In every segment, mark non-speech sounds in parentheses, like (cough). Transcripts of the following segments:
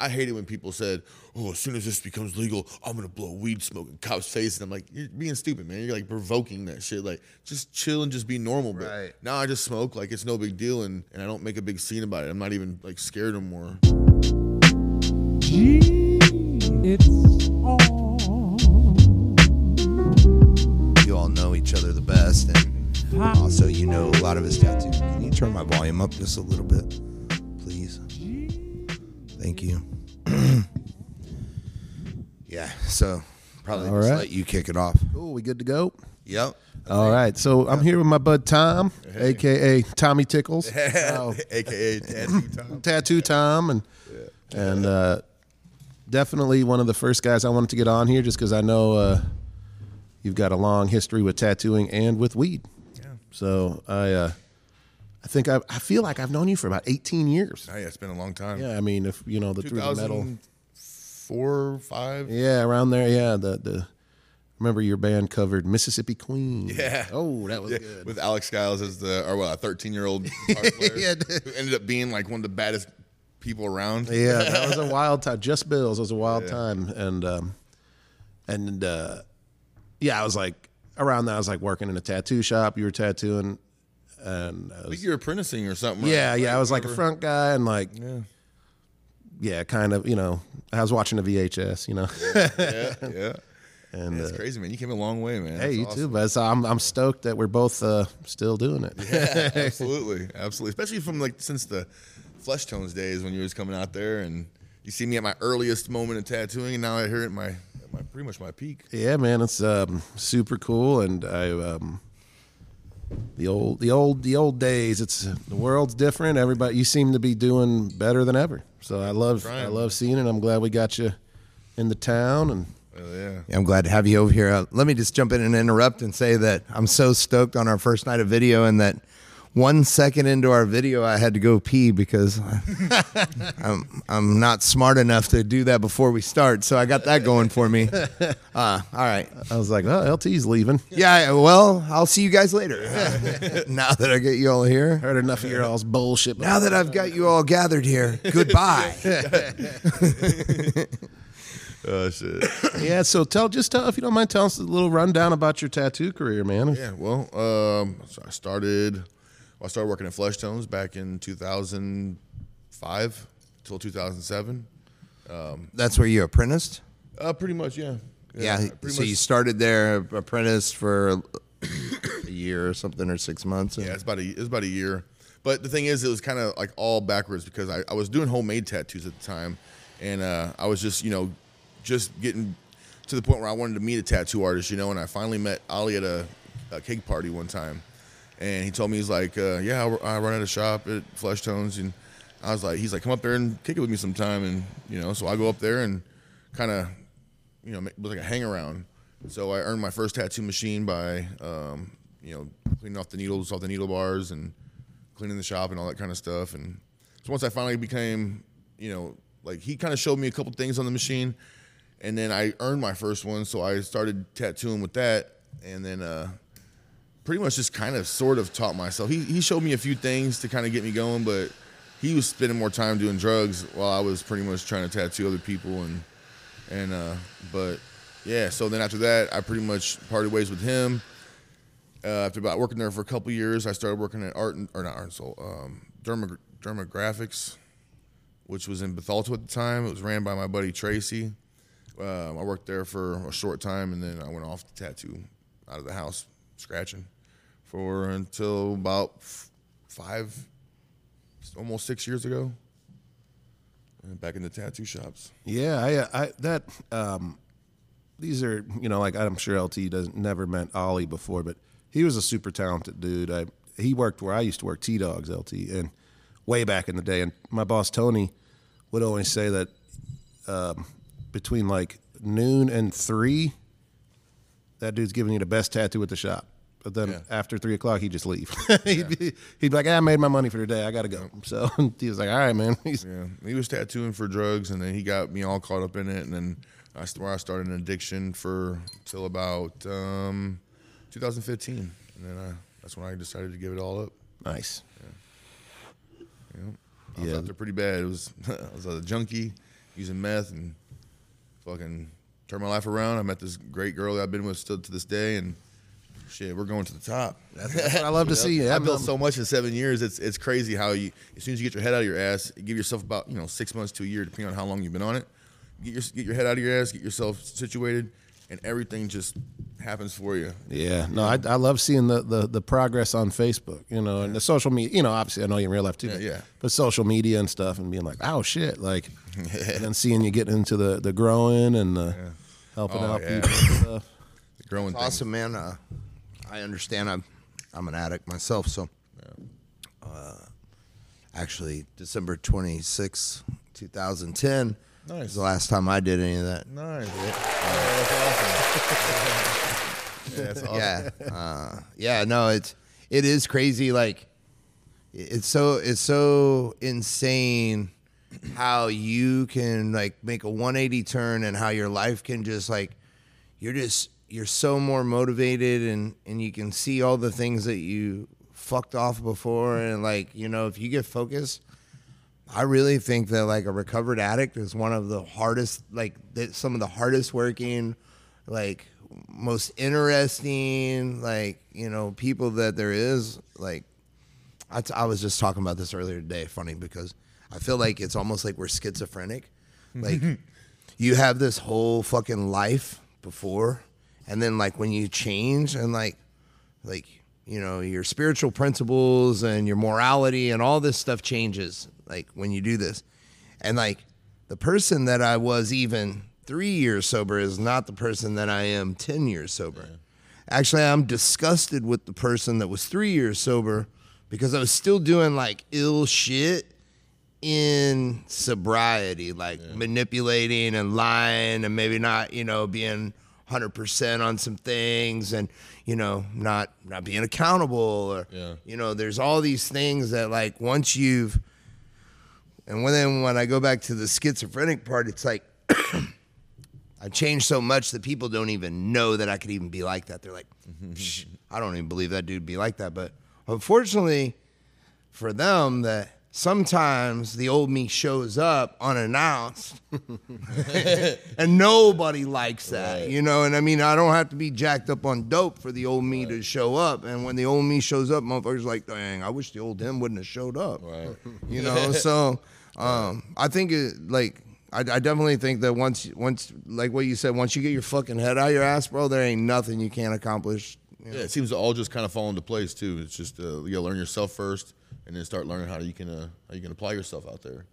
I hated when people said, "Oh, as soon as this becomes legal, I'm gonna blow weed smoke in cops' face," and I'm like, "You're being stupid, man. You're like provoking that shit. Like, just chill and just be normal." But Right. now I just smoke like it's no big deal, and and I don't make a big scene about it. I'm not even like scared anymore. It's You all know each other the best, and also you know a lot of his tattoos. Can you turn my volume up just a little bit, please? Thank you. (clears throat) yeah. So probably All just right. let you kick it off. Cool, we good to go? Yep. All right, so I'm here with my bud Tom, aka Tommy Tickles, (laughs) Oh, AKA Tattoo Tom. (laughs) Tattoo Tom, and and uh, definitely one of the first guys I wanted to get on here, just because I know uh, you've got a long history with tattooing and with weed. Yeah. So I, uh, I think I, I feel like I've known you for about 18 years. Oh, yeah, it's been a long time. Yeah, I mean, if you know the through the metal, 2004, five. yeah, around there, yeah. The the remember your band covered Mississippi Queen. Yeah. Oh, that was Yeah, good. with Alex Skiles as the or what a 13 year old guitar (laughs) player Yeah. who ended up being like one of the baddest people around. Yeah, that was a wild time. Just Bills was a wild time, and um, and uh, yeah, I was like around that. I was like working in a tattoo shop. You were tattooing, and I I think you're apprenticing or something. right? yeah, yeah, I was like a front guy, and like Yeah, yeah, kind of, you know, I was watching a VHS, you know, yeah, yeah. (laughs) and That's uh, crazy, man. You came a long way, man. hey, That's you awesome. too, but so I'm I'm stoked that we're both uh, still doing it. Yeah, (laughs) absolutely, absolutely. Especially from like since the Flesh Tones days when you was coming out there and you see me at my earliest moment of tattooing, and now I hear it at my, at my pretty much my peak. Yeah, man, it's um, super cool, and I um, the old the old the old days. It's the world's different. Everybody, you seem to be doing better than ever. So I love I love seeing it. I'm glad we got you in the town, and Oh, yeah. Yeah, I'm glad to have you over here. Uh, let me just jump in and interrupt and say that I'm so stoked on our first night of video, and that one second into our video, I had to go pee because (laughs) I'm I'm not smart enough to do that before we start. So I got that going for me. (laughs) Uh, all right. I was like, "Oh, LT's leaving." Yeah. Well, I'll see you guys later. (laughs) now that I get you all here. Heard enough of your all's bullshit. Now that I've got you all gathered here, goodbye. Oh shit. yeah, so tell just tell if you don't mind, tell us a little rundown about your tattoo career, man. Yeah, well, um, so I started. I started working at Flesh Tones back in 2005 till 2007. That's where you apprenticed. Uh, pretty much, yeah. Yeah. pretty so you started there apprentice for a year or something or six months. Yeah, it's about a it's about a year. But the thing is, it was kind of like all backwards because I, I was doing homemade tattoos at the time, and uh, I was just you know just getting to the point where I wanted to meet a tattoo artist, you know. And I finally met Ali at a, a cake party one time, and he told me he's like, uh, yeah, I, run at a shop at Flesh Tones, and I was like, he's like, come up there and kick it with me sometime, and you know, so I go up there and kind of you know, was like a hang around. So I earned my first tattoo machine by, um, you know, cleaning off the needles off the needle bars and cleaning the shop and all that kind of stuff. And so once I finally became, you know, like he kind of showed me a couple things on the machine, and then I earned my first one. So I started tattooing with that, and then uh, pretty much just kind of sort of taught myself. He he showed me a few things to kind of get me going, but he was spending more time doing drugs while I was pretty much trying to tattoo other people and and uh, but yeah. So then after that, I pretty much parted ways with him. Uh, after about working there for a couple years, I started working at Art or not Art and Soul, um, Derma, Dermographics, which was in Bethalto at the time. It was ran by my buddy Tracy. Um, I worked there for a short time, and then I went off to tattoo out of the house, scratching, for until about five, almost six years ago. Back in the tattoo shops. Yeah, I, I that um, these are you know like I'm sure LT doesn't never met Ollie before, but he was a super talented dude. I he worked where I used to work, T Dogs LT, and way back in the day. And my boss Tony would always say that um, between like noon and three, that dude's giving you the best tattoo at the shop. But then Yeah. after three o'clock, he'd just leave. (laughs) he'd, be, he'd be like, "Ah, "I made my money for the day. I got to go." So (laughs) he was like, "All right, man." (laughs) He's, Yeah, he was tattooing for drugs, and then he got me all caught up in it, and then I st- where I started an addiction for till about um, 2015, and then I, that's when I decided to give it all up. nice. Yeah. know? I was Yeah. out there pretty bad. It was I was a junkie, using meth and fucking turned my life around. I met this great girl that I've been with still to this day, and shit, we're going to the top. That's what I love to (laughs) see. I I'm- built so much in seven years. It's it's crazy how you as soon as you get your head out of your ass, give yourself about you know six months to a year, depending on how long you've been on it. Get your get your head out of your ass, get yourself situated, and everything just happens for you. Yeah, no, I, I love seeing the, the the progress on Facebook, you know, and the social media. You know, obviously, I know you in real life too. Yeah, but, yeah. But social media and stuff, and being like, oh shit, like, (laughs) and then seeing you getting into the the growing and the helping Oh, out yeah. people and stuff. The growing. Awesome, man. Uh, I understand. I'm I'm an addict myself, so. Uh, actually, December 26, 2010 Nice. was the last time I did any of that. Nice. Oh, that's awesome. (laughs) yeah, that's awesome. Yeah, uh, yeah. No, it's it is crazy. Like it's so it's so insane how you can like make a 180 turn and how your life can just like you're just you're so more motivated and and you can see all the things that you fucked off before and like you know if you get focused I really think that like a recovered addict is one of the hardest, like that some of the hardest working, like most interesting, like you know people that there is. Like I, t- I was just talking about this earlier today. Funny because I feel like it's almost like we're schizophrenic. Like (laughs) you have this whole fucking life before, and then like when you change and like like you know your spiritual principles and your morality and all this stuff changes like when you do this. And like the person that i was even three years sober is not the person that i am 10 years sober. Actually i'm disgusted with the person that was three years sober because i was still doing like ill shit in sobriety, like manipulating and lying and maybe not, you know, being 100% on some things and, you know, not not being accountable or Yeah. you know, there's all these things that like once you've and when then when I go back to the schizophrenic part, it's like (clears throat) I changed so much that people don't even know that I could even be like that. They're like, mm-hmm. I don't even believe that dude be like that. But unfortunately, for them that sometimes the old me shows up unannounced (laughs) and nobody likes that you know and i mean i don't have to be jacked up on dope for the old me to show up and when the old me shows up motherfuckers like dang i wish the old him wouldn't have showed up Right. (laughs) you know so um i think it like I, I definitely think that once once like what you said once you get your fucking head out your ass bro there ain't nothing you can't accomplish you know? Yeah, it seems to all just kind of fall into place too. It's just uh, you gotta learn yourself first, and then start learning how you can uh, how you can apply yourself out there.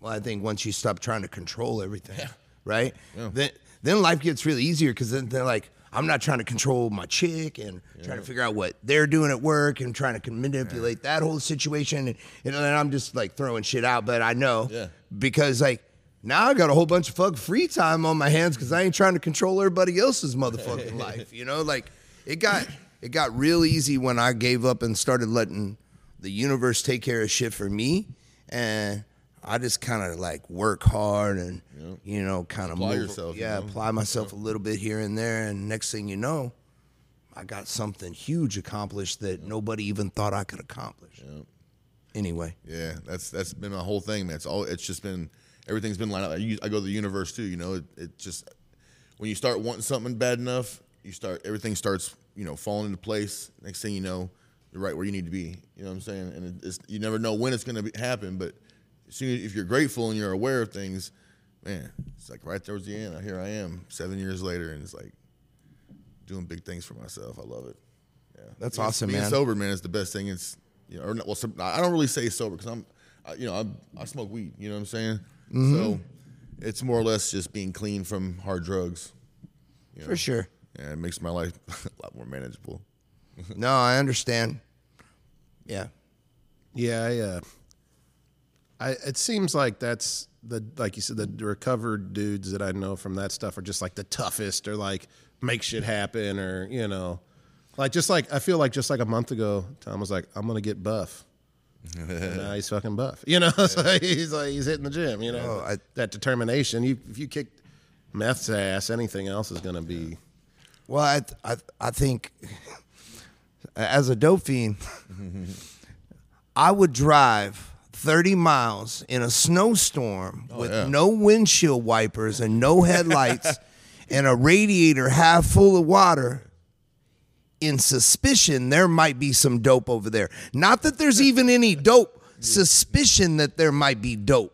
Well, I think once you stop trying to control everything, right? Yeah. Then then life gets really easier because then they're like, I'm not trying to control my chick and trying to figure out what they're doing at work and trying to manipulate that whole situation. And, and then I'm just like throwing shit out, but I know Yeah. because like now I got a whole bunch of fuck free time on my hands because I ain't trying to control everybody else's motherfucking (laughs) life. You know, like it got it got real easy when I gave up and started letting the universe take care of shit for me, and I just kind of like work hard and you know kind of Apply move, yourself, you yeah, know? apply myself a little bit here and there, and next thing you know, I got something huge accomplished that nobody even thought I could accomplish. Anyway. Yeah, that's that's been my whole thing, man. It's all it's just been everything's been lined up. I, use- I go to the universe too, you know. It, it just when you start wanting something bad enough, you start everything starts you know falling into place. Next thing you know, you're right where you need to be. You know what I'm saying? And it, it's, you never know when it's gonna happen, but as soon as, if you're grateful and you're aware of things, man, it's like right towards the end. Here I am, seven years later, and it's like doing big things for myself. I love it. Yeah, That's Being- awesome, being man. sober, man, is the best thing. It's you know, or not, well, some, I don't really say sober because I'm, I, you know, I, I smoke weed. You know what I'm saying? Mm-hmm. So it's more or less just being clean from hard drugs. You know? For sure. Yeah, it makes my life (laughs) a lot more manageable. (laughs) No, I understand. Yeah. Yeah, I, uh, I it seems like that's the like you said the recovered dudes that I know from that stuff are just like the toughest or like make shit happen or you know like just like I feel like just like a month ago Tom was like I'm gonna get buff. and now he's fucking buff. You know, (laughs) so he's like he's hitting the gym. You know, Oh, I- that determination. You if you kick meth's ass, anything else is gonna be. Well, I I I think as a dope fiend, (laughs) I would drive 30 miles in a snowstorm oh, with yeah. no windshield wipers and no headlights (laughs) and a radiator half full of water in suspicion there might be some dope over there. Not that there's even any dope, (laughs) suspicion that there might be dope.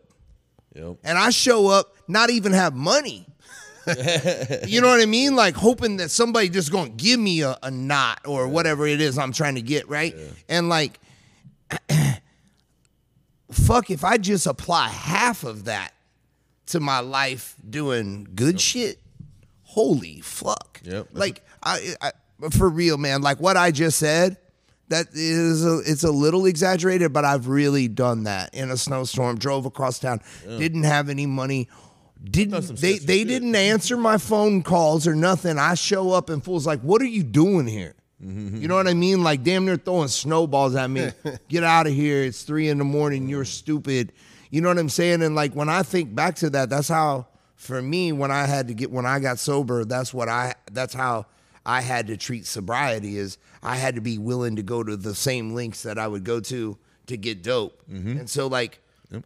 Yep. And I show up, not even have money. (laughs) you know what I mean? Like hoping that somebody just gonna give me a, a knot or whatever it is I'm trying to get, right? And like (clears throat) fuck if I just apply half of that to my life doing good shit, holy fuck. Yep. (laughs) Like I, I for real, man, like what I just said, that is a, it's a little exaggerated, but I've really done that in a snowstorm, drove across town, didn't have any money. Didn't they? They didn't answer my phone calls or nothing. I show up and fools like, "What are you doing here?" You know what I mean? Like damn near throwing snowballs at me. (laughs) Get out of here! It's three in the morning. You're stupid. You know what I'm saying? And like when I think back to that, that's how for me when I had to get when I got sober. That's what I. That's how I had to treat sobriety. Is I had to be willing to go to the same links that I would go to to get dope. And so like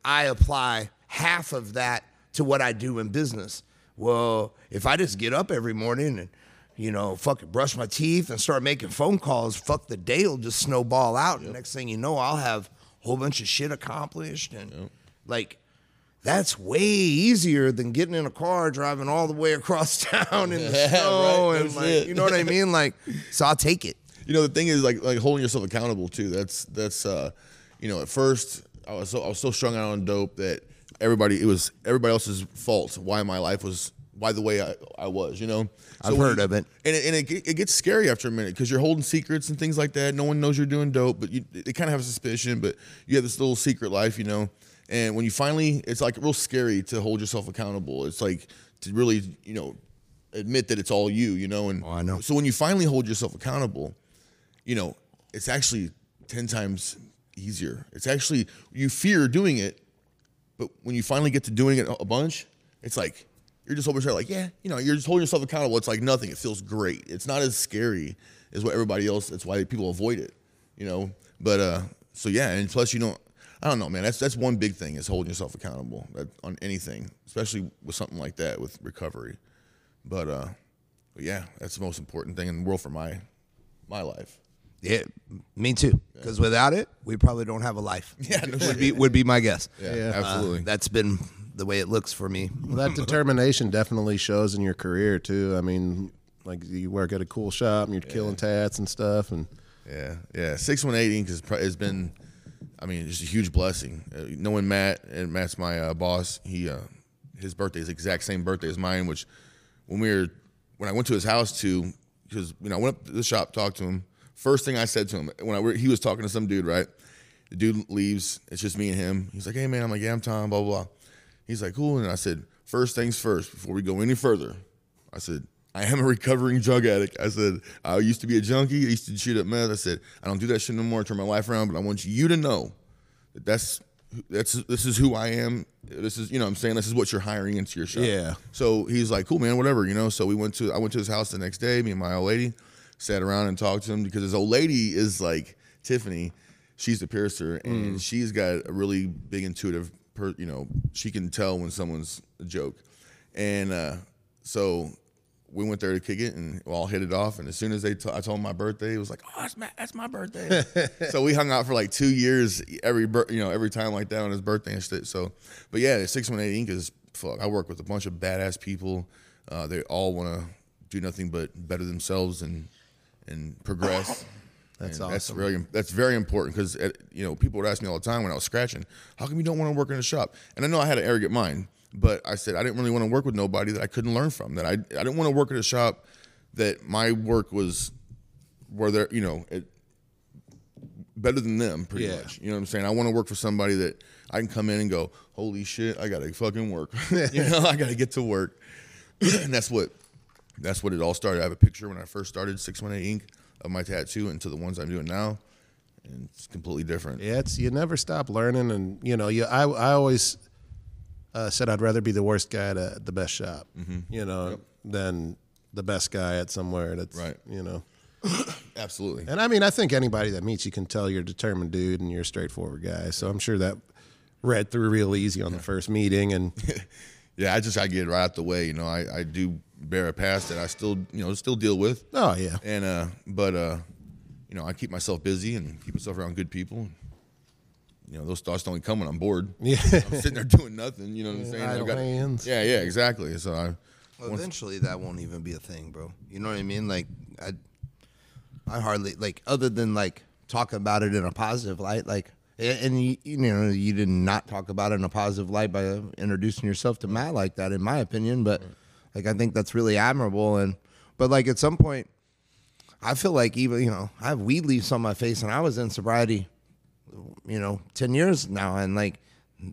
I apply half of that to what I do in business. Well, if I just get up every morning and you know, fucking brush my teeth and start making phone calls, fuck the day will just snowball out. And next thing you know, I'll have a whole bunch of shit accomplished. And like, that's way easier than getting in a car, driving all the way across (laughs) town in the snow. Right, and like, shit. you know what I mean? Like, so I'll take it. You know, the thing is like like holding yourself accountable too. That's that's uh, you know, at first I was so I was so strung out on dope that everybody it was everybody else's fault why my life was why the way I, I was. You know, I've heard you- of it. and it, and it, it gets scary after a minute because you're holding secrets and things like that. No one knows you're doing dope, but you they kind of have a suspicion. But you have this little secret life, you know. And when you finally, it's like real scary to hold yourself accountable. It's like to really, you know, admit that it's all you, you know. And Oh, I know. So when you finally hold yourself accountable, you know, it's actually 10 times easier. It's actually, you fear doing it, but when you finally get to doing it a bunch, it's like, you're just always like, yeah, you know, you're just holding yourself accountable. It's like nothing. It feels great. It's not as scary as what everybody else, that's why people avoid it, you know? But, uh, so yeah, and plus you don't, I don't know, man. That's that's one big thing is holding yourself accountable on anything, especially with something like that with recovery. But uh, but yeah, that's the most important thing in the world for my my life. Yeah, me too. Because without it, we probably don't have a life. (laughs) Yeah, no would be would be my guess. Yeah, Yeah. absolutely. That's been the way it looks for me. Well, that (laughs) determination definitely shows in your career too. I mean, like you work at a cool shop and you're killing tats and stuff, and yeah, yeah. Six one eight Ink. has, pro- has been, I mean, just a huge blessing. Uh, knowing Matt and Matt's my uh, boss. He uh, his birthday is the exact same birthday as mine. Which when we were when I went to his house to because you know I went up to the shop talked to him. First thing I said to him when I were, he was talking to some dude right. The dude leaves. It's just me and him. He's like, "Hey man," I'm like, "Yeah, I'm Tom." Blah blah. blah. He's like, "Cool." And I said, first things first, before we go any further, I said, I am a recovering drug addict. I said, I used to be a junkie. I used to shoot up meth. I said, I don't do that shit no more. Turn my life around. But I want you to know that that's that's this is who I am. This is you know what I'm saying this is what you're hiring into your shop. Yeah. So he's like, cool man, whatever. You know. So we went to I went to his house the next day. Me and my old lady sat around and talked to him because his old lady is like Tiffany. She's the piercer and she's got a really big intuitive. Per, you know, she can tell when someone's a joke, and uh, so we went there to kick it and we all hit it off. And as soon as they, t- I told him my birthday, it was like, oh, that's my, that's my birthday. (laughs) so we hung out for like two years, every bir- you know every time like that on his birthday and shit. So, but yeah, six one eight Ink is fuck. I work with a bunch of badass people. Uh, they all want to do nothing but better themselves and and progress. (laughs) That's And That's awesome. really that's very important because eh, you know people would ask me all the time when I was scratching, how come you don't want to work in a shop? And I know I had an arrogant mind, but I said I didn't really want to work with nobody that I couldn't learn from. That I I didn't want to work at a shop that my work was where they're you know it, better than them pretty Yeah. much. You know what I'm saying? I want to work for somebody that I can come in and go, holy shit, I gotta fucking work. (laughs) you (laughs) know, I gotta get to work. (clears throat) and that's what that's what it all started. I have a picture when I first started 618 Ink of my tattoo into the ones I'm doing now. And it's completely different. yeah, it's you never stop learning, and you know, you I I always uh, said I'd rather be the worst guy at a, the best shop, you know, than the best guy at somewhere that's Right. you know. (coughs) Absolutely. And I mean, I think anybody that meets you can tell you're a determined dude and you're a straightforward guy. So I'm sure that read through real easy on the first meeting, and (laughs) Yeah, I just I get it right out the way. You know, I, I do bear a past that I still you know still deal with. oh yeah, And uh, but uh, you know, I keep myself busy and keep myself around good people. You know, those thoughts don't come when I'm bored. (laughs) Yeah. I'm sitting there doing nothing. You know what I'm saying? Idle got- hands. Yeah, yeah, exactly. So I, Well, eventually that won't even be a thing, bro. You know what I mean? Like I I hardly like other than like talk about it in a positive light, like and, and you, you know you did not talk about it in a positive light by introducing yourself to Matt like that, in my opinion. But like I think that's really admirable, and but like at some point, I feel like even you know I have weed leaves on my face, and I was in sobriety, you know, ten years now, and like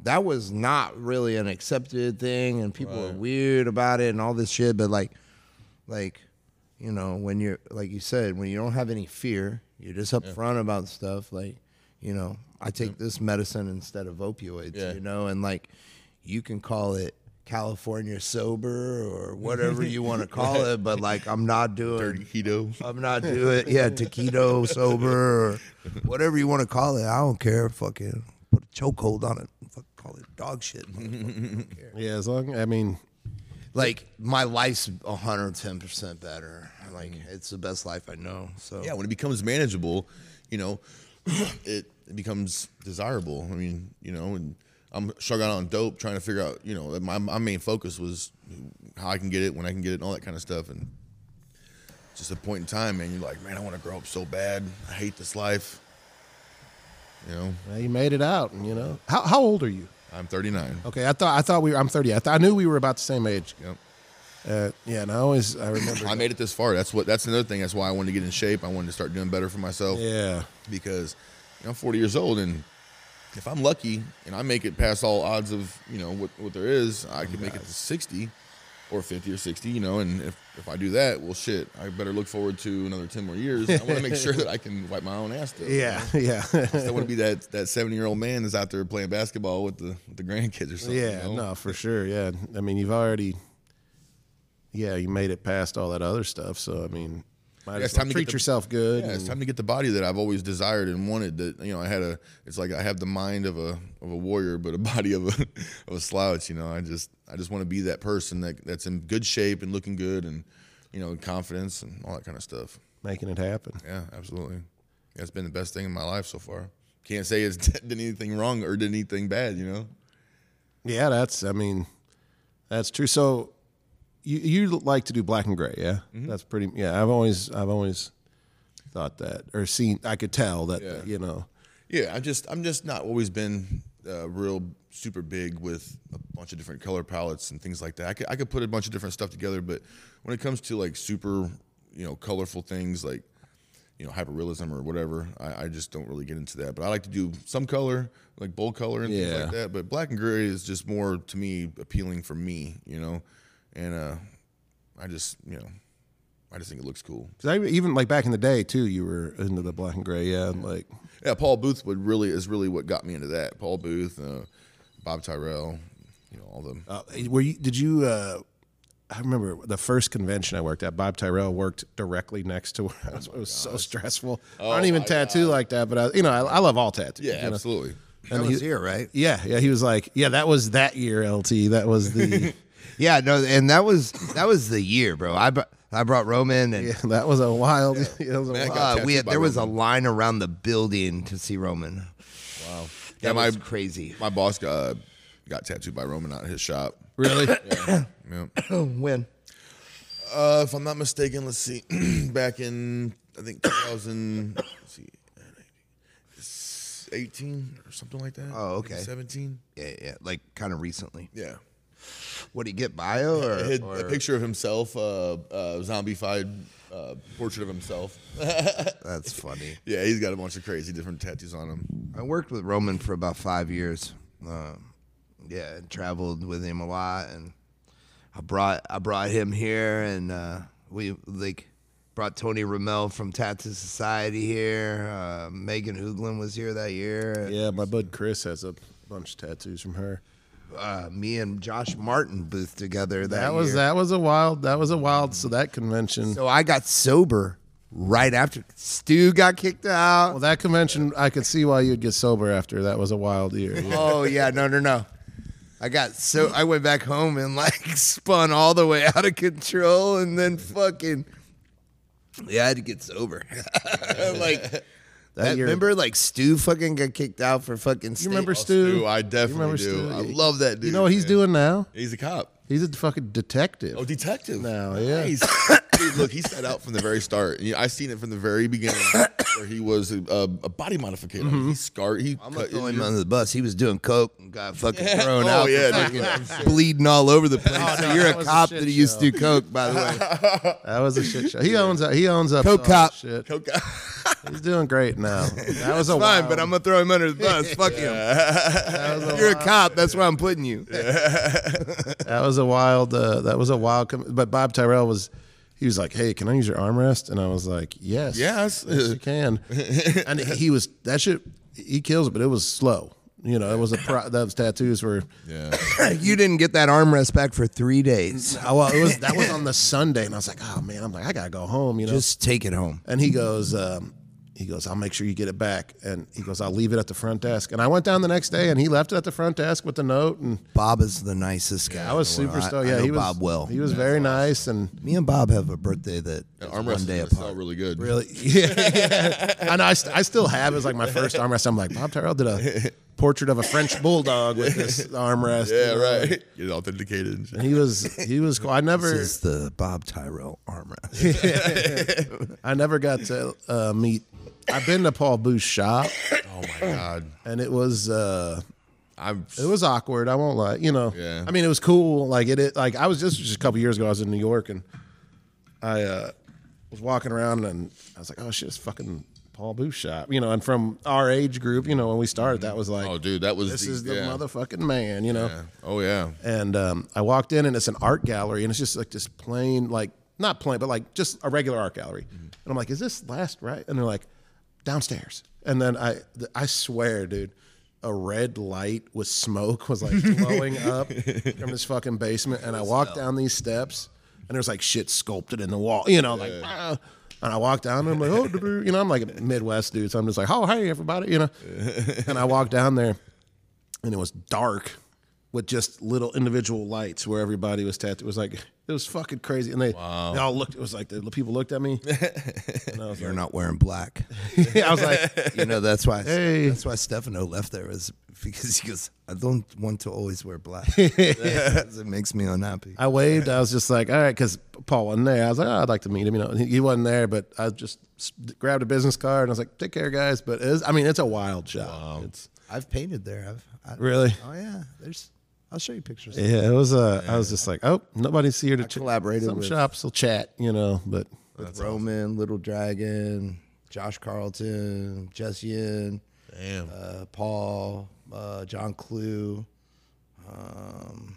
that was not really an accepted thing, and people were weird about it and all this shit. But like, like, you know, when you're like you said, when you don't have any fear, you're just upfront about stuff. Like, you know, I take this medicine instead of opioids. Yeah. You know, and like, you can call it. California sober or (laughs) whatever you want to call it, but like I'm not doing dirty keto. I'm not doing yeah, taquito sober or whatever you want to call it. I don't care. Fucking put a chokehold on it. Fuck, call it dog shit. I don't care. yeah. As long, I mean, like my life's 110 percent better. Like mm. it's the best life I know. So Yeah, when it becomes manageable, you know, (clears throat) it, it becomes desirable. I mean, you know, and I'm struggling on dope, trying to figure out, you know, my, my main focus was how I can get it, when I can get it, and all that kind of stuff. And just a point in time, man, you're like, man, I want to grow up so bad. I hate this life. You know, well, you made it out, and you know, how how old are you? I'm 39. Okay, I thought I thought we were. I'm 30. I, th- I knew we were about the same age. Yep. Uh, yeah, and I always I remember. I made it this far. That's what. That's another thing. That's why I wanted to get in shape. I wanted to start doing better for myself. yeah, because you know, I'm 40 years old, and if I'm lucky and I make it past all odds of you know what what there is, I could make it to 60 or 50 or 60. You know, and if if I do that, well, shit, I better look forward to another 10 more years. I want to make sure that I can wipe my own ass. Though, yeah, yeah, I want to be that that 70 year old man that's out there playing basketball with the with the grandkids or something. yeah. you know? No, for sure. Yeah, I mean, you've already. Yeah, you made it past all that other stuff. So I mean, Yeah, it's time to treat the- yourself good. Yeah, it's time to get the body that I've always desired and wanted. That you know, I had a. It's like I have the mind of a of a warrior, but a (laughs) body of a of a slouch. You know, I just I just want to be that person that that's in good shape and looking good, and you know, confidence and all that kind of stuff. making it happen. Yeah, absolutely. It's been the best thing in my life so far. Can't say it's (laughs) did anything wrong or did anything bad. You know. Yeah, that's. I mean, that's true. So, you you like to do black and gray, yeah? Mm-hmm. That's pretty. Yeah, I've always I've always thought that or seen. I could tell that Yeah. you know. Yeah, I'm just I'm just not always been uh, real super big with a bunch of different color palettes and things like that. I could I could put a bunch of different stuff together, but when it comes to like super you know colorful things like you know hyperrealism or whatever, I, I just don't really get into that. But I like to do some color like bold color and things like that. But black and gray is just more to me appealing for me, you know, and uh, I just you know I just think it looks cool. 'Cause I, even like back in the day too, you were into the black and gray. Yeah, and like Yeah, Paul Booth would really is really what got me into that. Paul Booth, uh, Bob Tyrrell, you know all them. uh, were you? Did you? Uh, I remember the first convention I worked at. Bob Tyrrell worked directly next to (laughs) where I was. It was so stressful. I don't even my tattoo like that, but I, you know, I, I love all tattoos. Yeah, you know? absolutely. that was here, right? Yeah, yeah. He was like, yeah, that was that year, LT. That was the. (laughs) Yeah, no, and that was that was the year, bro. I brought I brought Roman and Yeah, that was a wild. Yeah, (laughs) that was a Man, wild uh, we had, by there was a line around the building to see Roman. Wow. That Yeah, my was crazy. my boss got got tattooed by Roman out at his shop. really. Yeah. (coughs) when? Uh, if I'm not mistaken, let's see. (clears throat) Back in I think 2000, let's see, 18 or something like that. Oh, okay. 17. Yeah, yeah, like kind of recently. Yeah. What do he get bio or, It had or- a picture of himself, uh, uh, zombified uh, portrait of himself. (laughs) That's funny. yeah, he's got a bunch of crazy different tattoos on him. I worked with Roman for about five years. Um, yeah, and traveled with him a lot, and I brought I brought him here, and uh, we like brought Tony Ramel from Tattoo Society here. Uh, Megan Hooglin was here that year. Yeah, my bud Chris has a bunch of tattoos from her. Uh, me and Josh Martin booth together that, That was year. that was a wild. That was a wild. So that convention. So I got sober right after Stu got kicked out. Well, that convention, I could see why you'd get sober after. That was a wild year. Yeah. (laughs) Oh yeah, no, no, no. I got so I went back home and like (laughs) spun all the way out of control, and then fucking yeah, I had to get sober. (laughs) like that, year- remember, like Stu fucking got kicked out for fucking. You remember oh, state- Stu? I definitely remember do. Stu? I love that dude. You know what he's man. doing now? He's a cop. He's a fucking detective. Oh, detective. Now, yeah. Nice. (laughs) Dude, look, he set out from the very start. You know, I seen it from the very beginning (coughs) where he was a, a, a body modifier. He scarred. He I'm cut gonna throw him under the bus. He was doing coke and got fucking thrown Oh, out. yeah, dude, fucking bleeding all over the place. (laughs) Oh, no, you're a was a cop shit that used to do coke, by the way. (laughs) That was a shit show. He owns up. He owns up. Coke to all cop. Shit. Coke- cop. (laughs) He's doing great now. That was a Fine, wild, but I'm gonna throw him under the bus. Fuck him. You're a cop. That's where I'm putting you. That was a wild. Uh, that was a wild. Com- but Bob Tyrrell was. He was like, "Hey, can I use your armrest?" And I was like, "Yes, Yes. yes, you can." (laughs) and he was that shit. He kills it, but it was slow. You know, it was a pro- those tattoos were. yeah. (laughs) you didn't get that armrest back for three days. Oh, well, it was that was (laughs) on the Sunday, and I was like, "Oh man," I'm like, "I gotta go home," you know. Just take it home. And he goes, um, he goes, I'll make sure you get it back. And he goes, I'll leave it at the front desk. And I went down the next day, and he left it at the front desk with the note. And Bob is the nicest guy. I was super world. stoked. I Yeah, know he was Bob well. He was very nice and Me and Bob have a birthday that is Armrest one is day gonna sell apart. really good. really, (laughs) yeah. and I, st- I still have it as like my first armrest. I'm like, Bob Tyrrell did a (laughs) portrait of a French bulldog with this armrest. Yeah, you know? right. Get it authenticated. And he was, he was cool. I never, This is the Bob Tyrrell armrest. (laughs) I never got to uh, meet. I've been to Paul Booth's shop, Oh my god. and it was. Uh, I'm. It was awkward. I won't lie. You know. Yeah. I mean, it was cool. Like it. it like I was just just a couple years ago. I was in New York and I uh, was walking around and I was like, oh shit, it's fucking Paul Booth shop. You know, and from our age group, you know, when we started, that was like, Oh, dude, that was this the, is the yeah. motherfucking man. You know. Yeah. Oh yeah. And um, I walked in and it's an art gallery and it's just like just plain, like not plain, but like just a regular art gallery. And I'm like, is this last right? And they're like, downstairs. And then I, I swear, dude, a red light with smoke was like blowing (laughs) up from this fucking basement. And I walked down these steps and there's like shit sculpted in the wall, you know, like. "Ah." And I walked down and I'm like, oh, you know, I'm like a Midwest dude. So I'm just like, oh, hey, everybody, you know. (laughs) and I walked down there and it was dark with just little individual lights where everybody was tattooed. It was like it was fucking crazy, and they, they all looked. It was like the people looked at me. (laughs) And I was You're like, not wearing black. (laughs) I was like, (laughs) You know that's why. Hey. That's why Stefano left there was because he goes. I don't want to always wear black. it makes me unhappy. I waved. I was just like, all right, because Paul wasn't there. I was like, oh, I'd like to meet him. You know, he, he wasn't there, but I just grabbed a business card and I was like, take care, guys. But it is, I mean, it's a wild shop. It's I've painted there. I've I, really. Oh yeah, there's. I'll show you pictures. Yeah, it was. Uh, I was just like, oh, nobody's here to I collaborated Some with- shops will chat, you know, but With Roman, Little Dragon, Josh Carlton, Jessian, Damn. uh, Paul, uh, John Clue. Um,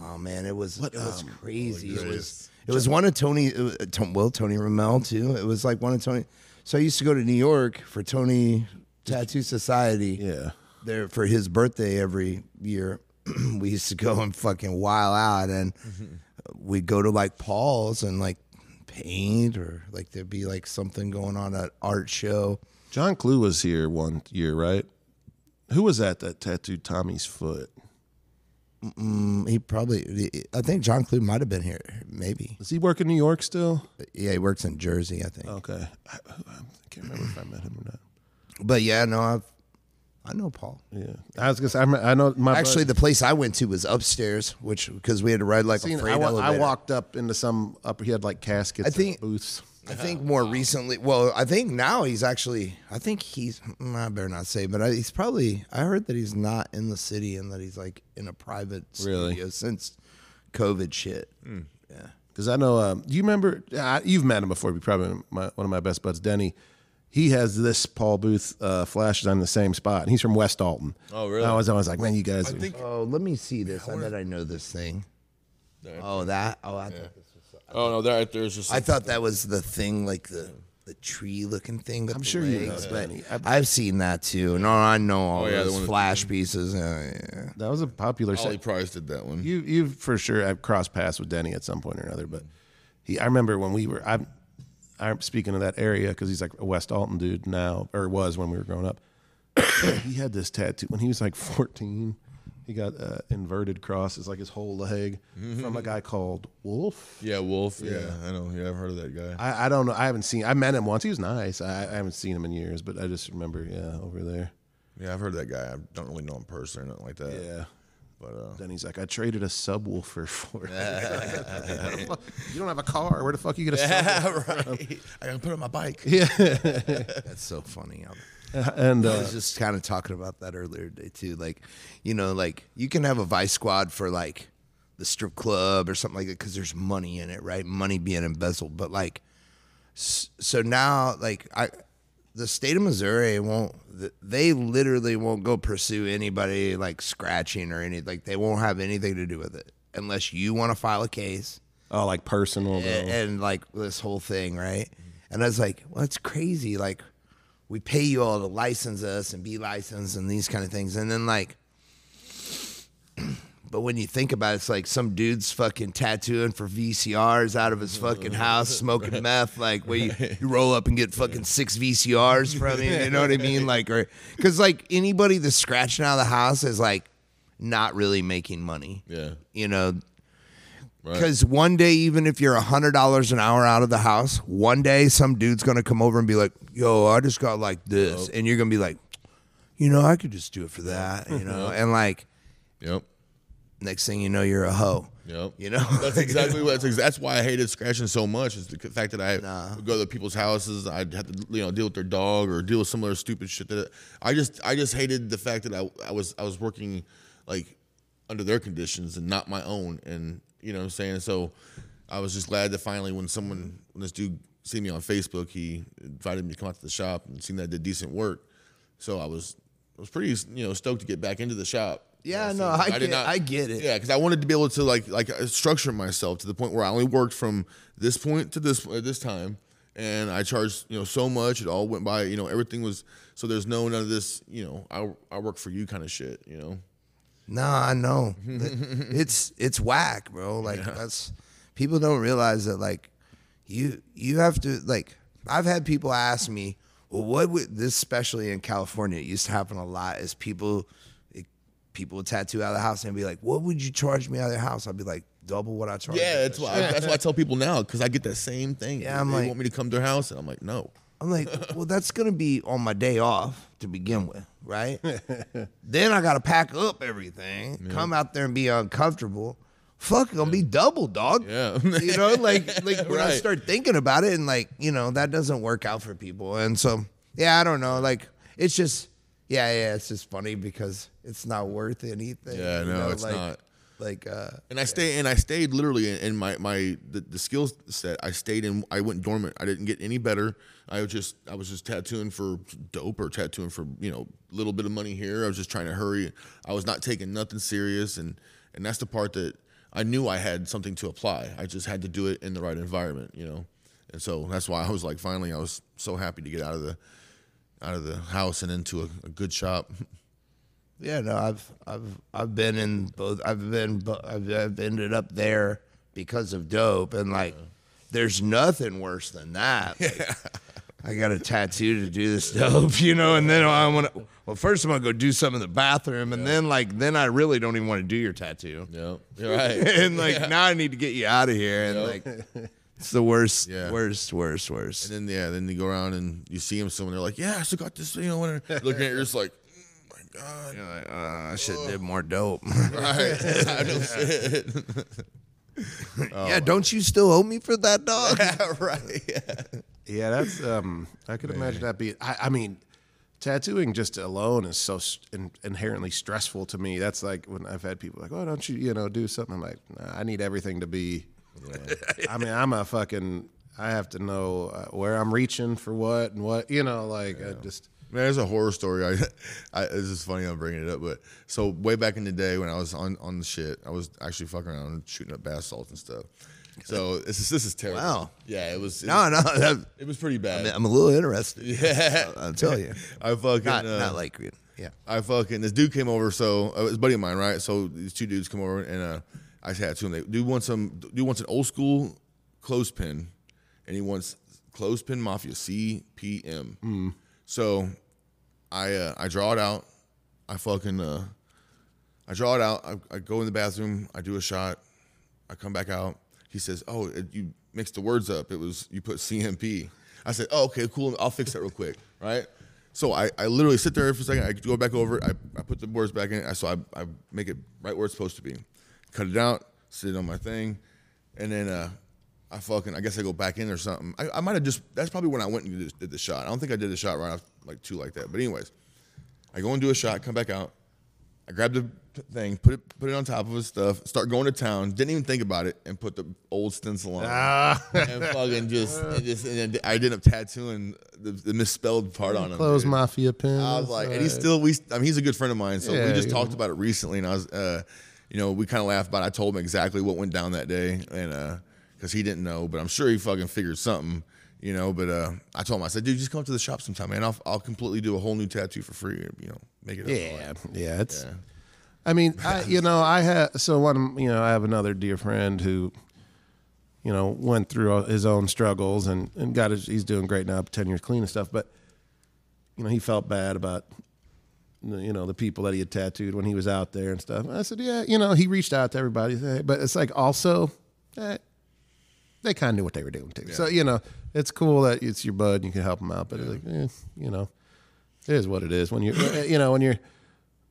oh man, it was it was crazy. It was it was one of Tony. Was, Tom- well, Tony Ramel too. It was like one of Tony. So I used to go to New York for Tony Tattoo Society. yeah. There for his birthday every year. (clears throat) we used to go and fucking wild out, and we'd go to like Paul's and like paint, or like there'd be like something going on at art show. John Clue was here one year, right? Who was that that tattooed Tommy's foot? Mm, He probably, I think John Clue might have been here. Maybe, Does he work in New York still? yeah, he works in Jersey, I think. Okay. I, I can't remember if I met him or not. But yeah, no, I've, I know Paul. Yeah. I was gonna say I, rem- I know my Actually, bud- the place I went to was upstairs, which because we had to ride like seen- a freight I, wa- I walked up into some up he had like caskets I think- and booths. I think more recently. Well, I think now he's actually. I think he's. mm, I better not say, but I, he's probably. I heard that he's not in the city and that he's like in a private Really? studio since COVID shit. Yeah. Because I know, um, do you remember? Uh, you've met him before. You're probably my, one of my best buds, Denny. He has this Paul Booth uh, flashes on the same spot. He's from West Alton. Oh, really? And I was always like, man, you guys. I think. Oh, let me see this. I bet I know this thing. Oh, that. Oh, I thought this was. Oh no, there there's just. I thought that was the thing, like the the tree looking thing. With I'm the sure you know but Danny. I- I've seen that too. No, I know all Oh, yeah, the those one flash pieces. Uh, yeah. that was a popular. Ollie set. Price did that one. You you for sure have crossed paths with Denny at some point or another, but he I remember when we were I I'm speaking of that area because he's like a West Alton dude now, or was when we were growing up. (coughs) he had this tattoo when he was like 14. He got uh, inverted crosses, like his whole leg, from a guy called Wolf. Yeah, Wolf. Yeah, I know. Yeah, I've heard of that guy. I, I don't know. I haven't seen. I met him once. He was nice. I, I haven't seen him in years, but I just remember, yeah, over there. yeah, I've heard of that guy. I don't really know him personally or nothing like that. Yeah. But uh, Then he's like, I traded a subwoofer for it. (laughs) you don't have a car. Where the fuck you get a subwoofer? right. I gotta put it on my bike. Yeah, (laughs) that's so funny. I'm- (laughs) And I uh, was just kind of talking about that earlier today too. Like, you know, like you can have a vice squad for like the strip club or something like that because there's money in it, right? Money being embezzled. But like, so now, like, I, the state of Missouri won't. They literally won't go pursue anybody like scratching or any. Like, they won't have anything to do with it unless you want to file a case oh, like personal. and, and like this whole thing, right? And I was like, well, it's crazy. Like, we pay you all to license us and be licensed and these kind of things. And then, like, (clears throat) but when you think about it, it's like some dude's fucking tattooing for VCRs out of his fucking house, (laughs) smoking meth. Like, where you, you roll up and get fucking six VCRs from him. You know what I mean? (laughs) Like, or because like anybody that's scratching out of the house is like not really making money. Yeah. You know, Right. because one day, even if you're a hundred dollars an hour out of the house, one day some dude's gonna come over and be like, "Yo, I just got like this," and you're gonna be like, "You know, I could just do it for that," you know, (laughs) and like Yep. Next thing you know, you're a hoe. Yep. You know, That's (laughs) exactly what. That's, that's why I hated scratching so much. Is the fact that I would go to people's houses. I'd have to you know deal with their dog or deal with some other stupid shit. That I just I just hated the fact that I I was I was working like under their conditions and not my own. And you know what I'm saying. So I was just glad that finally when someone when this dude seen me on Facebook, he invited me to come out to the shop and seen that I did decent work. So I was I was pretty you know stoked to get back into the shop. Yeah, no, I did get- I get it. Yeah, because I wanted to be able to like like uh, structure myself to the point where I only worked from this point to this at this time, and I charged you know so much. It all went by. You know, everything was so. There's no none of this. You know, I I work for you kind of shit. You know. Nah, I know. (laughs) it's it's whack, bro. Like that's people don't realize that like you you have to like I've had people ask me, well, what would this especially in California, it used to happen a lot is people people would tattoo out of the house and be like, What would you charge me out of the house? I'd be like, double what I charge. Yeah, that's why that's why I tell people now because I get that same thing. Yeah, I'm they like- want me to come to their house, and I'm like, no. I'm like, (laughs) well, that's gonna be on my day off to begin with, right? then I gotta pack up everything, come out there and be uncomfortable. Fuck, gonna be double, dog. Yeah. you know, (laughs) like like when I start thinking about it, and like you know that doesn't work out for people, and so yeah, I don't know. Like it's just yeah, yeah, it's just funny because it's not worth anything. Yeah, no, know, it's like, not. Like uh, And I stay and I stayed literally in, in my my the, the skill set. I stayed in. I went dormant. I didn't get any better. I was just I was just tattooing for dope or tattooing for you know a little bit of money here. I was just trying to hurry. I was not taking nothing serious, and and that's the part that I knew I had something to apply. I just had to do it in the right environment, you know. And so that's why I was like, finally, I was so happy to get out of the out of the house and into a, a good shop. (laughs) Yeah, no, I've I've I've been in both. I've been I've, I've ended up there because of dope, and like, there's nothing worse than that. (laughs) Like, I got a tattoo to do this dope, (laughs) you know, and then I want to. Well, first I'm gonna go do some in the bathroom, and then like then I really don't even want to do your tattoo, Yeah, you're right. and like now I need to get you out of here, and like it's the worst, Yeah. worst, worst, worst. And then yeah, then you go around and you see him somewhere. They're like, "Yeah, I still got this." You know, when (laughs) they're looking at you're just like, "Oh my god!" You're like, uh, I should have did more dope. (laughs) Right? (laughs) Shit. yeah, don't you still owe me for that dog? right. Yeah. Yeah, that's um. I could imagine that being. I, I mean, tattooing just alone is so in, inherently stressful to me. That's like when I've had people like, "Oh, don't you, you know, do something?" I'm like, nah, I need everything to be. I mean, I'm a fucking. I have to know uh, where I'm reaching for what and what. You know, like I just. Man, there's a horror story. (laughs) I, I it's just funny I'm bringing it up, but so way back in the day when I was on on the shit, I was actually fucking around shooting up bath salts and stuff. So this is this is terrible. Wow. Yeah, it was. It, no, no, that, it was pretty bad. I'm a little interested. (laughs) yeah, I'll tell you. (laughs) I fucking Not, uh, not like, yeah. I fucking this dude came over. So uh, it was a buddy of mine, right? So these two dudes come over and uh, I had to him. They dude want some. Dude wants an old school clothespin, and he wants Clothespin Mafia CPM. So I uh, I draw it out. I fucking uh, I draw it out. I, I go in the bathroom. I do a shot. I come back out. He says, "Oh, it, you mixed the words up. It was you put CMP." I said, "Oh, okay, cool. I'll fix that real quick." Right. So I, I literally sit there for a second. I go back over it. I, I put the words back in. I so I, I make it right where it's supposed to be. Cut it out. Sit on my thing, and then uh, I fucking I guess I go back in or something. I, I might have just that's probably when I went and did, did the shot. I don't think I did the shot right off like two like that. But anyways, I go and do a shot. Come back out. I grab the thing, put it put it on top of his stuff, start going to town. Didn't even think about it, and put the old stencil on, Ah. and (laughs) fucking just and just and I ended up tattooing the, the misspelled part on him. Clothes dude. mafia pins. I was like, and he's still we. I mean, he's a good friend of mine, so we just talked about it recently, and I was, uh, you know, we kind of laughed about. it. I told him exactly what went down that day, and uh, because he didn't know, but I'm sure he fucking figured something, you know. But uh, I told him, I said, dude, just come to the shop sometime, man. I'll I'll completely do a whole new tattoo for free, you know, make it. up. Yeah, yeah. It's. Yeah. I mean, (laughs) I, you know, I had so one. You know, I have another dear friend who, you know, went through his own struggles and and got his. He's doing great now, ten years clean and stuff. But, you know, he felt bad about, you know, the people that he had tattooed when he was out there and stuff. And I said, yeah, you know, he reached out to everybody, but it's like also, eh, they kind of knew what they were doing too. So you know, it's cool that it's your bud and you can help him out. But it's like, eh, you know, it is what it is. When you, you know, when you're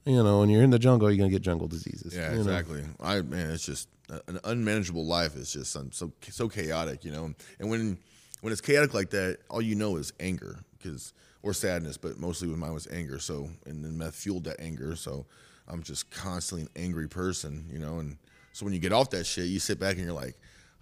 you know, when you're in the jungle, you're gonna get jungle diseases. Yeah, you know? exactly. I man, it's just an unmanageable life. It's just so so chaotic, you know. And when when it's chaotic like that, all you know is anger, because or sadness, but mostly with mine was anger. So and then meth fueled that anger. So I'm just constantly an angry person, you know. And so when you get off that shit, you sit back and you're like.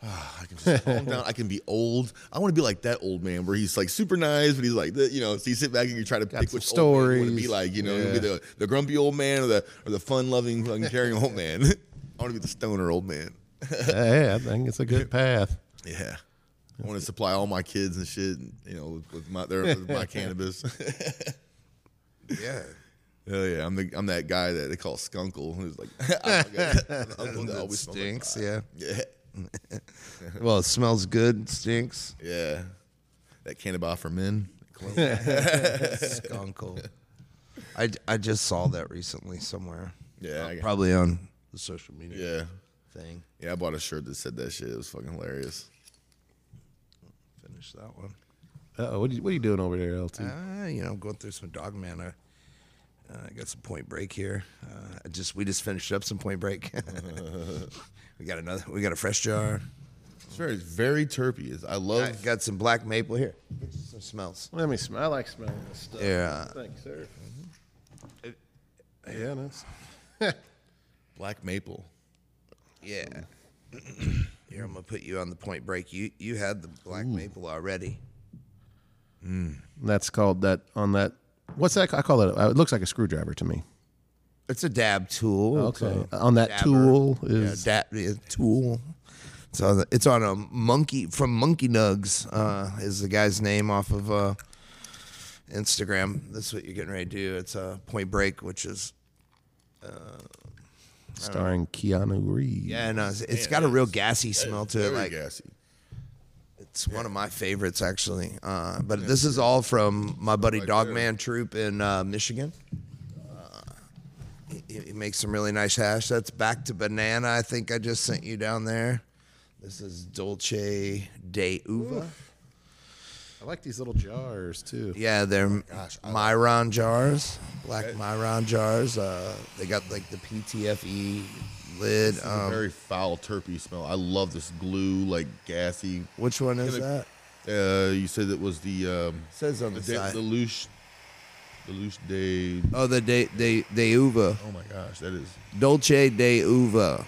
"Ah, I can just calm down. I can be old. I want to be like that old man where he's like super nice, but he's like, you know. So you sit back and you try to pick some which old man you want to be like, you know, Yeah. the, the grumpy old man or the or the fun loving, (laughs) caring old man. (laughs) I want to be the stoner old man. hey, I think it's a good (laughs) path. Yeah. I want to supply all my kids and shit, you know, with, with my their, with my (laughs) cannabis. Yeah. Hell yeah, I'm the I'm that guy that they call Skunkle, who's like I'm the uncle that That always stinks. Yeah. yeah, (laughs) Well, it smells good. Stinks. yeah. That cannabis for men. (laughs) Skunkle. I, I just saw that recently somewhere. Yeah, I Probably on the social media Yeah, thing. yeah. I bought a shirt that said that shit. It was fucking hilarious. Finish that one. Uh-oh, what, are you, what are you doing over there, LT? Uh, you know, going through some dog man. I, uh, I got some Point Break here. Uh, I just we just finished up some Point Break. (laughs) we got another. We got a fresh jar. It's very very terpy. It's- I love. I got some black maple here. Get you some smells. Let me smell. I like smelling this stuff. Yeah. Thanks, sir. Yeah, that's. (laughs) Black maple. Yeah. (clears throat) Here, I'm gonna put you on the Point Break. You you had the black maple already. That's called that on that. What's that? I call it. Uh, it looks like a screwdriver to me. It's a dab tool. Okay. a On that dabber. tool yeah, is dab, yeah, tool. It's on, the, it's on a monkey from Monkey Nugs. Uh, is the guy's name off of uh, Instagram. That's what you're getting ready to do. It's a Point Break, which is starring Keanu Reeves. yeah, no, it's, it's got a real gassy smell to it. Very Like gassy. It's one of my favorites, actually. Uh, but this is all from my buddy Dogman Troop in uh, Michigan. Uh, he, he makes some really nice hash. That's back to banana. I think I just sent you down there. This is Dolce de Uva. I like these little jars too. Yeah, they're Miron jars, black Miron jars. Uh, they got like the PTFE lid. It's a Um, very foul, terpy smell. I love this glue, like gassy. which one is Gonna- that? Uh, you said it was the um, says on the the de, side. the Lush, the Lush de. Oh, the de de de Uva, Oh my gosh, that is. Dolce de Uva.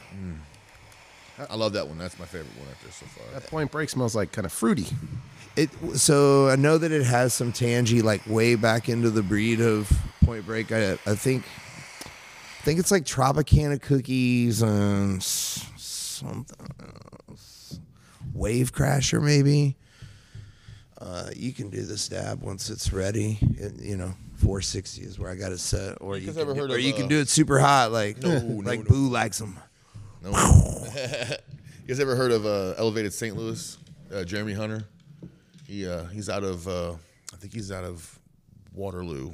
I love that one. That's my favorite one out there so far. That Point Break smells like kind of fruity. It so I know that it has some tangy like way back into the breed of Point Break. I I think I think it's like Tropicana cookies and something else. Wave Crasher maybe. Uh, you can do this dab once it's ready. It, you know, 460 is where I got it set, or you, can or of, you can uh, do it super hot, like No, (laughs) like no, no. Boo likes them. No. (laughs) you guys ever heard of uh, Elevated St. Louis? Uh, Jeremy Hunter. He uh, he's out of uh, I think he's out of Waterloo.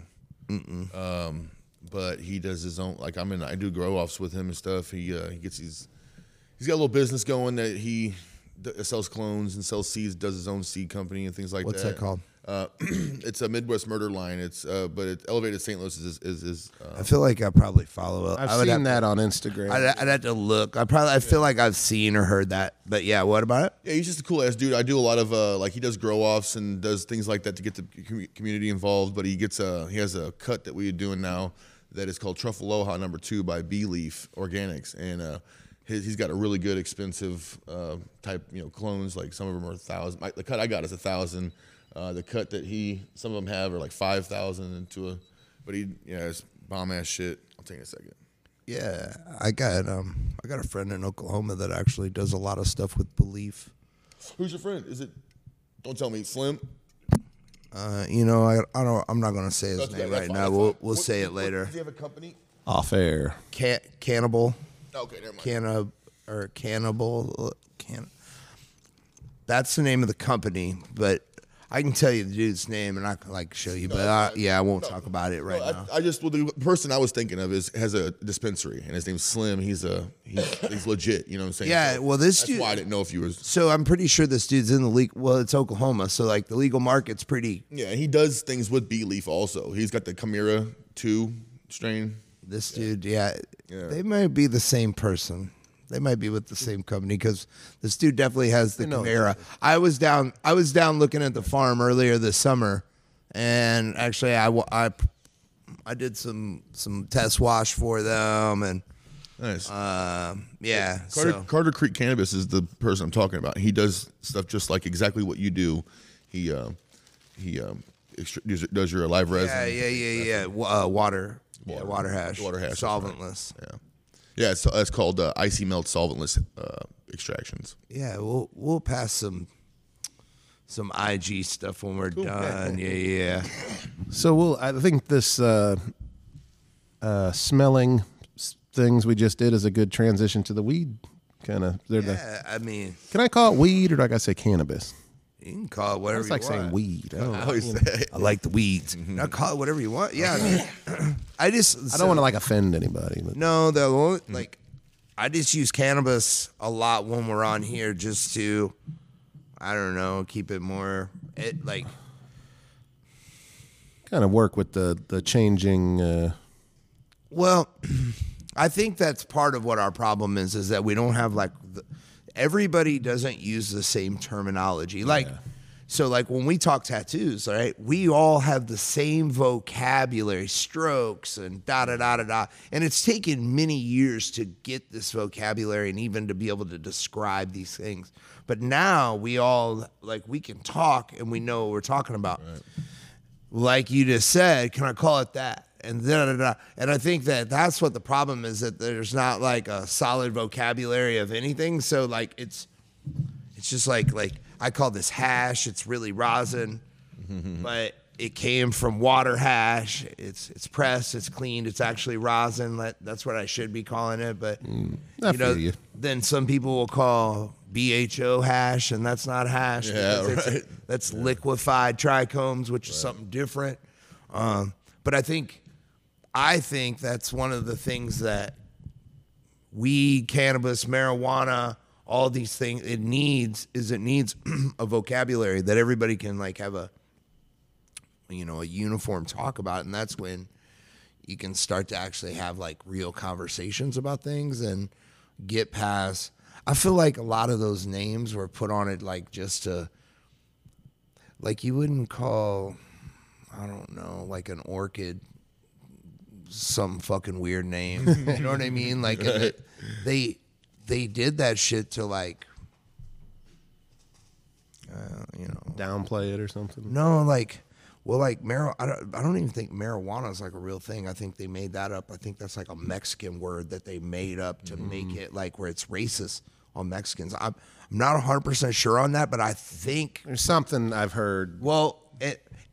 Um, but he does his own. Like I'm in. I do grow offs with him and stuff. He uh, he gets these. He's got a little business going that he d- sells clones and sells seeds. Does his own seed company and things like that. What's that. that called? Uh, (clears throat) it's a Midwest Murder Line. It's uh, but it's Elevated St. Louis is is, is uh, I feel like I probably follow it. I've I would seen have, that on Instagram. I'd, I'd have to look. I probably I feel like I've seen or heard that. But yeah, what about it? Yeah, he's just a cool ass dude. I do a lot of uh, like he does grow offs and does things like that to get the com- community involved. But he gets a he has a cut that we're doing now that is called Truffaloha Number Two by Bee Leaf Organics, and uh, his, he's got a really good expensive uh, type you know clones. Like some of them are a thousand. My, the cut I got is a thousand. Uh, the cut that he some of them have are like five thousand into a. But he yeah, it's bomb ass shit. I'll take a second. Yeah, I got um I got a friend in Oklahoma that actually does a lot of stuff with Bee Leaf. Who's your friend? Is it? Don't tell me Slim. Uh, you know, I I don't I'm not gonna say his That's- name right now. We'll we'll What- say it what- later. Does he have a company? Off air. Can, cannibal, Okay, never mind. cannib or cannibal can. That's the name of the company, but I can tell you the dude's name and I can like show you. But I, yeah, I won't talk about it right No, now. I, I just well, the person I was thinking of is has a dispensary and his name's Slim. He's a he's, (laughs) he's legit. You know what I'm saying? Yeah, So well, this dude- why I didn't know if you was. So I'm pretty sure this dude's in the league. Well, it's Oklahoma, so like the legal market's pretty. Yeah, he does things with bee leaf also. He's got the Chimera two strain. This dude, yeah, Yeah. they might be the same person. They might be with the same company because this dude definitely has the know Chimera. I was down. I was down looking at the farm earlier this summer, and actually, I wa- I, I did some some test wash for them, and Nice. um, yeah. Carter, so Carter Creek Cannabis is the person I'm talking about. He does stuff just like exactly what you do. He uh, he um, extra- does- does your live resin. yeah, yeah, yeah, yeah. Uh, water, yeah, Water. water hash, Water hash, that's right. solventless. Yeah, yeah. It's, it's called uh, icy melt solventless uh, extractions. Yeah, we'll we'll pass some some IG stuff when we're done. Yeah, yeah. (coughs) So we'll. I think this uh, uh, smelling things we just did is a good transition to the weed kind of. They're the. yeah. I mean, Can I call it weed or do I gotta say cannabis? You can call it whatever It's like you saying want. weed. I don't, I always say I like the weeds. Now mm-hmm. call it whatever you want. Yeah, I, mean, (clears throat) I just I don't want to like offend anybody. But No, the only- mm. like I just use cannabis a lot when we're on mm-hmm. here, just to I don't know, keep it more it like kind of work with the the changing. Uh, Well, (clears throat) I think that's part of what our problem is is that we don't have like the, everybody doesn't use the same terminology. Like so like when we talk tattoos, right? We all have the same vocabulary, strokes and da da da da da. And it's taken many years to get this vocabulary and even to be able to describe these things. But now we all like we can talk and we know what we're talking about like you just said, can I call it that? And da, da, da. and I think that that's what the problem is that there's not like a solid vocabulary of anything. So like it's it's just like like I call this hash. It's really rosin, but it came from water hash. It's it's pressed. It's cleaned. It's actually rosin. That, that's what I should be calling it. But I you know, feel you. then some people will call BHO hash, and that's not hash. Yeah, because it's- right. That's liquefied trichomes, which is something different. Um, but I think, I think that's one of the things that weed, cannabis, marijuana, all these things it needs is it needs (clears throat) a vocabulary that everybody can like have a, you know, a uniform talk about, and that's when you can start to actually have like real conversations about things and get past. I feel like a lot of those names were put on it like just to, like you wouldn't call, I don't know, like an orchid some fucking weird name. (laughs) you know what I mean? Like and it, they they did that shit to like, uh, you know, downplay it or something. no, like, well, like mar. I don't, I don't even think marijuana is like a real thing. I think they made that up. I think that's like a Mexican word that they made up to make it like where it's racist on Mexicans. I'm, I'm not 100 percent sure on that, but I think There's something I've heard. well,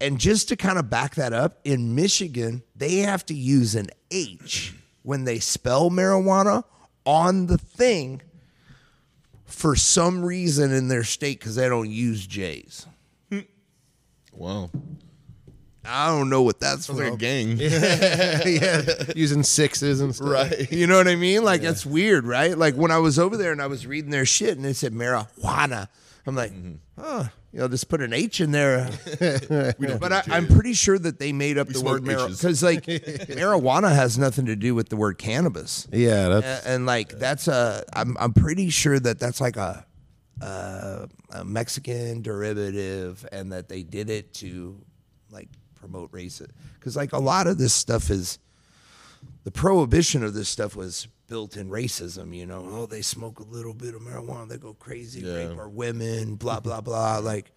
and, and just to kind of back that up, in Michigan, they have to use an H when they spell marijuana on the thing for some reason in their state because they don't use J's. Wow. I don't know what that's Sounds like a gang. (laughs) yeah, using sixes and stuff. right. You know what I mean? Like that's weird, right? Like when I was over there and I was reading their shit and it said marijuana. I'm like, oh, you know, just put an H in there. (laughs) but I, I'm pretty sure that they made up We the word marijuana because like (laughs) marijuana has nothing to do with the word cannabis. Yeah, that's and, and like that's a I'm I'm pretty sure that that's like a, a a Mexican derivative, and that they did it to like promote race because like a lot of this stuff is the prohibition of this stuff was built in racism. You know, oh they smoke a little bit of marijuana, they go crazy, Yeah. rape our women, blah blah blah. Like.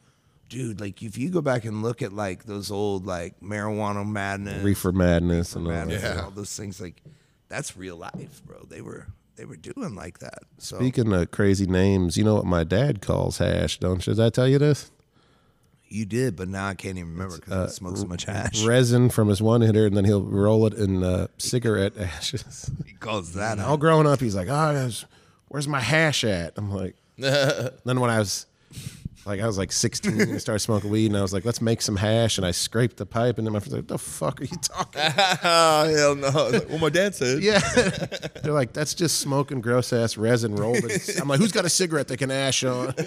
Dude, like if you go back and look at like those old like marijuana madness, reefer madness and all madness that. and all those things like that's real life bro they were they were doing like that so Speaking of crazy names, you know what my dad calls hash, don't you? Did I tell you this? You did but now i can't even remember because i smoked so much hash Resin from his one hitter, and then he'll roll it in uh, cigarette (laughs) ashes. he calls that All growing up, he's like, "Oh, where's my hash at?" I'm like, (laughs) then when I was like, I was like 16, and started smoking weed, and I was like, "Let's make some hash," and I scraped the pipe, and then my friends like, "What the fuck are you talking?" (laughs) oh, hell no. I was like, well, my dad said. Yeah, (laughs) they're like, "That's just smoking gross ass resin rolled." in-" I'm like, "Who's got a cigarette they can ash on?" (laughs)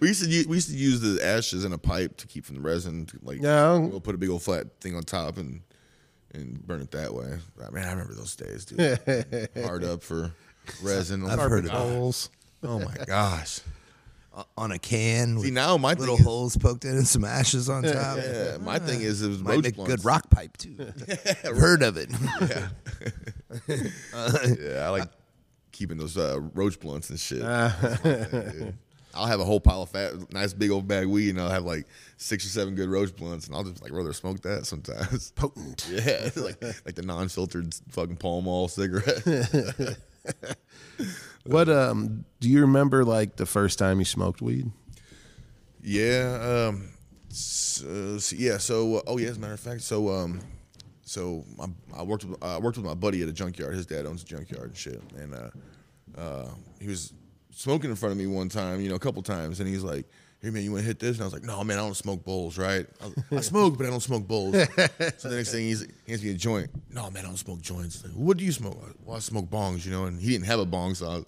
We used to use, we used to use the ashes in a pipe to keep from the resin. To like, Yeah. we'll put a big old flat thing on top and and burn it that way. I mean, I remember those days, dude. Hard up for resin. I've heard of that. Holes. Oh my gosh. On a can See with now my little thing is, holes poked in and some ashes on top yeah, my thing is it was might make a blunts. good rock pipe too (laughs) i've heard of it Yeah, (laughs) yeah. I like keeping those uh, roach blunts and shit. (laughs) Dude. I'll have a whole pile of fat, nice big old bag of weed, and I'll have like six or seven good roach blunts, and I'll just like rather smoke that sometimes. Potent. Yeah, like like the non-filtered fucking Pall Mall cigarette. (laughs) What um do you remember like the first time you smoked weed? Yeah. Um. So, so- yeah. So. Uh, oh yeah. As a matter of fact. So. Um. So I, I worked with I worked with my buddy at a junkyard. His dad owns a junkyard and shit. And uh, uh, he was smoking in front of me one time. You know, a couple times, and he's like. Hey man, you want to hit this? And I was like, No man, I don't smoke bowls, right? I, was- I smoke, but I don't smoke bowls. (laughs) so the next thing he's he hands me a joint. No man, I don't smoke joints. Like, what do you smoke? Well, I smoke bongs, you know. And he didn't have a bong, so I was,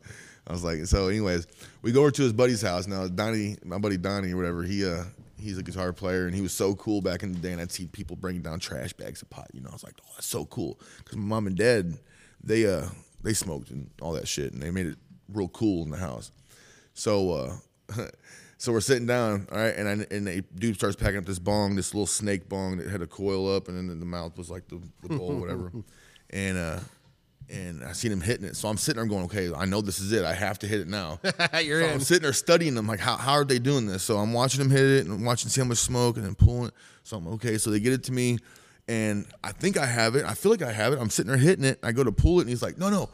I was like, so anyways, we go over to his buddy's house. Now Donnie, my buddy Donnie or whatever, he uh he's a guitar player and he was so cool back in the day. And I'd see people bringing down trash bags of pot. You know, I was like, oh, that's so cool because my mom and dad they uh they smoked and all that shit, and they made it real cool in the house. So uh (laughs) so we're sitting down, all right, and I, and the dude starts packing up this bong, this little snake bong that had a coil up, and then the mouth was like the, the bowl, (laughs) whatever. And uh and I seen him hitting it, so I'm sitting there going, okay, I know this is it. I have to hit it now. (laughs) You're So I'm sitting there studying them, like how how are they doing this? So I'm watching them hit it and I'm watching see how much smoke and then pulling it. So I'm okay. So they get it to me, and I think I have it. I feel like I have it. I'm sitting there hitting it. I go to pull it, and he's like, no, no.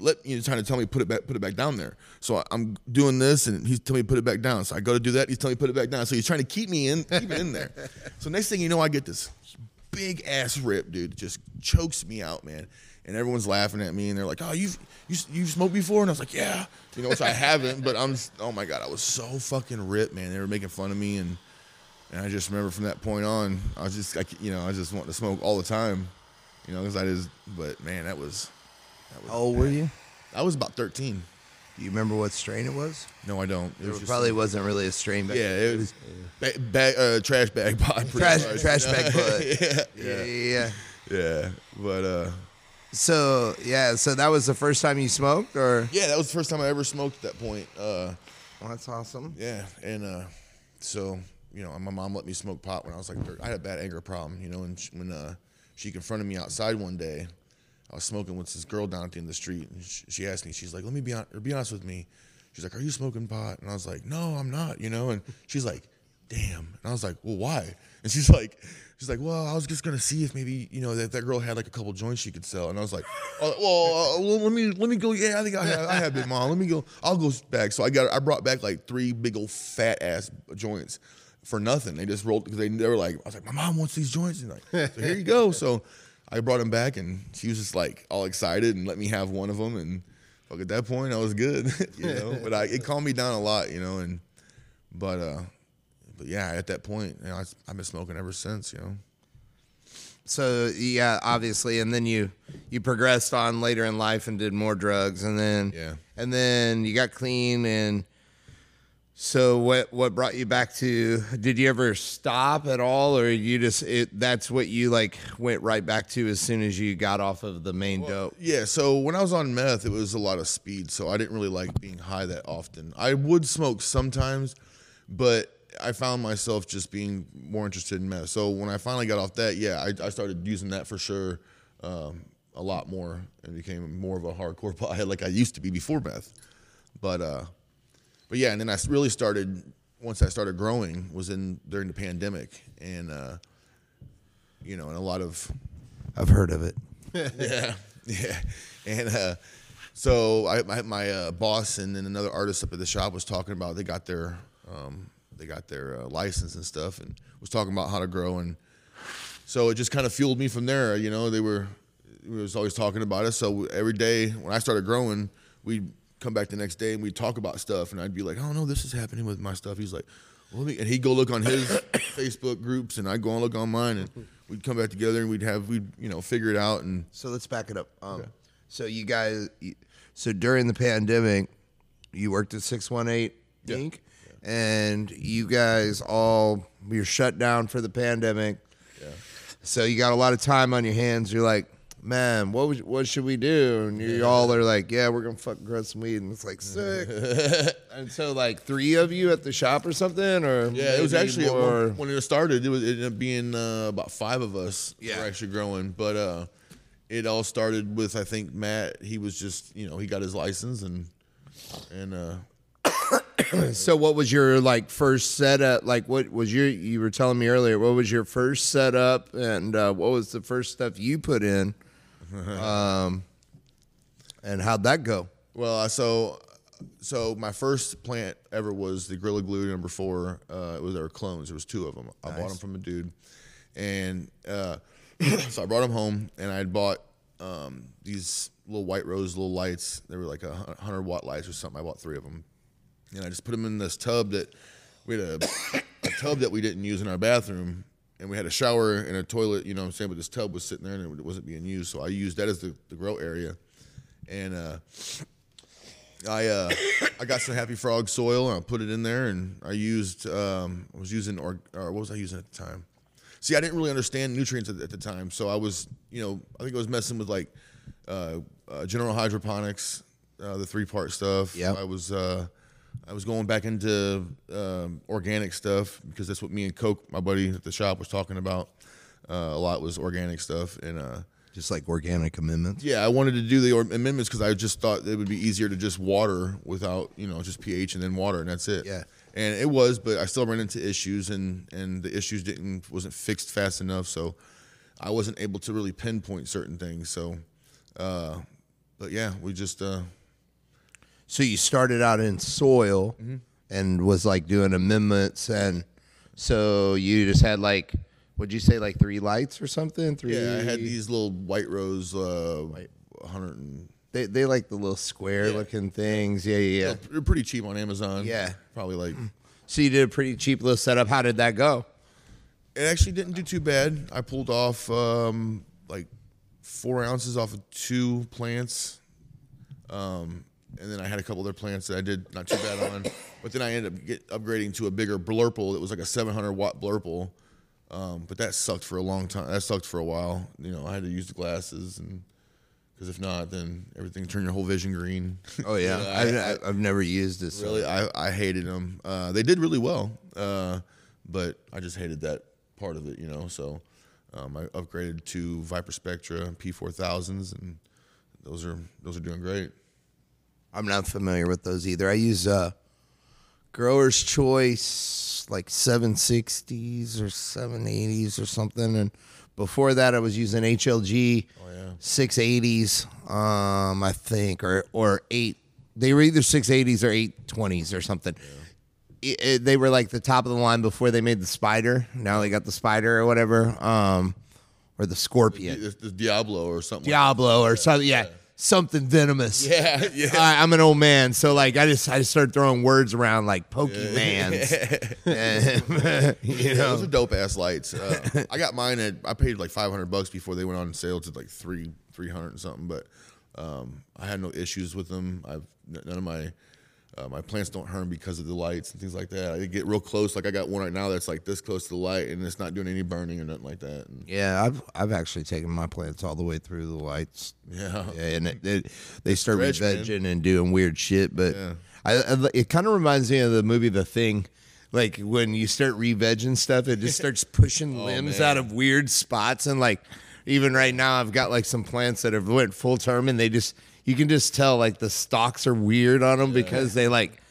Let you know, trying to tell me put it back, put it back down there. So I'm doing this, and he's telling me put it back down. So I go to do that. He's telling me put it back down. So he's trying to keep me in, keep it in there. (laughs) So next thing you know, I get this big ass rip, dude. Just chokes me out, man. And everyone's laughing at me, and they're like, "Oh, you've you you smoked before?" And I was like, "Yeah," you know, which I haven't, but I'm. Oh my god, I was so fucking ripped, man. They were making fun of me, and and I just remember from that point on, I was just, like, you know, I just wanted to smoke all the time, you know, because I just. But man, that was. How old were you I was about 13. do you remember what strain it was No, I don't. It was probably wasn't really a strain back Yeah, then. it was ba- bag, uh, trash bag pot. pretty trash much, trash you know? bag (laughs) bud yeah, yeah yeah yeah yeah, but uh. so yeah so that was the first time you smoked or Yeah, that was the first time I ever smoked at that point. Uh, well, that's awesome yeah, and uh, so you know, my mom let me smoke pot when I was like, thir- I had a bad anger problem, you know, and sh- when uh, she confronted me outside one day, I was smoking with this girl down at the end of the street, and she, asked me, she's like, "Let me be on, or be honest with me." She's like, "Are you smoking pot?" And I was like, "No, I'm not," you know, and she's like, "Damn," and I was like, "Well, why?" And she's like. She's like, well, I was just gonna see if maybe you know that, that girl had like a couple joints she could sell, and I was like, oh, well, uh, well, let me let me go. Yeah, I think I have, I have it, mom. Let me go. I'll go back. So I got I brought back like three big old fat ass joints for nothing. They just rolled because they, they were like, I was like, my mom wants these joints, and like, so here you go. So I brought them back, and she was just like all excited and let me have one of them, and fuck, at that point I was good, (laughs) you know. (laughs) But I, it calmed me down a lot, you know, and but uh, but yeah, at that point, you know, I, I've been smoking ever since. You know. So yeah, obviously, and then you you progressed on later in life and did more drugs, and then Yeah. and then you got clean, and so what what brought you back to? Did you ever stop at all, or you just it, that's what you like went right back to as soon as you got off of the main dope? Yeah, so when I was on meth, it was a lot of speed, so I didn't really like being high that often. I would smoke sometimes, but I found myself just being more interested in meth. So when I finally got off that, yeah, I, I started using that for sure um, a lot more and became more of a hardcore (laughs) pothead like I used to be before meth. But uh, but yeah, and then I really started once I started growing was in during the pandemic, and uh, you know, and a lot of I've heard of it. (laughs) yeah, yeah. And uh, so I, my, my uh, boss and then another artist up at the shop was talking about they got their um, they got their uh, license and stuff, and was talking about how to grow, and so it just kind of fueled me from there. You know, they were we was always talking about it. So every day when I started growing, we'd come back the next day and we'd talk about stuff, and I'd be like, "Oh no, this is happening with my stuff." He's like, well, let me, and he'd go look on his (coughs) Facebook groups, and I'd go and look on mine, and we'd come back together and we'd have we'd you know figure it out and. So let's back it up. Um, So you guys, so during the pandemic, you worked at Six One Eight Yeah. Ink. And you guys all you're shut down for the pandemic. Yeah. So you got a lot of time on your hands. You're like, man, what was, what should we do? And you all are like, yeah, we're gonna fucking grow some weed, and it's like sick. (laughs) and so like three of you at the shop or something, or Yeah, it was actually more. when it started. It was it ended up being uh, about five of us. Yeah. were actually growing, but uh, it all started with I think Matt. He was just you know he got his license and and uh, (coughs) So what was your like first setup? Like what was your you were telling me earlier, what was your first setup and uh, what was the first stuff you put in? Um and how'd that go? well I- so so my first plant ever was the Gorilla Glue number four. Uh, it was our clones. There was two of them. I bought them from a dude, and uh, (coughs) so I brought them home, and I had bought um, these little white rose little lights. They were like a hundred watt lights or something. I bought three of them, and I just put them in this tub that we had a, (coughs) a tub that we didn't use in our bathroom, and we had a shower and a toilet. You know what I'm saying? But this tub was sitting there and it wasn't being used, so I used that as the, the grow area, and. uh I uh, I got some Happy Frog soil and I put it in there and I used um, I was using or, or what was I using at the time? See, I didn't really understand nutrients at, at the time, so I was you know I think I was messing with like uh, uh, General Hydroponics, uh, the three part stuff. Yeah. I was uh, I was going back into um, organic stuff because that's what me and Coke, my buddy at the shop, was talking about. Uh, a lot was organic stuff and. Uh, Just like organic amendments. yeah, I wanted to do the or- amendments because I just thought it would be easier to just water without, you know, just pH and then water and that's it. Yeah. And it was, but I still ran into issues and and the issues didn't wasn't fixed fast enough, so I wasn't able to really pinpoint certain things. So, uh, but yeah, we just uh, So you started out in soil Mm-hmm. and was like doing amendments and so you just had like would you say like three lights or something? Three yeah, I had these little white rose, uh, hundred and they they like the little square looking things. Yeah, yeah, yeah. they're pretty cheap on Amazon. Yeah. probably like. So you did a pretty cheap little setup. How did that go? It actually didn't do too bad. I pulled off um, like four ounces off of two plants, um, and then I had a couple other plants that I did not too bad on. But then I ended up get, upgrading to a bigger blurple. that was like a 700 watt blurple, um, but that sucked for a long time. That sucked for a while. You know, I had to use the glasses, and because if not, then everything turned your whole vision green. Oh yeah, (laughs) You know, I, I, I've never used this. Really, I, I hated them. Uh, they did really well, uh, but I just hated that part of it, you know. So um, I upgraded to ViparSpectra P4000s, and those are those are doing great. I'm not familiar with those either. I use uh, Grower's Choice, like 760s or 780s or something, and before that I was using HLG Oh, yeah. 680s, um, I think, or or eight. They were either 680s or 820s or something. It- it- they were like the top of the line before they made the Spider. Now they got the Spider or whatever, um, or the Scorpion. The, the Diablo or something. like Diablo or something. Yeah. Something venomous. Yeah, (laughs) yeah. I, I'm an old man, so like I just I just start throwing words around like Pokemans. And, (laughs) you Yeah, those are dope ass lights. Uh, I got mine at I paid like five hundred bucks before they went on sale to like three three hundred and something. But um, I had no issues with them. I've none of my uh, my plants don't harm because of the lights and things like that. I get real close. Like I got one right now that's like this close to the light and it's not doing any burning or nothing like that. And yeah, I've I've actually taken my plants all the way through the lights. yeah, Yeah, and it, it, they start Stretch, man. and doing weird shit. But Yeah. I, I, it kind of reminds me of the movie The Thing. Like when you start re-vegging stuff, it just starts (laughs) pushing limbs man. out of weird spots. And like even right now, I've got like some plants that have went full term, and they just you can just tell like the stalks are weird on them because they like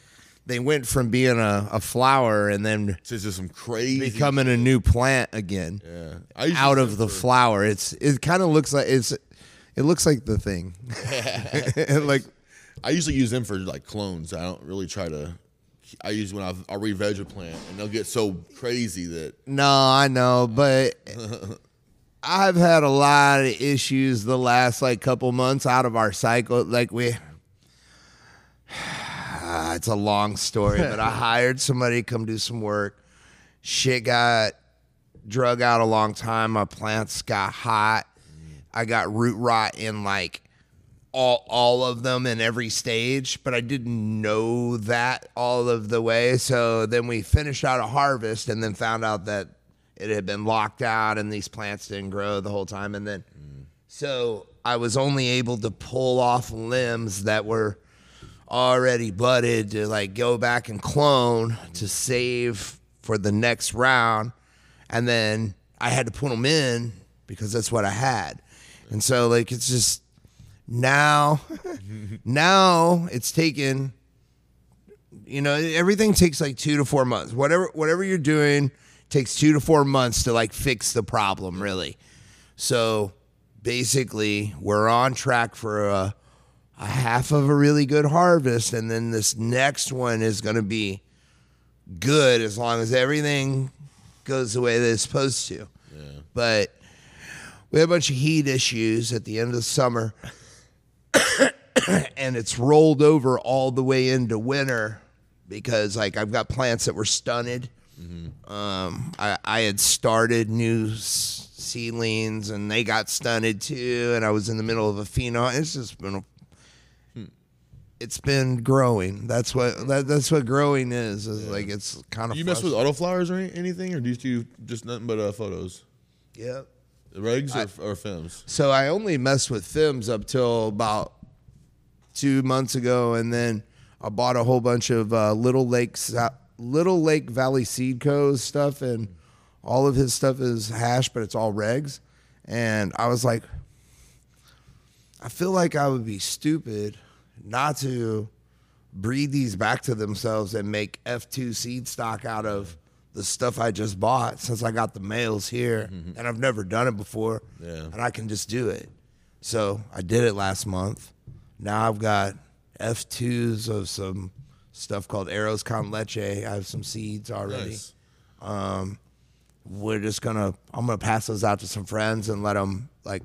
they went from being a, a flower and then it's just some crazy. becoming a new plant again yeah, I out of the flower. It's it kind of looks like it's it looks like the thing. And, (laughs) like I usually use them for like clones. I don't really try to. I use when I've, I'll re-veg a plant and they'll get so crazy that no, I know, but (laughs) I've had a lot of issues the last like couple months out of our cycle. Like we, (sighs) Ah, it's a long story, but I (laughs) hired somebody to come do some work. Shit got drug out a long time. My plants got hot. I got root rot in like all all of them in every stage, but I didn't know that all of the way. So then we finished out a harvest and then found out that it had been locked out and these plants didn't grow the whole time. And then mm. so I was only able to pull off limbs that were already budded to like go back and clone to save for the next round. And then I had to put them in because that's what I had. And so like it's just now (laughs) now it's taken you know everything takes like 2 to 4 months. Whatever whatever you're doing takes 2 to 4 months to like fix the problem really. So basically we're on track for a a half of a really good harvest and then this next one is going to be good as long as everything goes the way that it's supposed to. But we had a bunch of heat issues at the end of the summer (coughs) and it's rolled over all the way into winter because like I've got plants that were stunted. Um, I, I had started new seedlings and they got stunted too, and I was in the middle of a phenol. It's just been, a, it's been growing. That's what that, that's what growing is. Is like it's kind of you mess with autoflowers or anything, or do you do just nothing but uh, photos, yeah. regs or, or fems? So I only messed with fems up till about two months ago, and then I bought a whole bunch of uh, Little Lakes, Little Lake Valley Seed Co's stuff, and all of his stuff is hash, but it's all regs. And I was like, I feel like I would be stupid not to breed these back to themselves and make F2 seed stock out of the stuff I just bought since I got the males here mm-hmm. and I've never done it before. Yeah. And I can just do it. So I did it last month. Now I've got F2s of some stuff called Arroz con leche. I have some seeds already. Nice. We're just gonna, I'm gonna pass those out to some friends and let them like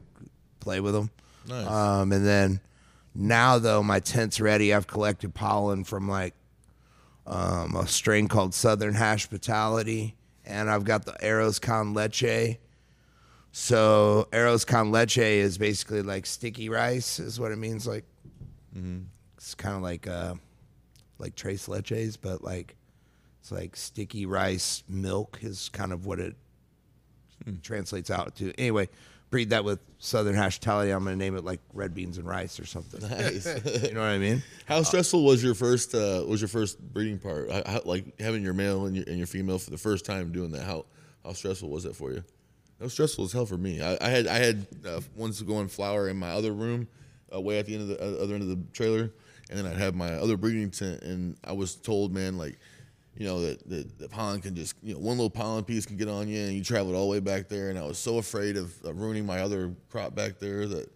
play with them. Nice. Um, and then now though my tent's ready. I've collected pollen from like um, a strain called Southern Hospitality, and I've got the Arroz con leche. So Arroz con leche is basically like sticky rice, is what it means. Like it's kind of like uh, like tres leches, but like it's like sticky rice milk is kind of what it translates out to. Anyway, breed that with Southern Hospitality. I'm gonna name it like red beans and rice or something. (laughs) Nice. (laughs) you know what I mean? How stressful was your first uh, was your first breeding part? How, how- like having your male and your, and your female for the first time doing that. How how stressful was that for you? That was stressful as hell for me. I, I had I had uh, ones going flower in my other room, uh, way at the end of the uh, other end of the trailer, and then I'd have my other breeding tent, and I was told, man, like. You know that the, the pollen can just you know one little pollen piece can get on you and you travel all the way back there and I was so afraid of, of ruining my other crop back there that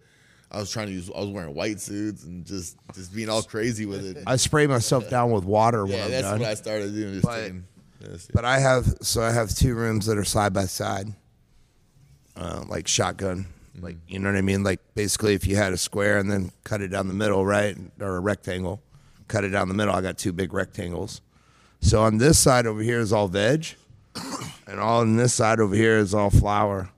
I was trying to use I was wearing white suits and just just being all crazy with it. I spray myself (laughs) down with water when Yeah, I'm that's done. what I started doing. Just But- taking, yes, But I have so I have two rooms that are side by side, uh, like shotgun Like you know what I mean? Like basically, if you had a square and then cut it down the middle, right, or a rectangle, cut it down the middle. I got two big rectangles. So on this side over here is all veg, (coughs) and all on this side over here is all flour.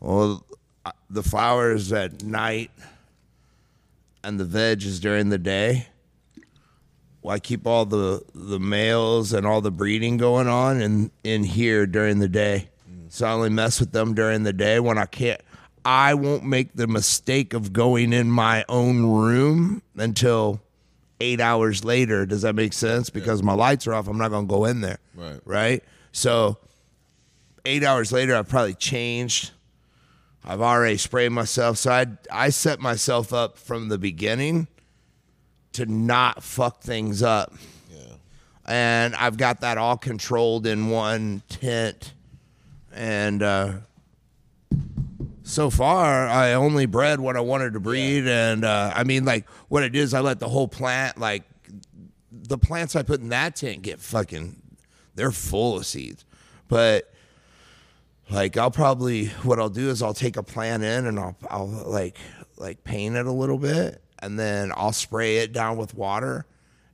Well, uh, the flour is at night, and the veg is during the day. Well, I keep all the the males and all the breeding going on in in here during the day. So I only mess with them during the day when I can't. I won't make the mistake of going in my own room until eight hours later. Does that make sense? Because my lights are off. I'm not going to go in there. Right. Right. So eight hours later, I've probably changed. I've already sprayed myself. So I, I set myself up from the beginning to not fuck things up. Yeah. And I've got that all controlled in one tent. And uh, so far, I only bred what I wanted to breed. And uh, I mean, like, what it is, I let the whole plant, like, the plants I put in that tent get fucking, they're full of seeds. But like I'll probably what I'll do is I'll take a plant in and I'll I'll like like paint it a little bit and then I'll spray it down with water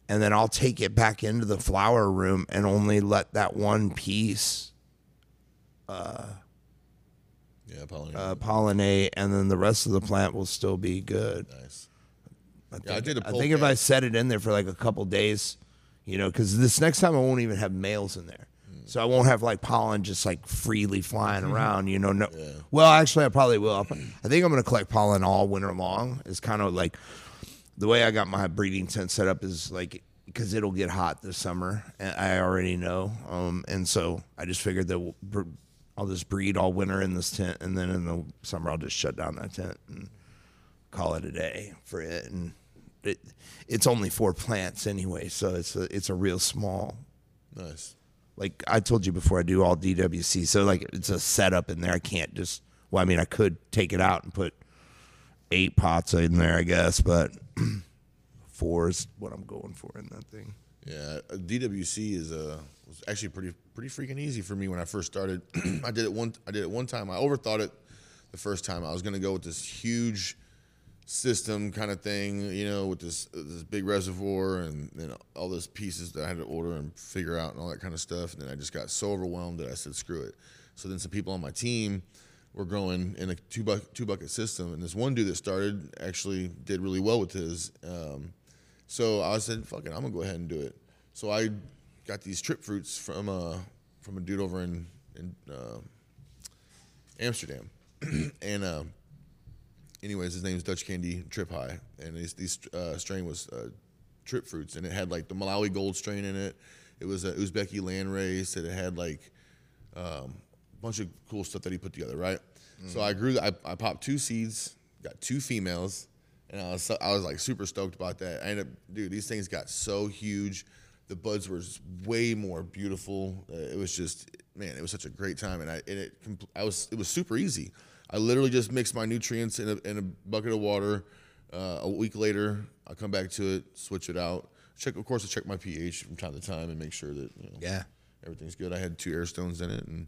and then I'll take it back into the flower room and only let that one piece Yeah, pollinate. uh, pollinate and then the rest of the plant will still be good. nice. yeah, I did a I think if. I set it in there for like a couple days, you know, because this next time I won't even have males in there. So I won't have like pollen just like freely flying around, you know. No, well, actually, I probably will. I'll- think I'm going to collect pollen all winter long. It's kind of like the way I got my breeding tent set up is like because it'll get hot this summer, and I already know. Um, and so I just figured that we'll, br- I'll just breed all winter in this tent, and then in the summer I'll just shut down that tent and call it a day for it. And it, it's only four plants anyway, so it's a, it's a real small. Nice. Like I told you before, I do all DWC, so like it's a setup in there. I can't just. Well, I mean, I could take it out and put eight pots in there, I guess, but (clears throat) four is what I'm going for in that thing. Yeah, DWC is uh was actually pretty pretty freaking easy for me when I first started. (clears throat) I did it one I did it one time. I overthought it the first time. I was gonna go with this huge system kind of thing, you know, with this this big reservoir and know all those pieces that I had to order and figure out and all that kind of stuff. And then I just got so overwhelmed that I said screw it. So then some people on my team were growing in a two bucket two bucket system, and this one dude that started actually did really well with his. Um, so I said, "Fuck it, I'm gonna go ahead and do it." So I got these trip fruits from uh from a dude over in in uh, Amsterdam, (clears throat) and uh, anyways, his name's Dutch Candy Trip High, and this these uh, strain was uh, trip fruits, and it had like the Malawi Gold strain in it. It was a Uzbeki land race, and it had like um, a bunch of cool stuff that he put together, right? So I grew, I, I popped two seeds, got two females, and I was I was like super stoked about that. I ended up, dude, these things got so huge. The buds were way more beautiful. Uh, it was just, man, it was such a great time, and I and it compl- I was it was super easy. I literally just mixed my nutrients in a, in a bucket of water. Uh, a week later, I come back to it, switch it out. Check, of course, I check my pH from time to time and make sure that you know, Yeah. everything's good. I had two air stones in it and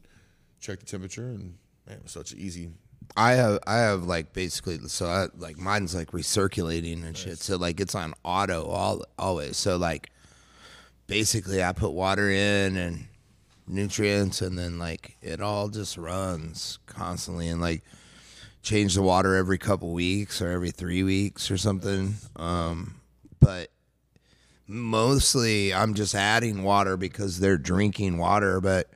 checked the temperature, and man, it was such an easy. I have I have like basically so I like mine's like recirculating and shit. So like it's on auto all always. So like basically I put water in and nutrients and then like it all just runs constantly and like change the water every couple weeks or every 3 weeks or something. Um but mostly I'm just adding water because they're drinking water, but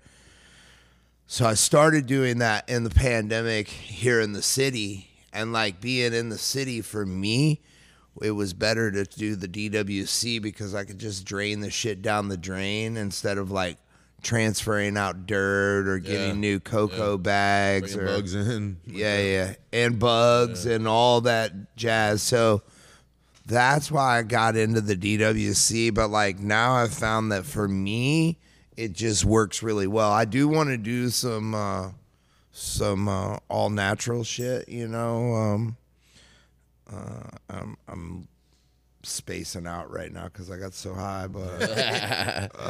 so I started doing that in the pandemic here in the city. And like being in the city for me, it was better to do the DWC because I could just drain the shit down the drain instead of like transferring out dirt or getting Yeah. new coco bags Bringing or bugs in. (laughs) yeah, yeah, and bugs and all that jazz. So that's why I got into the DWC. But like now, I've found that for me, it just works really well. I do want to do some uh, some uh, all natural shit. You know, um, uh, I'm I'm spacing out right now because I got so high, but. (laughs)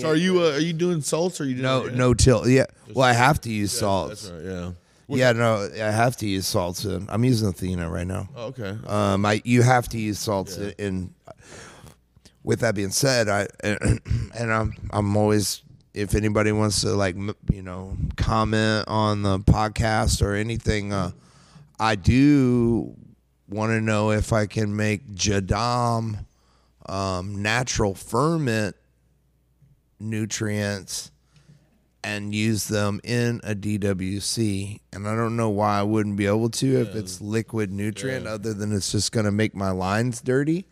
So are you uh, are you doing salts or are you doing No, no till. Yeah. Well, I have to use salts. That's right. Yeah. Yeah, no, I have to use salts. In, I'm using Athena right now. Oh, okay. Um, I you have to use salts in, in. With that being said, I (clears throat) and I'm I'm always if anybody wants to like you know comment on the podcast or anything, uh, I do want to know if I can make Jadam um, natural ferment nutrients and use them in a DWC. And I don't know why I wouldn't be able to if it's liquid nutrient, other than it's just going to make my lines dirty.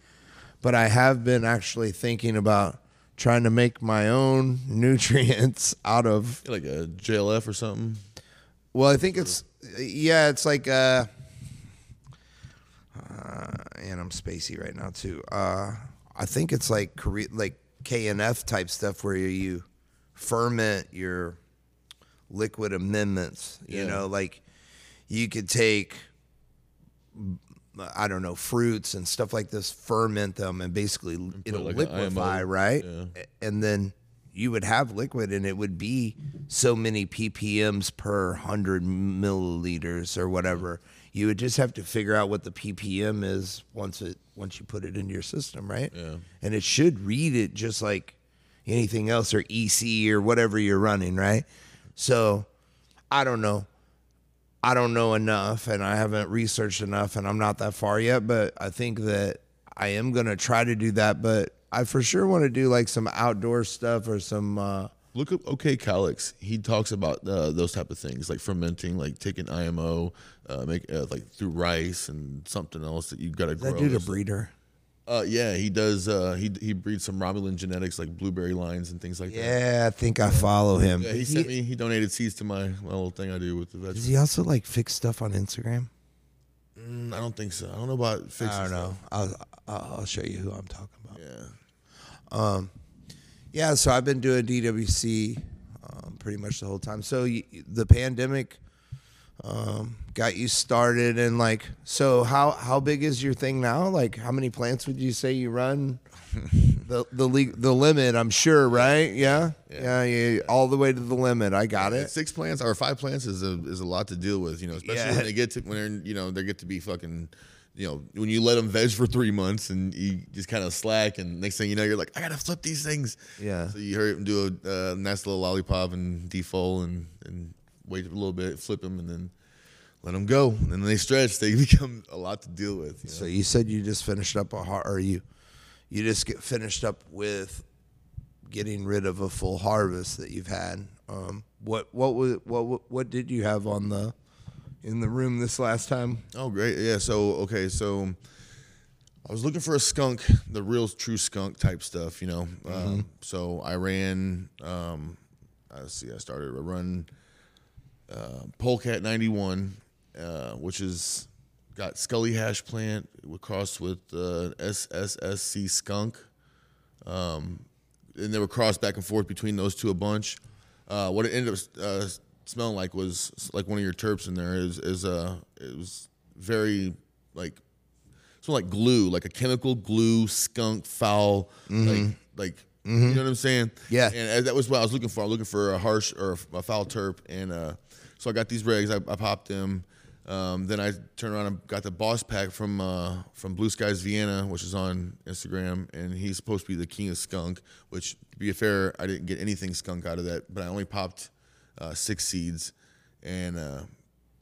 But I have been actually thinking about trying to make my own (laughs) nutrients out of. like a JLF or something. Well, I think it's yeah, it's like uh, uh and I'm spacey right now too. Uh, I think it's like Korea, like KNF type stuff where you, ferment your liquid amendments. You Yeah. know, like you could take I don't know fruits and stuff like this, ferment them, and basically it'll like liquefy, right? Yeah. And then you would have liquid, and it would be so many ppms per hundred milliliters or whatever. You would just have to figure out what the ppm is once it once you put it into your system, right? Yeah. And it should read it just like anything else or EC or whatever you're running, right? So I don't know. I don't know enough and I haven't researched enough and I'm not that far yet, but I think that I am going to try to do that, but I for sure want to do like some outdoor stuff or some uh Look up OK Calix. He talks about uh, those type of things, like fermenting, like taking IMO, uh, make uh, like through rice and something else that you've got to grow. that dude a breeder. Uh, yeah, he does. Uh, he he breeds some Romulan genetics, like blueberry lines and things like that. Yeah, I think I follow him. Yeah, he He- sent me. He donated seeds to my, my little thing I do with the Does vegetables. he also like fix stuff on Instagram? Mm, I don't think so. I don't know about fixing. I don't know. I'll I'll I'll show you who I'm talking about. Yeah. Yeah, so I've been doing DWC um, pretty much the whole time. So y the pandemic um, got you started, and like, so how how big is your thing now? Like, how many plants would you say you run? (laughs) the the le- the limit, I'm sure, right? Yeah? yeah, yeah, all the way to the limit. I got it. Six plants or five plants is a is a lot to deal with, you know, especially Yeah. when they get to when they're you know they get to be fucking, you know, when you let them veg for three months and you just kind of slack, and next thing you know you're like, I gotta flip these things. Yeah. So you hurry up and do a uh, nice little lollipop and defold and and wait a little bit, flip them, and then let them go. And then they stretch. They (laughs) become a lot to deal with. You know? So you said you just finished up a har- or you you just get finished up with getting rid of a full harvest that you've had. Um, what what was what what- what did you have on the in the room this last time? Oh, great. Yeah. So, okay. So I was looking for a skunk, the real true skunk type stuff, you know. Um, so I ran, um, let's see, I started a run uh, Polecat 91, uh, which is got Scully hash plant crossed with uh, SSSC skunk. Um, and they were crossed back and forth between those two a bunch. Uh, what it ended up uh, smelling like was like one of your terps in there is is uh it was very like smelled like glue, like a chemical glue, skunk, foul, like like you know what I'm saying? Yeah. And that was what I was looking for. I was looking for a harsh or a foul terp, and uh, so I got these regs. I, I popped them. Um, then I turned around and got the boss pack from uh, from Blue Skies Vienna, which is on Instagram, and he's supposed to be the king of skunk. Which, to be fair, I didn't get anything skunk out of that, but I only popped uh, six seeds, and uh,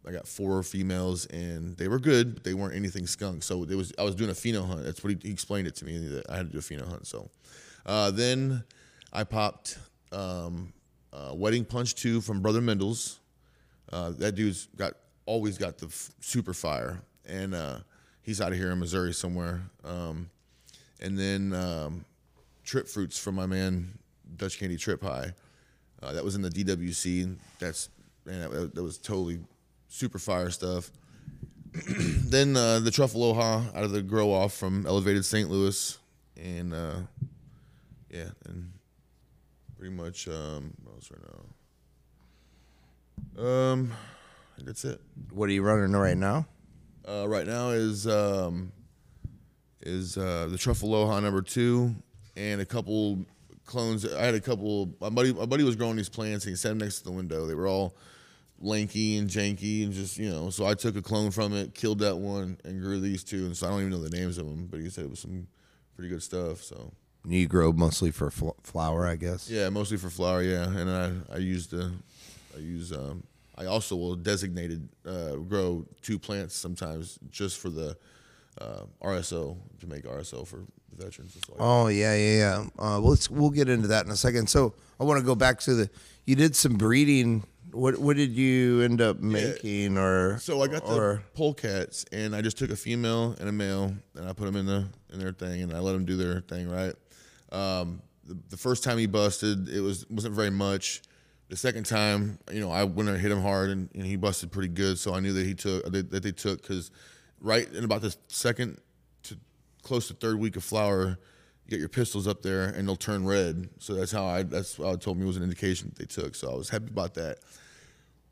I got four females, and they were good, but they weren't anything skunk. So it was I was doing a pheno hunt. That's what he, he explained it to me that I had to do a pheno hunt. So uh, then I popped um, uh, Wedding Punch Two from Brother Mendel's. Uh, that dude's got always got the f- super fire, and uh, he's out of here in Missouri somewhere. Um, and then um, Trip Fruits from my man Dutch Candy Trip High. Uh, that was in the DWC. That's man, that, that was totally super fire stuff. (clears throat) then uh, the Truffle Aloha out of the grow off from Elevated St. Louis, and uh, yeah, and pretty much um, what else right now? Um, that's it. What are you running right now? Uh, right now is um, is uh, the Truffle Aloha number two, and a couple clones. I had a couple. My buddy, my buddy was growing these plants, and he set them next to the window. They were all lanky and janky and just you know. So I took a clone from it, killed that one, and grew these two. And so I don't even know the names of them, but he said it was some pretty good stuff. So You grow mostly for fl- flower, I guess. yeah, mostly for flower. Yeah, and I I use the I use um I also will designated uh, grow two plants sometimes just for the uh, RSO to make RSO for veterans. stuff like. Oh yeah, yeah, yeah. Uh, well, let's we'll get into that in a second. So I want to go back to the. You did some breeding. What what did you end up making, or So I got the or polecats, and I just took a female and a male, and I put them in the in their thing, and I let them do their thing. Right. Um, the, the first time he busted, it was wasn't very much. The second time, you know, I went and hit him hard, and, and he busted pretty good. So I knew that he took that they took because right in about the second close to third week of flower, you get your pistils up there, and they'll turn red. So that's how I that's what I told me was an indication that they took. So I was happy about that.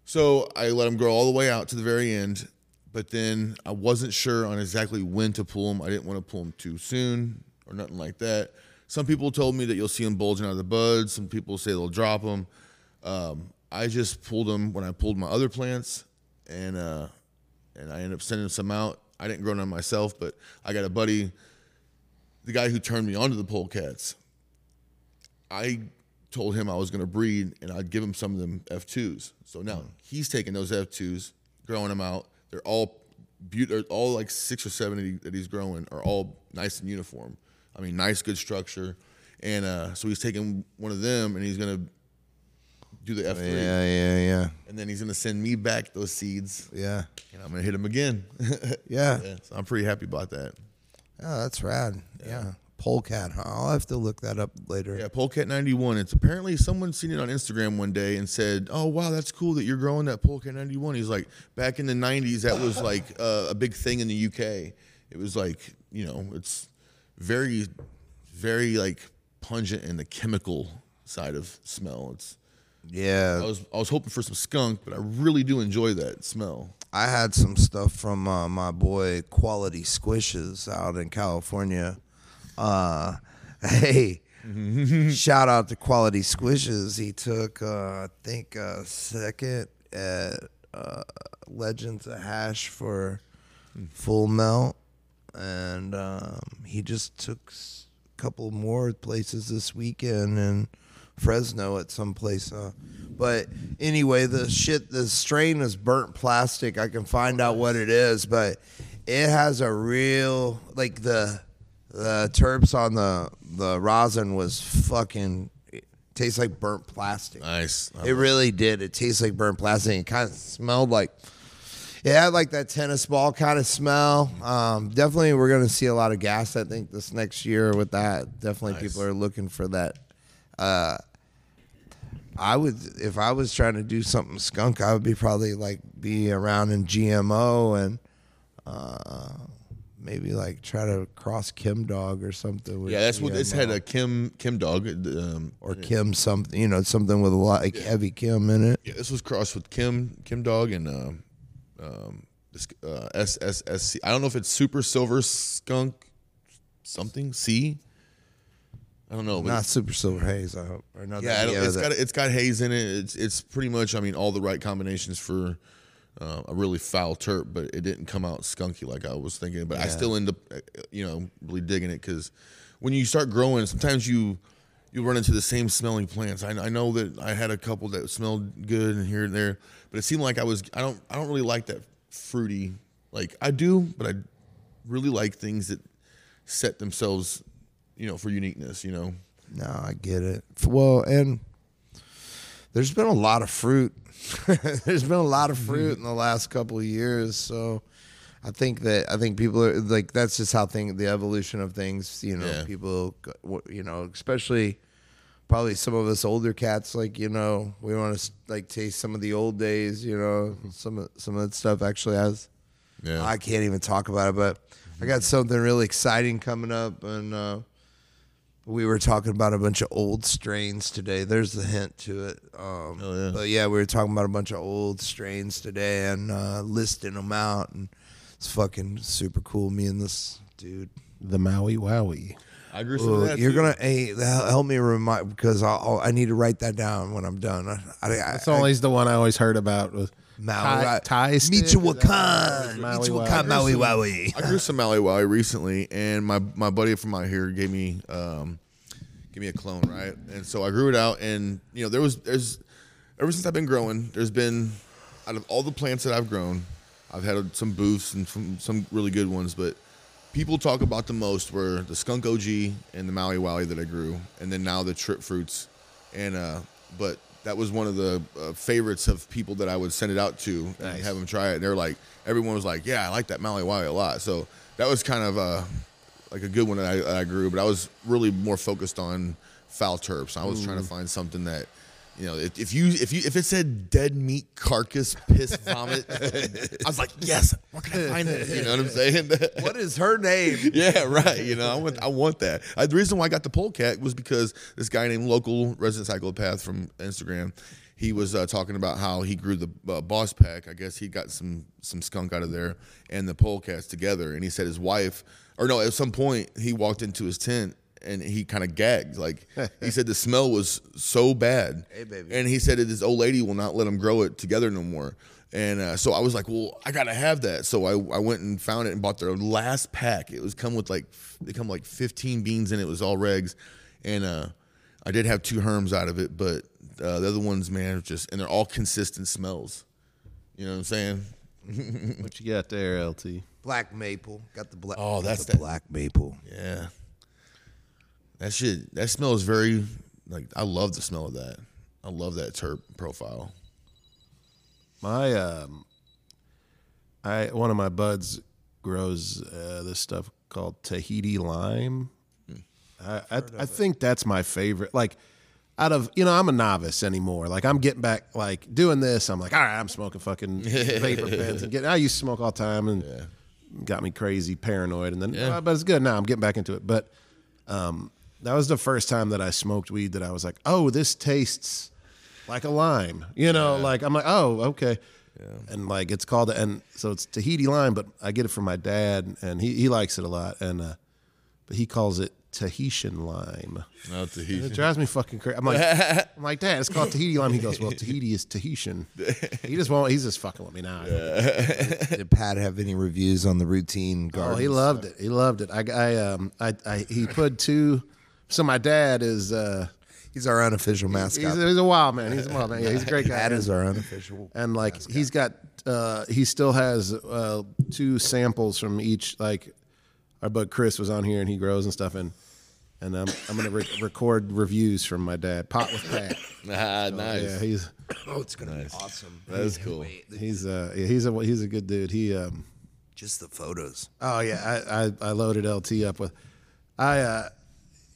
So I let them grow all the way out to the very end, but then I wasn't sure on exactly when to pull them. I didn't want to pull them too soon or nothing like that. Some people told me that you'll see them bulging out of the buds. Some people say they'll drop them. Um, I just pulled them when I pulled my other plants, and uh, and I ended up sending some out. I didn't grow none myself, but I got a buddy, the guy who turned me onto the polecats. I told him I was going to breed and I'd give him some of them F2s. So now he's taking those F2s, growing them out. They're all beautiful, all like six or seven that, that he's growing are all nice and uniform. I mean, nice, good structure. And uh, so he's taking one of them and he's going to do the F3. yeah, yeah, yeah, And then he's going to send me back those seeds yeah, and I'm going to hit him again. (laughs) yeah. yeah, so I'm pretty happy about that. Oh, that's rad. Yeah, polecat. Huh? I'll have to look that up later. Yeah, Polecat 91. It's apparently someone seen it on Instagram one day and said, "Oh wow, that's cool that you're growing that Polecat 91." He's like, back in the 90s, that was like (laughs) uh, a big thing in the UK. It was like, you know, it's very, very like pungent in the chemical side of smell. It's I Yeah, was I was hoping for some skunk, but I really do enjoy that smell. I had some stuff from uh, my boy Quality Squishes out in California. Uh, (laughs) hey, shout out to Quality Squishes. He took, uh, I think, uh, second at uh, Legends of Hash for Full Melt, and um, he just took a couple more places this weekend and. Fresno at some place. Uh, but anyway, the shit, the strain is burnt plastic. I can find out what it is, but it has a real like the the terps on the the rosin was fucking. It tastes like burnt plastic. Nice. I It really did. It tastes like burnt plastic. It kind of smelled like. It had like that tennis ball kind of smell. Um, definitely, we're going to see a lot of gas. I think this next year with that. Definitely, Nice. people are looking for that. Uh, I would, if I was trying to do something skunk, I would be probably like be around in GMO and uh, maybe like try to cross Chem Dog or something. With yeah, that's what this had a Chem Chem dog. Um, or Chem something, you know, something with a lot like heavy Chem in it. Yeah, this was crossed with Chem Chem Dog and um, um, this uh, SSSC. I don't know if it's Super Silver Skunk something C. I don't know. Not super silver haze, I hope. Or not yeah, I that- don't, it's that- got it's got haze in it. It's it's pretty much. I mean, all the right combinations for uh, a really foul terp, but it didn't come out skunky like I was thinking. But I still end up, uh, you know, really digging it because when you start growing, sometimes you you run into the same smelling plants. I, I know that I had a couple that smelled good and here and there, but it seemed like I was. I don't. I don't really like that fruity. Like I do, but I really like things that set themselves, you know, for uniqueness. You know. No, I get it. Well, and there's been a lot of fruit. (laughs) there's been a lot of fruit mm-hmm. in the last couple of years, so I think that I think people are like that's just how thing the evolution of things. You know, Yeah. people, you know, especially probably some of us older cats, like you know, we want to like taste some of the old days. You know, mm-hmm. some of some of that stuff actually has. Yeah. I can't even talk about it, but I got mm-hmm. something really exciting coming up, and uh, we were talking about a bunch of old strains today. There's the hint to it. Um, Oh, yeah. But yeah, we were talking about a bunch of old strains today and uh, listing them out, and it's fucking super cool. Me and this dude. The Maui Wowie. I grew some of Ooh, that. you're too. gonna hey, help me remind because I'll, I need to write that down when I'm done. I, I, That's always the one I always heard about with Maui, Thai, Thai stick, is that- Michoacan, Maui Michoacan, Wowie. Maui I grew some Maui Wowie recently, and my my buddy from out here gave me um, gave me a clone, right? And so I grew it out, and you know there was there's ever since I've been growing, there's been out of all the plants that I've grown, I've had some booths and some some really good ones, but people talk about the most were the skunk OG and the Maui Wowie that I grew, and then now the trip fruits, and uh, but that was one of the uh, favorites of people that I would send it out to and have them try it. And they're like, everyone was like, yeah, I like that Wowie a lot. So that was kind of uh, like a good one that I, that I grew, but I was really more focused on foul terps. I was trying to find something that. You know, if, if you if you if it said dead meat carcass piss vomit, I was like, yes, where can I find it? You know what I'm saying? (laughs) What is her name? Yeah, right. You know, I want I want that. I, the reason why I got the polecat was because this guy named local resident psychopath from Instagram, he was uh, talking about how he grew the uh, boss pack. I guess he got some some skunk out of there and the polecats together. And he said his wife, or no, at some point he walked into his tent and he kind of gagged. Like he (laughs) said, the smell was so bad. Hey, baby. And he said that his old lady will not let him grow it together no more. And uh, so I was like, well, I gotta have that. So I, I went and found it and bought their last pack. It was come with like they come like 15 beans in it. It was all regs, and uh, I did have two herms out of it, but uh, the other ones, man, just and they're all consistent smells. You know what I'm saying? (laughs) What you got there, LT? Black maple. Got the black. Oh, that's the that- black maple. Yeah. That shit. That smell is very like I love the smell of that. I love that terp profile. My um, I one of my buds grows uh, this stuff called Tahiti lime. I I, I think that's my favorite. Like out of you know, I'm a novice anymore. Like I'm getting back, like doing this. I'm like, all right, I'm smoking fucking (laughs) vapor pens and getting. I used to smoke all the time and got me crazy, paranoid, and then Yeah. uh, but it's good now. I'm getting back into it. But um, that was the first time that I smoked weed that I was like, oh, this tastes like a lime. You know, like I'm like, oh, okay. And like it's called and so it's Tahiti lime, but I get it from my dad and he, he likes it a lot. And uh, but he calls it Tahitian lime. Not the It drives me fucking crazy. I'm like, (laughs) I'm like, Dad, it's called Tahiti lime. He goes, Well, Tahiti is Tahitian. He just won't. He's just fucking with me now. Did Pat have any reviews on the routine garden? Oh, he loved it. He loved it. I, I, um, I, I, he put two. So my dad is, uh, He's our unofficial mascot. he's, he's a wild man. He's a wild man. Yeah, he's a great (laughs) guy. Pat is our unofficial. and like he's got uh he still has uh two samples from each like our bud chris was on here and he grows and stuff and and i'm, I'm gonna re- record reviews from my dad pot with pat (laughs) ah, nice. yeah he's Oh, it's gonna be awesome. That is cool. he's uh yeah, he's a he's a good dude he um Just the photos. oh yeah i i, I loaded lt up with i uh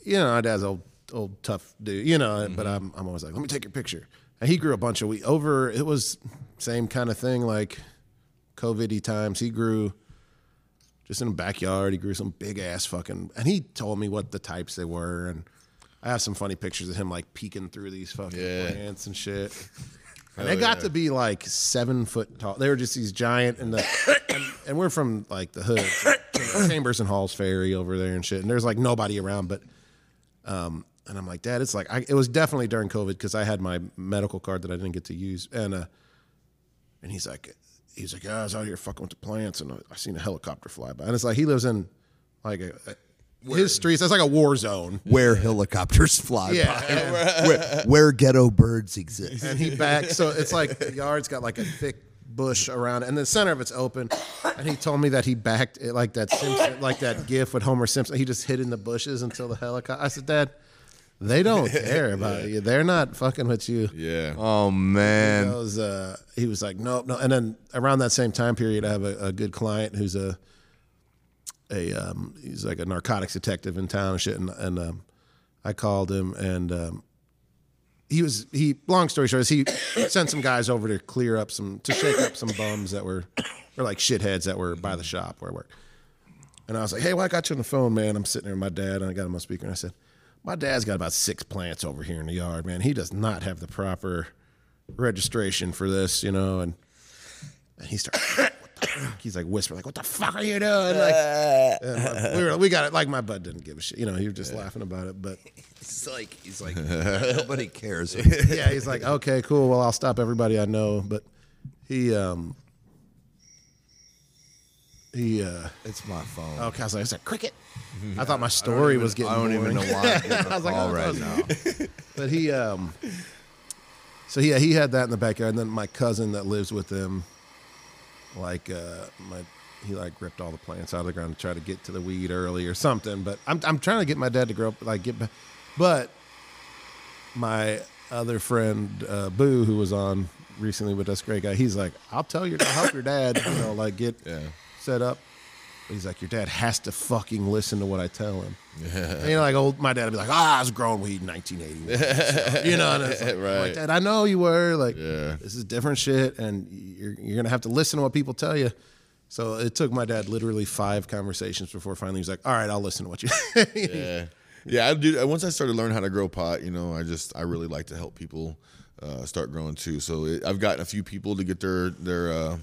you know my dad's old old tough dude you know but mm-hmm. i'm i'm always like let me take your picture. And he grew a bunch of wheat over it was same kind of thing like covid times. He grew just in the backyard. He grew some big ass fucking and he told me what the types they were and i have some funny pictures of him like peeking through these fucking Yeah. plants and shit. And they got to be like seven foot tall. They were just these giant, and the and, and we're from like the hood, Chambers and Halls Ferry over there and shit. And there's like nobody around, but um, and I'm like, Dad, it's like I, it was definitely during COVID because I had my medical card that I didn't get to use, and uh, and he's like, he's like, yeah, I was out here fucking with the plants, and I, I seen a helicopter fly by, and it's like he lives in like a, a his streets. That's like a war zone. Where helicopters fly Yeah, by. (laughs) Where, where ghetto birds exist. and he back. So it's like the yard's got like a thick bush around it, and the center of it's open. And he told me that he backed it like that Simpson, like that GIF with Homer Simpson. He just hid in the bushes until the helicopter. I said, Dad, they don't (laughs) care about you. They're not fucking with you. Yeah. Oh He man. goes, uh, he was like, nope, no. And then around that same time period, I have a, a good client who's a a um, he's like a narcotics detective in town and shit. And, and um, I called him and um, he was he. Long story short, is he (coughs) sent some guys over to clear up some to shake up some bums that were or like shitheads that were by the shop where I work. And I was like, hey, well, I got you on the phone, man. I'm sitting there with my dad, and I got him on speaker. And I said, my dad's got about six plants over here in the yard, man. He does not have the proper registration for this, you know. And, and he started, (coughs) (laughs) he's like whispering, like, "What the fuck are you doing?" Like, and we were, we got it. Like my bud didn't give a shit. You know, he was just laughing about it. But (laughs) He's like, he's like, (laughs) nobody cares. yeah, he's like, "Okay, cool. Well, I'll stop everybody I know." But he, um, he, uh, It's my phone. okay, I was like, "Is that cricket?" I thought my story was getting. I don't even boring. know why I was like, oh, right now. But he, um, so yeah, he had that in the backyard, and then my cousin that lives with him, like, uh, my, he like ripped all the plants out of the ground to try to get to the weed early or something. But I'm, I'm trying to get my dad to grow up, like get back. But my other friend, uh, Boo, who was on recently with us, great guy, he's like, I'll tell you to help your dad, you know, like get Yeah. set up. He's like, your dad has to fucking listen to what I tell him. And, you know, like old my dad would be like, ah, I was growing weed in 1981. you know, and it's like, Right. Dad, I know you were. Like, Yeah. this is different shit, and you're you're gonna have to listen to what people tell you. So it took my dad literally five conversations before finally he was like, all right, I'll listen to what you. (laughs) Yeah, yeah. I do. Once I started learning how to grow pot, you know, I just I really like to help people uh, start growing too. So it, I've gotten a few people to get their their uh,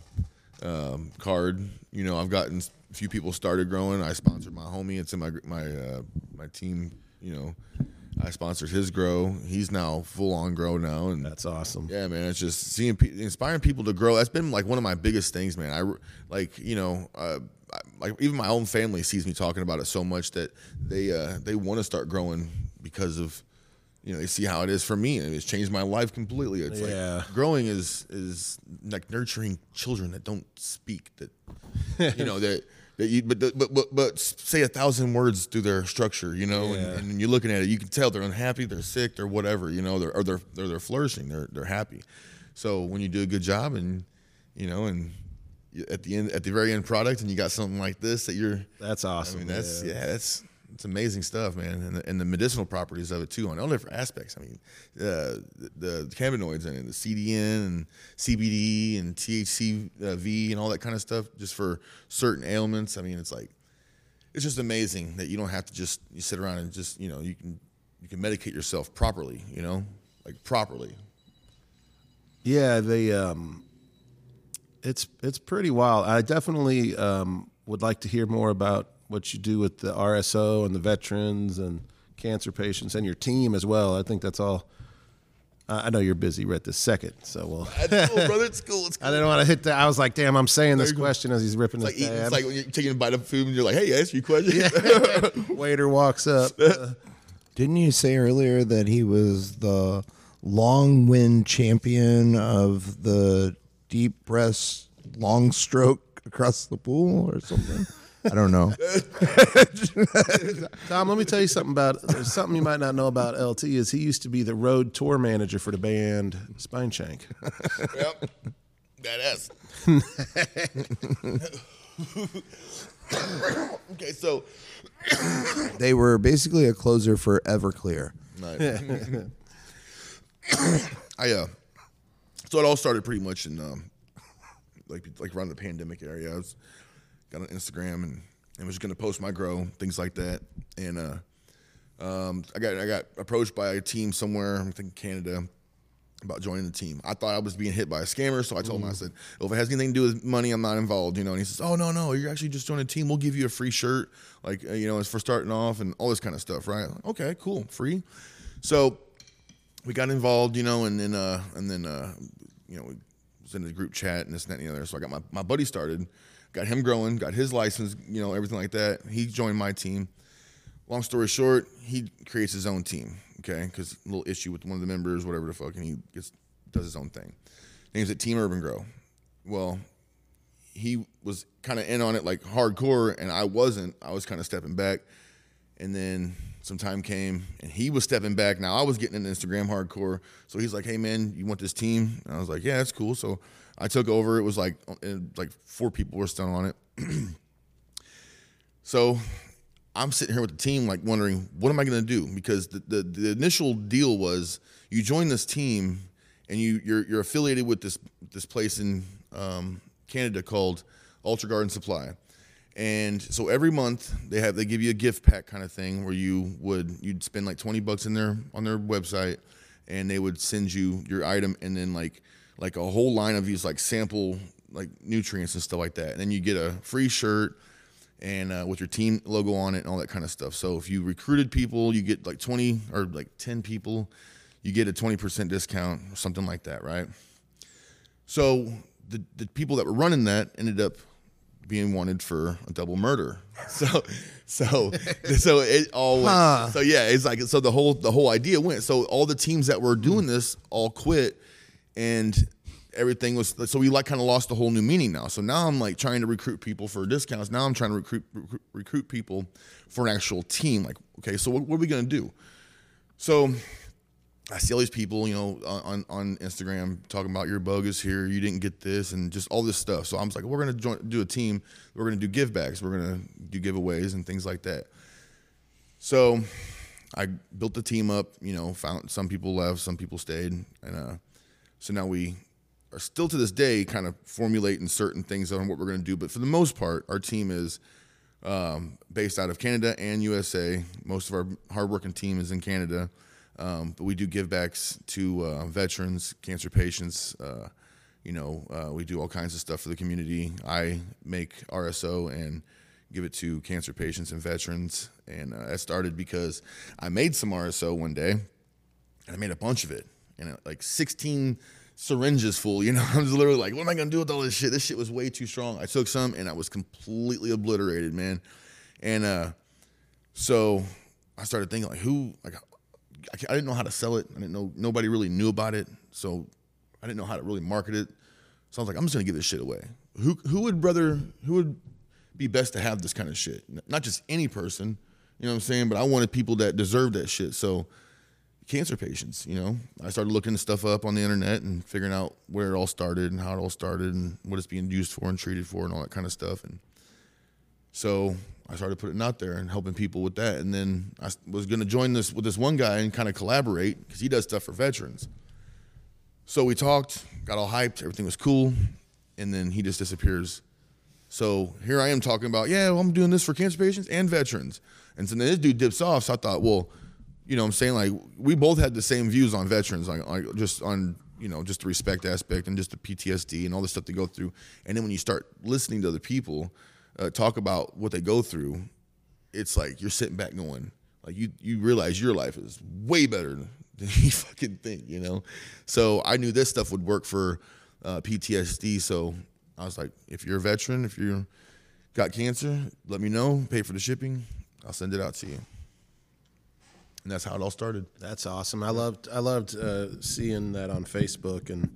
um, card. You know, I've gotten a few people started growing. I sponsored my homie. It's in my my uh, my team. You know, I sponsored his grow. He's now full on grow now, and That's awesome. yeah, man. It's just seeing, pe- inspiring people to grow. That's been like one of my biggest things, man. I like, you know, uh, I, like even my own family sees me talking about it so much that they uh, they want to start growing because of, you know, they see how it is for me, and it's changed my life completely. It's Yeah. like growing is is like nurturing children that don't speak that, you know (laughs) that. That you, but, but but but say a thousand words through their structure, you know, Yeah. and, and you're looking at it, you can tell they're unhappy, they're sick, they're whatever, you know, they're or they're they're, they're flourishing, they're they're happy. So when you do a good job, and you know, and at the end, at the very end product, and you got something like this that you're, That's awesome. I mean, that's yeah. yeah, that's it's amazing stuff, man, and the, and the medicinal properties of it too on all different aspects. I mean, uh, the, the cannabinoids in it, the CBN and CBD and THCV and all that kind of stuff, just for certain ailments. I mean, it's like it's just amazing that you don't have to just you sit around and just you know you can you can medicate yourself properly, you know, like properly. Yeah, they um it's it's pretty wild. I definitely um would like to hear more about what you do with the RSO and the veterans and cancer patients and your team as well. I think that's all I I know you're busy right this second, so well. That's (laughs) cool, brother. It's cool. It's cool. I didn't want to hit that. I was like, damn, I'm saying this question as he's ripping It's like eating, tab. it's like when you're taking a bite of food and you're like, "Hey, I ask you a question." (laughs) Waiter walks up. (laughs) Didn't you say earlier that he was the long wind champion of the deep breast long stroke across the pool or something? I don't know. (laughs) Tom, let me tell you something about there's something you might not know about LT is he used to be the road tour manager for the band Spineshank. yep, that ass. (laughs) okay, so They were basically a closer for Everclear. I uh, so it all started pretty much in um, like like around the pandemic area. I was got on Instagram and, and was going to post my grow things like that, and uh, um, I got I got approached by a team somewhere, I think Canada, about joining the team. I thought I was being hit by a scammer, so I told him I said, well, if it has anything to do with money, I'm not involved, you know. And he says, oh no no, you're actually just joining a team. We'll give you a free shirt, like uh, you know, it's for starting off and all this kind of stuff, right? Like, okay, cool, free. So we got involved, you know, and then uh, and then uh, you know, we was in the group chat and this and that and the other. So I got my, my buddy started, got him growing, got his license, you know, everything like that. He joined my team. Long story short, he creates his own team, okay? Because little issue with one of the members, whatever the fuck, and he gets does his own thing. Names it Team Urban Grow. Well, he was kind of in on it like hardcore, and I wasn't. I was kind of stepping back. And then some time came and he was stepping back. Now I was getting into Instagram hardcore. So he's like, hey man, you want this team? And I was like, yeah, that's cool. So I took over. It was like and like four people were still on it. (clears throat) so I'm sitting here with the team, like wondering, what am I going to do? Because the, the, the initial deal was you join this team and you, you're, you're affiliated with this, this place in um, Canada called Ultra Garden Supply. And so every month they have they give you a gift pack kind of thing where you would you'd spend like 20 bucks in their on their website and they would send you your item and then like like a whole line of these like sample like nutrients and stuff like that. And then you get a free shirt and uh, with your team logo on it and all that kind of stuff. So if you recruited people, you get like 20 or like 10 people, you get a 20% discount or something like that, right? So the the people that were running that ended up being wanted for a double murder. (laughs) So so (laughs) so it all went, Huh. so yeah, it's like so the whole the whole idea went. So all the teams that were doing this all quit and everything was so we like kind of lost the whole new meaning now. So now I'm like trying to recruit people for discounts. Now I'm trying to recruit recruit, recruit people for an actual team. Like, okay, so what, what are we gonna do? So I see all these people, you know, on on Instagram talking about your bogus here, you didn't get this, and just all this stuff. So I'm like, we're gonna join, do a team. We're gonna do give. We're gonna do giveaways and things like that. So I built the team up. You know, found some people left, some people stayed, and uh, so now we are still to this day kind of formulating certain things on what we're gonna do. But for the most part, our team is um, based out of Canada and USA. Most of our hardworking team is in Canada, um, but we do give backs to uh, veterans, cancer patients. Uh, you know, uh, we do all kinds of stuff for the community. I make RSO and give it to cancer patients and veterans. And uh, that started because I made some RSO one day, and I made a bunch of it, and uh, like 16 syringes full. You know, (laughs) I was literally like, "What am I gonna do with all this shit? This shit was way too strong." I took some, and I was completely obliterated, man. And uh, so I started thinking, like, who, like, I, I didn't know how to sell it. I didn't know nobody really knew about it, so I didn't know how to really market it. So I was like, I'm just gonna give this shit away. Who who would rather who would be best to have this kind of shit? Not just any person, you know what I'm saying, but I wanted people that deserve that shit. So cancer patients, you know, I started looking stuff up on the internet and figuring out where it all started and how it all started and what it's being used for and treated for and all that kind of stuff. And so I started putting it out there and helping people with that. And then I was going to join this with this one guy and kind of collaborate because he does stuff for veterans. So we talked, got all hyped, everything was cool, and then he just disappears. So here I am talking about, yeah, well, I'm doing this for cancer patients and veterans. And so then this dude dips off. So I thought, well, you know what I'm saying? Like, we both had the same views on veterans, like, like just on, you know, just the respect aspect and just the PTSD and all the stuff they go through. And then when you start listening to other people uh, talk about what they go through, it's like you're sitting back going, like you you realize your life is way better (laughs) than you fucking think, you know. So I knew this stuff would work for uh, PTSD. So I was like, if you're a veteran, if you got cancer, let me know. Pay for the shipping. I'll send it out to you. And that's how it all started. That's awesome. I loved I loved uh, seeing that on Facebook and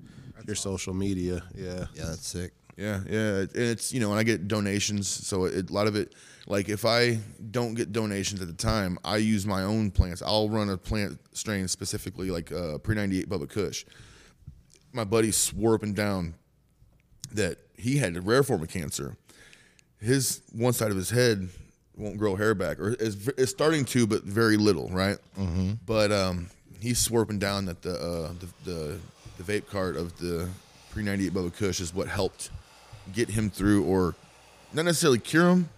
your social media. Yeah. Yeah, that's sick. Yeah, yeah, and it's you know, and I get donations, so it, a lot of it, like if I don't get donations at the time, I use my own plants. I'll run a plant strain specifically, like uh, pre ninety eight Bubba Kush. My buddy swore up and down that he had a rare form of cancer. His one side of his head won't grow hair back, or is, is starting to, but very little, right? Mm-hmm. But um, he's swore up and down that the uh, the, the the vape cart of the pre ninety eight Bubba Kush is what helped get him through, or not necessarily cure him,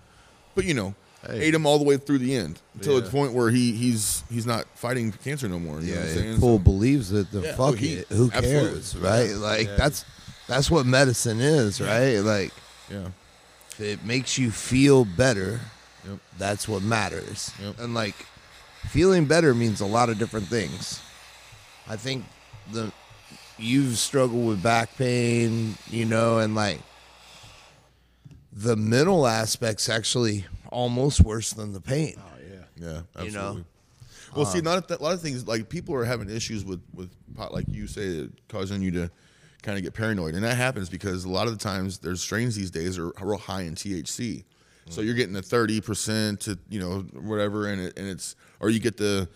but you know, Hey. aid him all the way through the end until Yeah. the point where he he's he's not fighting cancer no more. You know Yeah, what I'm saying? if Poole believes that then Yeah, fuck he- it. Who absolutely. cares, right? Like that's that's what medicine is, right? Like yeah, it makes you feel better, Yep. that's what matters. Yep. And like feeling better means a lot of different things. I think the you've struggled with back pain, you know, and like the mental aspects actually almost worse than the pain. Oh yeah. yeah, absolutely. You know? Well, see, um, not that, a lot of things like people are having issues with with pot, like you say, it causing you to kind of get paranoid, and that happens because a lot of the times there's strains these days are real high in THC, so you're getting the thirty percent to you know whatever, and it, and it's or you get the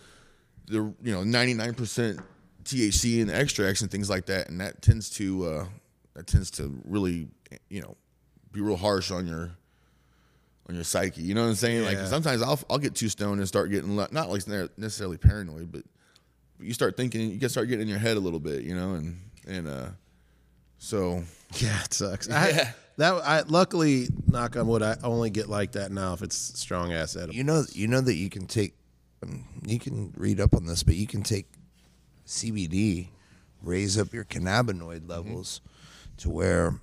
the you know ninety nine percent THC in extracts and things like that, and that tends to uh, that tends to really you know be real harsh on your on your psyche. You know what I'm saying? Like sometimes I'll I'll get too stoned and start getting not like necessarily paranoid, but, you start thinking you can start getting in your head a little bit, you know, and and uh, so Yeah, it sucks. (laughs) I, that I luckily, knock on wood, I only get like that now if it's strong ass edible. You know, you know that you can take. um, You can read up on this, but you can take CBD, raise up your cannabinoid levels to where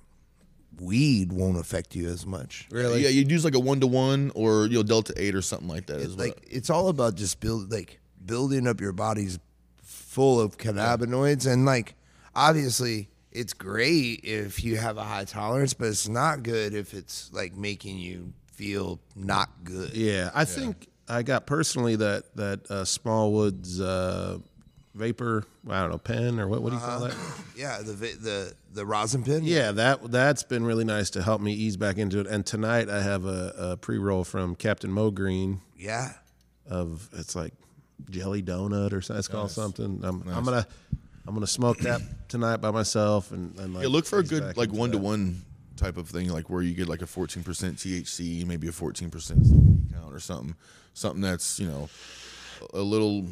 weed won't affect you as much. Really? Yeah, you'd use like a one to one or you know delta eight or something like that as It's well. like it's all about just build like building up your body's full of cannabinoids and like obviously it's great if you have a high tolerance, but it's not good if it's like making you feel not good. Yeah, I think I got personally that that uh, Smallwood's uh, vapor. I don't know pen or what? What do you call that? (laughs) Yeah, the the the rosin pen. Yeah, that that's been really nice to help me ease back into it. And tonight I have a, a pre roll from Captain Mo Green yeah. of it's like jelly donut or something. It's called something. I'm, I'm gonna I'm gonna smoke that tonight by myself and, and like yeah, look for a good like one to one type of thing, like where you get like a fourteen percent THC, maybe a fourteen percent CBD count or something, something that's you know a little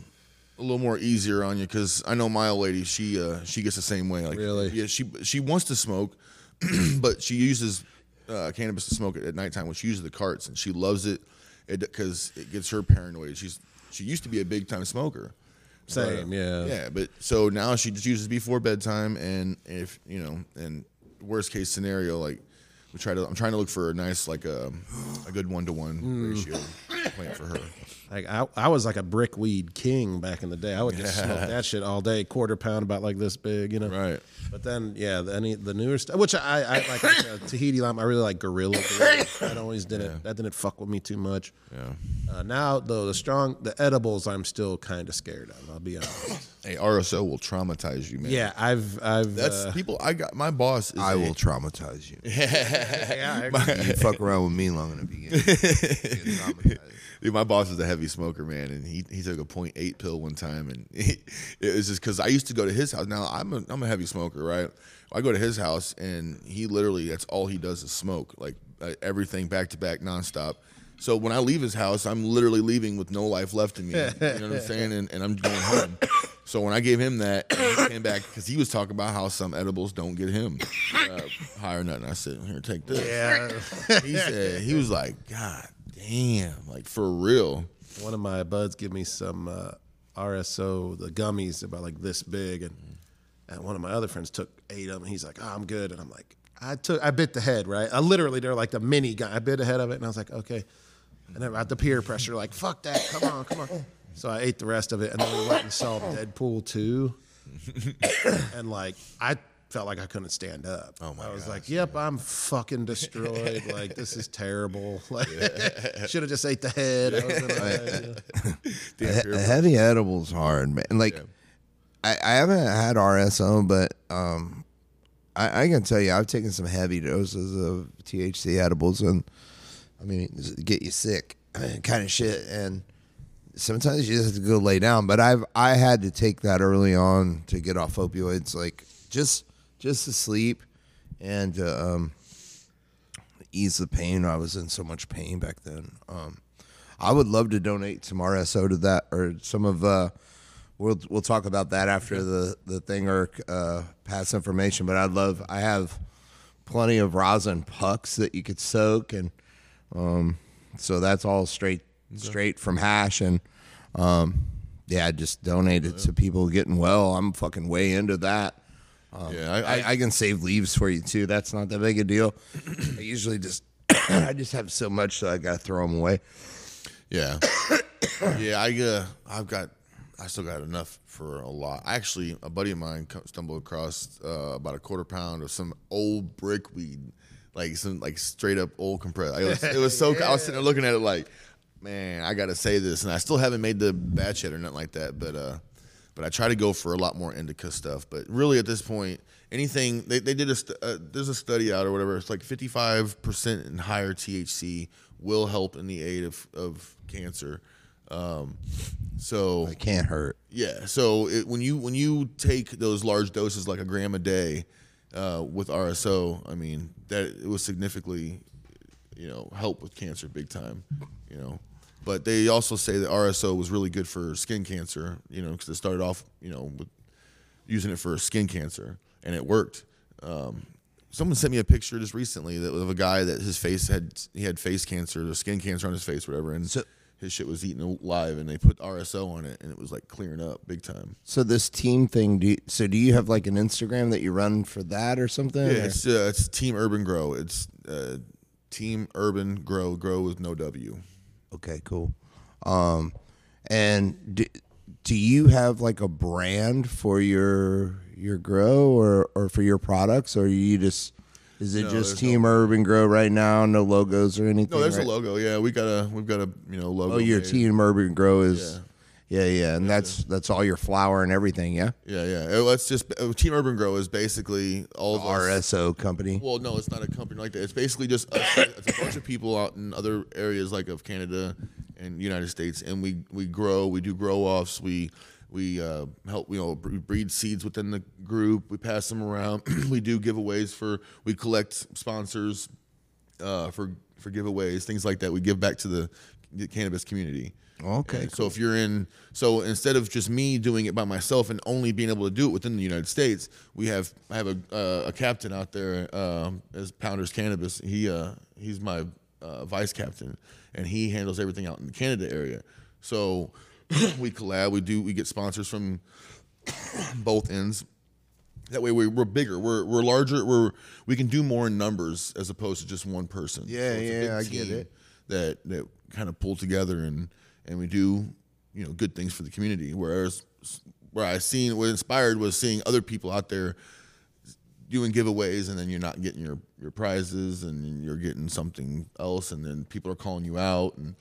a little more easier on you. Because I know my old lady, she uh, she gets the same way. Like Really? yeah, she she wants to smoke, (clears throat) but she uses uh, cannabis to smoke it at nighttime when she uses the carts, and she loves it because it, gets her paranoid. She's she used to be a big time smoker. Same, But, yeah. Yeah, but so now she just uses before bedtime, and if you know, and worst case scenario, like we try to, I'm trying to look for a nice, like a, a good one to one ratio plant for her. Like I, I was like a brick weed king back in the day. I would just smoke that shit all day, quarter pound about like this big, you know. Right. But then, yeah, the, any the newer stuff, which I, I like uh, Tahiti lime. I really like Gorilla. Gorilla. (laughs) That always didn't that didn't fuck with me too much. Yeah. Uh, now though, the strong the edibles, I'm still kind of scared of. I'll be honest. (coughs) Hey, RSO will traumatize you, man. yeah, I've I've That's uh, people. I got my boss. Is I a- will traumatize you. (laughs) yeah, I- you fuck around with me long enough, you get, get (laughs) traumatized. Dude, my boss is a heavy smoker, man, and he, he took a point 0.8 pill one time, and (laughs) he, it was just because I used to go to his house. Now I'm a I'm a heavy smoker, right? I go to his house, and he literally that's all he does is smoke, like uh, everything back to back, nonstop. So when I leave his house, I'm literally leaving with no life left in me. You know what I'm (laughs) saying? And, and I'm going home. So when I gave him that, he came back because he was talking about how some edibles don't get him uh, high or nothing. I said, "Here, take this." yeah. He said he was like, "God damn, like for real." One of my buds give me some uh, RSO, the gummies about like this big, and and one of my other friends took eight of them. He's like, "Oh, I'm good," and I'm like, "I took, I bit the head, right? I literally they're like the mini guy. I bit the head of it, and I was like, okay." And then at the peer pressure, like, "Fuck that! Come on, come on." So I ate the rest of it, and then we went and saw Deadpool two, (laughs) and like I felt like I couldn't stand up. Oh my I was gosh, like, "Yep, I'm fucking destroyed. like this is terrible. (laughs) Like should have just ate the head." I was in a- Damn, A, peer a heavy edible's hard, man. Like, I, I haven't had RSO, but um, I, I can tell you, I've taken some heavy doses of THC edibles, and I mean, it get you sick, kind of shit. And sometimes you just have to go lay down. But I've I had to take that early on to get off opioids, like just just to sleep and to um, ease the pain. I was in so much pain back then. Um, I would love to donate some RSO to that or some of. Uh, we'll we'll talk about that after the the thing or uh, pass information. But I'd love. I have plenty of rosin pucks that you could soak, and um, so that's all straight straight from hash and. Um, yeah, I just donate it to people getting well. I'm fucking way into that. Yeah, I, I, I can save leaves for you too. That's not that big a deal. (coughs) I usually just (coughs) I just have so much so I gotta throw them away. yeah, (coughs) yeah. I uh, I've got, I still got enough for a lot. Actually, a buddy of mine stumbled across uh, about a quarter pound of some old brick weed, like some like straight up old compressed. It was, it was so. (laughs) I was sitting there looking at it like, man, I gotta say this, and I still haven't made the batch yet or nothing like that, but uh. But I try to go for a lot more indica stuff. But really, at this point, anything they, they did a st- uh, there's a study out or whatever. It's like 55 percent and higher THC will help in the aid of of cancer. Um, so It can't hurt. yeah, so it, when you when you take those large doses, like a gram a day, uh, with RSO, I mean that it was significantly, you know, help with cancer big time, you know. But they also say that RSO was really good for skin cancer, you know, because it started off, you know, with using it for skin cancer, and it worked. Um, someone sent me a picture just recently that of a guy that his face had he had face cancer, or skin cancer on his face, whatever, and So- his shit was eaten alive, and they put RSO on it, and it was like clearing up big time. So this team thing, do you, so do you have like an Instagram that you run for that or something? Yeah, or- it's uh, it's Team Urban Grow. It's uh, Team Urban Grow. Grow with no W. Okay, cool. Um, and do, do you have like a brand for your your grow or or for your products, or you just is it No, just Team Urban Grow right now? No logos or anything. No, there's right? a logo. Yeah, we got a we've got a you know logo. Oh, your made. Team Urban Grow is. Yeah, yeah, yeah, and that's that's all your flour and everything, yeah. Yeah, yeah. Uh, Let's just uh, Team Urban Grow is basically all of us- RSO company. Well, no, it's not a company like that. It's basically just us, it's a bunch of people out in other areas like of Canada and United States, and we we grow. We do grow offs. We we uh, help you know bre- breed seeds within the group. We pass them around. (clears throat) we do giveaways for. We collect sponsors uh, for for giveaways, things like that. We give back to the, the cannabis community. Okay, So if you're in, so instead of just me doing it by myself and only being able to do it within the United States, we have I have a uh, a captain out there um, as Pounders Cannabis. He uh, he's my uh, vice captain, and he handles everything out in the Canada area. So (coughs) we collab. We do. We get sponsors from (coughs) both ends. That way we, we're bigger. We're we're larger. We're we can do more in numbers as opposed to just one person. Yeah, a yeah, I get it. That that kind of pull together and and we do you know good things for the community. Whereas where I seen what inspired was seeing other people out there doing giveaways and then you're not getting your your prizes and you're getting something else and then people are calling you out and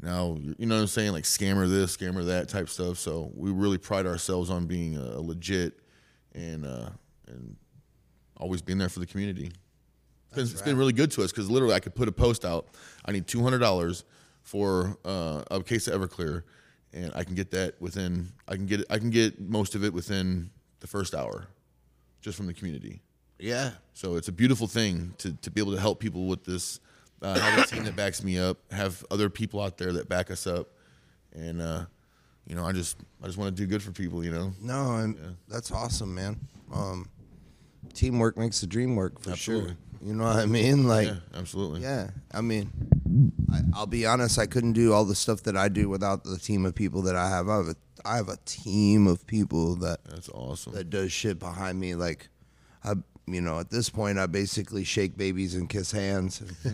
now you're- know what I'm saying? Like scammer this scammer that type stuff. So we really pride ourselves on being a, legit and uh and always being there for the community. It's been, it's been really good to us because literally I could put a post out I need $200 for uh, a case of Everclear and I can get that within I can get I can get most of it within the first hour just from the community Yeah. so it's a beautiful thing to, to be able to help people with this. Uh, have a team that backs me up. Have other people out there that back us up, and uh, you know, I just I just want to do good for people. You know, No, and that's awesome, man. Um, teamwork makes the dream work for Absolutely. sure. You know what I mean? Like, yeah, absolutely. Yeah, I mean, I, I'll be honest. I couldn't do all the stuff that I do without the team of people that I have. I have a, I have a team of people that That's awesome. that does shit behind me. Like, I, you know, at this point, I basically shake babies and kiss hands. (laughs) (laughs)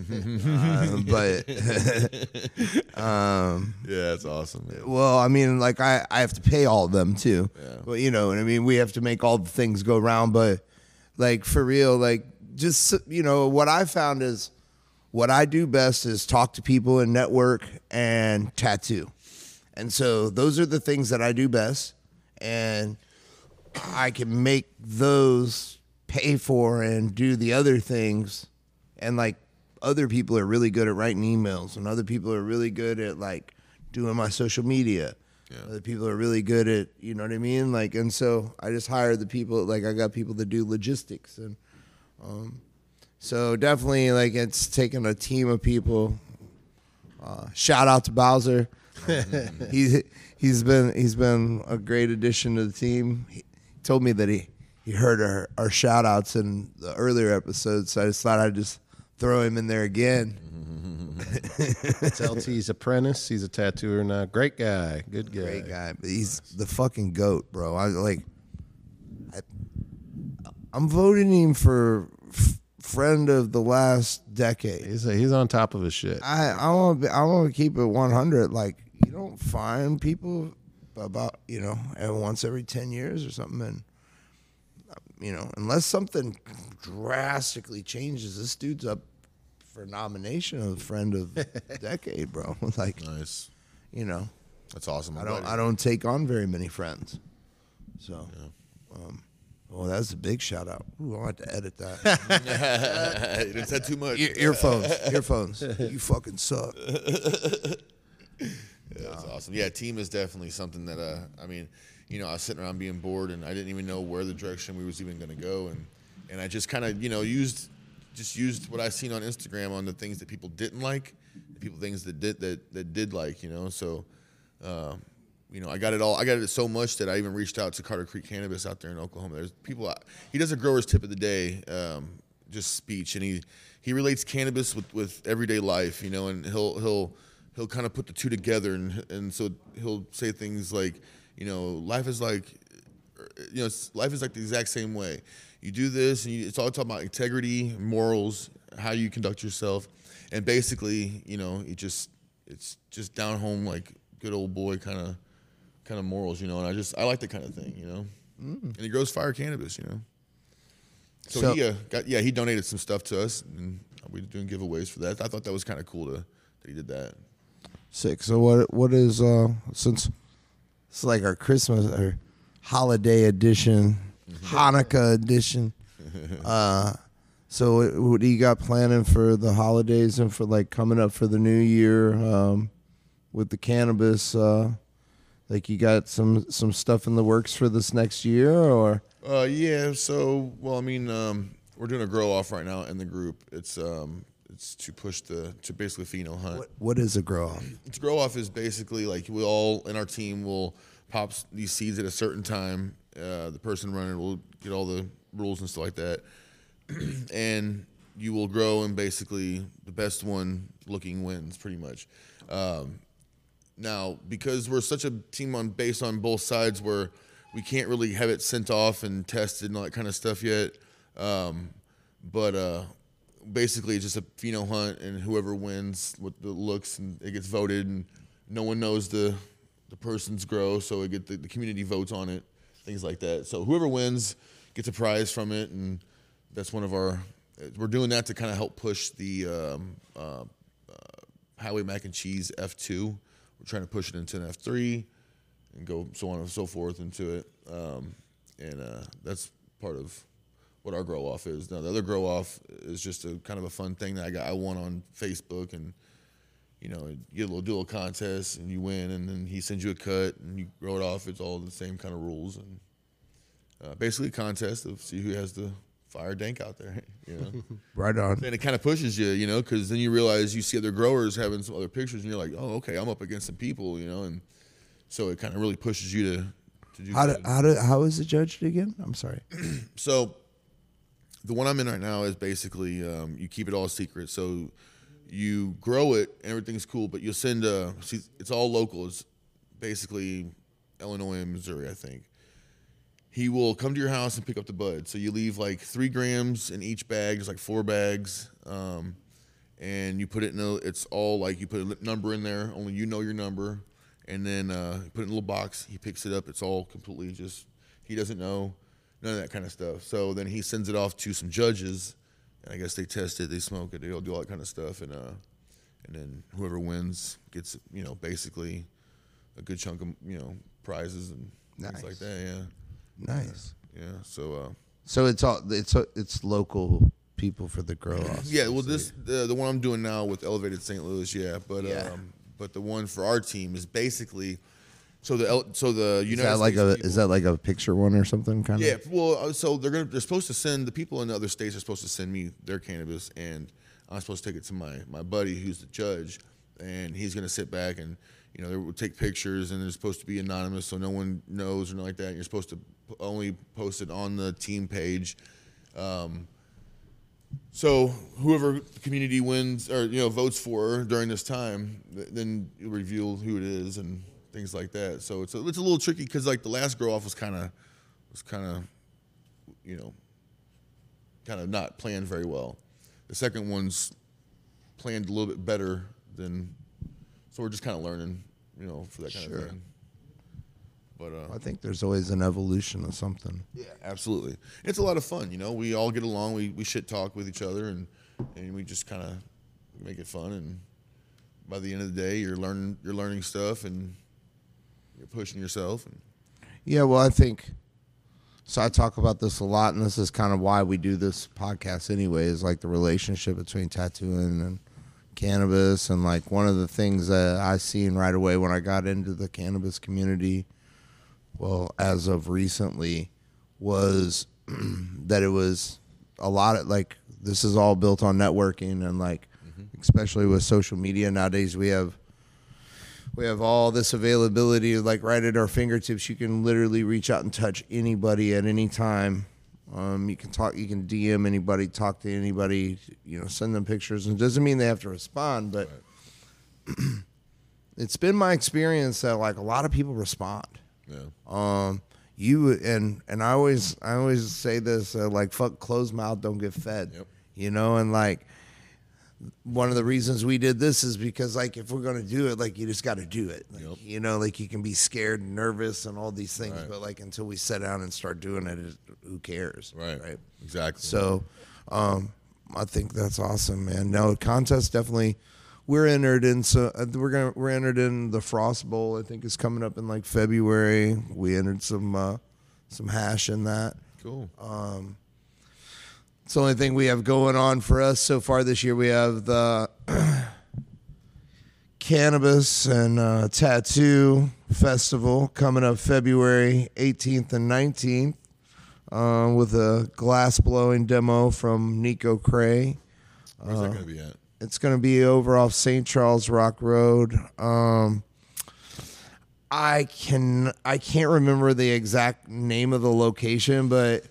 uh, but, (laughs) yeah, that's awesome. Man. well, I mean, like, I, I have to pay all of them too. Yeah. Well, you know what I mean. We have to make all the things go round. But, like, for real, like, just you know, what I found is what I do best is talk to people and network and tattoo. And so those are the things that I do best. And I can make those pay for and do the other things. And like other people are really good at writing emails, and other people are really good at like doing my social media. Other people are really good at, you know what I mean? Like, and so I just hire the people, like, I got people that do logistics. And um, so definitely, like, it's taken a team of people. Uh, shout out to Bowser. (laughs) he he's been he's been a great addition to the team. He told me that he he heard our, our shout outs in the earlier episodes, so I just thought I'd just throw him in there again. (laughs) It's LT's apprentice. He's a tattooer now. Great guy. Good guy. Great guy, but he's the fucking goat, bro. I like. I'm voting him for f- friend of the last decade. He's he's on top of his shit. I I want to I want to keep it 100. Like you don't find people about you know every once every 10 years or something, and you know unless something drastically changes, this dude's up for nomination of friend of (laughs) decade, bro. (laughs) like Nice. you know That's awesome. I don't I don't take on very many friends, so. Um, well, that's a big shout out. Ooh, I'll have to edit that. (laughs) you didn't say too much. Ear- earphones, (laughs) earphones. You fucking suck. That's awesome. Yeah, team is definitely something that uh, I mean, you know, I was sitting around being bored and I didn't even know where the direction we was even going to go, and and I just kind of you know used just used what I seen on Instagram on the things that people didn't like, the people things that did that that did like, you know, so. Um, you know, I got it all. I got it so much that I even reached out to Carter Creek Cannabis out there in Oklahoma. There's people. He does a grower's tip of the day, um, just speech, and he he relates cannabis with, with everyday life. You know, and he'll he'll he'll kind of put the two together, and and so he'll say things like, you know, life is like, you know, life is like the exact same way. You do this, and you, it's all talking about integrity, morals, how you conduct yourself, and basically, you know, it just it's just down home like good old boy kind of kind of morals, you know. And I just I like that kind of thing, you know. And he grows fire cannabis, you know. So, So- he uh, got yeah he donated some stuff to us, and we were doing giveaways for that. I thought that was kind of cool to that he did that. Sick. So what what is uh since it's like our Christmas or holiday edition, Hanukkah edition. (laughs) Uh so what, what do you got planning for the holidays and for like coming up for the new year um with the cannabis uh like you got some some stuff in the works for this next year or Uh, yeah. So, well, I mean, um, we're doing a grow off right now in the group. It's um, it's to push the to basically pheno hunt. what, what is a grow off? It's grow off is basically like we all in our team will pop these seeds at a certain time. Uh, the person running will get all the rules and stuff like that, (clears throat) and you will grow and basically the best one looking wins pretty much. Um, now, because we're such a team on based on both sides, where we can't really have it sent off and tested and all that kind of stuff yet. Um, but uh, basically, it's just a pheno hunt, and whoever wins with the looks and it gets voted, and no one knows the the person's grow, so it get the, the community votes on it, things like that. So whoever wins gets a prize from it, and that's one of our. We're doing that to kind of help push the um, uh, Highway Mac and Cheese F2. We're trying to push it into an F3 and go so on and so forth into it. Um, and uh, that's part of what our grow off is. Now the other grow off is just a kind of a fun thing that I got. I won on Facebook and you know you get a little little contest and you win and then he sends you a cut and you grow it off. It's all the same kind of rules and uh, basically a contest of see who has the fire dank out there. (laughs) You know. (laughs) Right on. and it kind of pushes you, you know, because then you realize you see other growers having some other pictures, and you're like, oh, okay, I'm up against some people, you know, and so it kind of really pushes you to to do. How do, how do, how is it judged again? I'm sorry. (clears throat) So the one I'm in right now is basically um, you keep it all secret. So you grow it and everything's cool, but you'll send a. See, it's all local. It's basically Illinois and Missouri, I think. He will come to your house and pick up the bud. So you leave like three grams in each bag. There's like four bags, um, and you put it in a. It's all like you put a number in there. Only you know your number, and then uh, you put it in a little box. He picks it up. It's all completely just. He doesn't know none of that kind of stuff. So then he sends it off to some judges, and I guess they test it, they smoke it, they'll do all that kind of stuff, and uh, and then whoever wins gets you know basically a good chunk of you know prizes and things like that. Yeah, Nice. yeah. So uh, So it's all it's it's local people for the grow (clears throat) off. yeah, well this the the one I'm doing now with Elevated St. Louis, yeah, but Yeah. um, but the one for our team is basically. So the so the United Is that like States a people- is that like a picture one or something kind Yeah, of? Yeah well, uh, so they're gonna they're supposed to send the people in the other states are supposed to send me their cannabis, and I'm supposed to take it to my my buddy who's the judge, and he's gonna sit back and you know they will take pictures, and they're supposed to be anonymous, so no one knows or nothing like that. You're supposed to only post it on the team page. Um, so whoever the community wins or you know votes for during this time, th- then you reveal who it is and things like that. So it's a, it's a little tricky because like the last grow off was kind of was kind of you know kind of not planned very well. The second one's planned a little bit better than so we're just kind of learning you know for that kind Sure. of thing. But uh, I think there's always an evolution of something. yeah, absolutely. It's a lot of fun, you know. We all get along. We, we shit talk with each other, and and we just kind of make it fun. And by the end of the day, you're learning you're learning stuff, and you're pushing yourself. And Yeah, well, I think so. I talk about this a lot, and this is kind of why we do this podcast anyway. Is like the relationship between tattooing and cannabis, and like one of the things that I seen right away when I got into the cannabis community, well, as of recently, was (clears throat) that it was a lot of like this is all built on networking and like mm-hmm. especially with social media nowadays we have we have all this availability like right at our fingertips. You can literally reach out and touch anybody at any time um, you can talk you can dm anybody talk to anybody you know send them pictures and it doesn't mean they have to respond but (clears throat) it's been my experience that like a lot of people respond. Yeah. Um, you and and I always I always say this uh, like fuck closed mouth don't get fed. Yep. You know, and like one of the reasons we did this is because like if we're gonna do it, like you just got to do it. Like, Yep. You know, like you can be scared and nervous and all these things, Right. but like until we sit down and start doing it, it who cares? Right. Right. Exactly. So, um, I think that's awesome, man. No contest definitely. We're entered in, so uh, we're gonna we're entered in the Frost Bowl. I think is coming up in like February. We entered some uh, some hash in that. cool. It's the only thing we have going on for us so far this year. We have the (clears throat) cannabis and uh, tattoo festival coming up February 18th and 19th uh, with a glass blowing demo from Nico Cray. Where's that gonna be at? It's going to be over off St. Charles Rock Road. Um, I can I can't remember the exact name of the location, but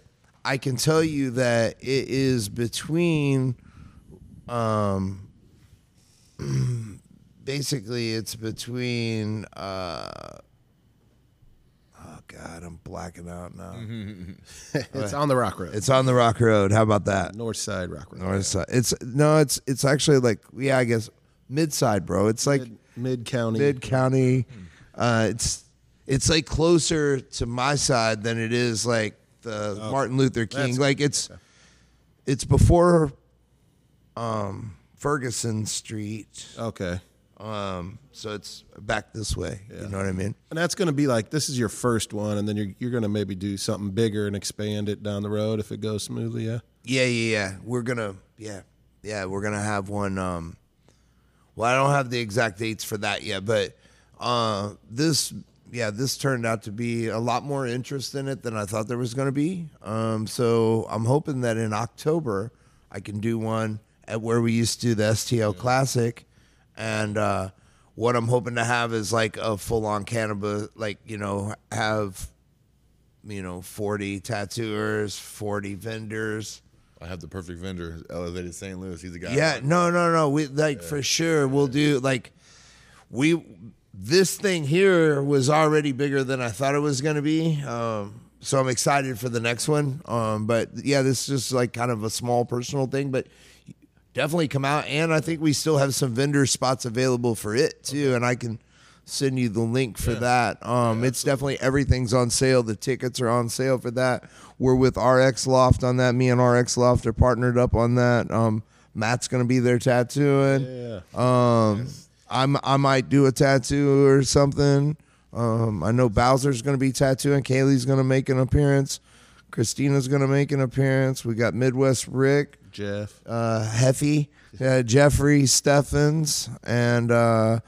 I can tell you that it is between. Um, (clears throat) basically, it's between. Uh, oh God, I'm blacking out now. (laughs) it's on the Rock Road. It's on the Rock Road. How about that? North Side Rock Road. North side. It's no, it's it's actually like yeah, I guess mid side, bro. It's like Mid County. mid county. Uh, it's it's like closer to my side than it is like the Martin Luther King. Like it's it's before um, Ferguson Street. Okay. Um, so it's back this way. You know what I mean? And that's going to be like this is your first one, and then you're you're going to maybe do something bigger and expand it down the road if it goes smoothly. Yeah. Yeah, yeah, yeah. We're gonna, yeah, yeah. We're gonna have one. Um, well, I don't have the exact dates for that yet, but uh, this, yeah, this turned out to be a lot more interest in it than I thought there was gonna be. Um, so I'm hoping that in October I can do one at where we used to do the STL Classic, and uh, what I'm hoping to have is like a full on cannabis, like you know, have you know, 40 tattooers, 40 vendors. I have the perfect vendor, Elevated St. Louis. He's the guy. Yeah, no, no, no. We like for sure we'll do like we this thing here was already bigger than I thought it was going to be. Um so I'm excited for the next one. Um but yeah, this is just like kind of a small personal thing, but definitely come out and I think we still have some vendor spots available for it too and I can send you the link for that. Um it's definitely everything's on sale. The tickets are on sale for that. We're with RX Loft on that. Me and RX Loft are partnered up on that. Um Matt's going to be there tattooing. Yeah. Um, I'm I might do a tattoo or something. Um, I know Bowser's going to be tattooing. Kaylee's going to make an appearance. Christina's going to make an appearance. We got Midwest Rick, Jeff. uh, Heffy, uh, Jeffrey Steffens, and uh,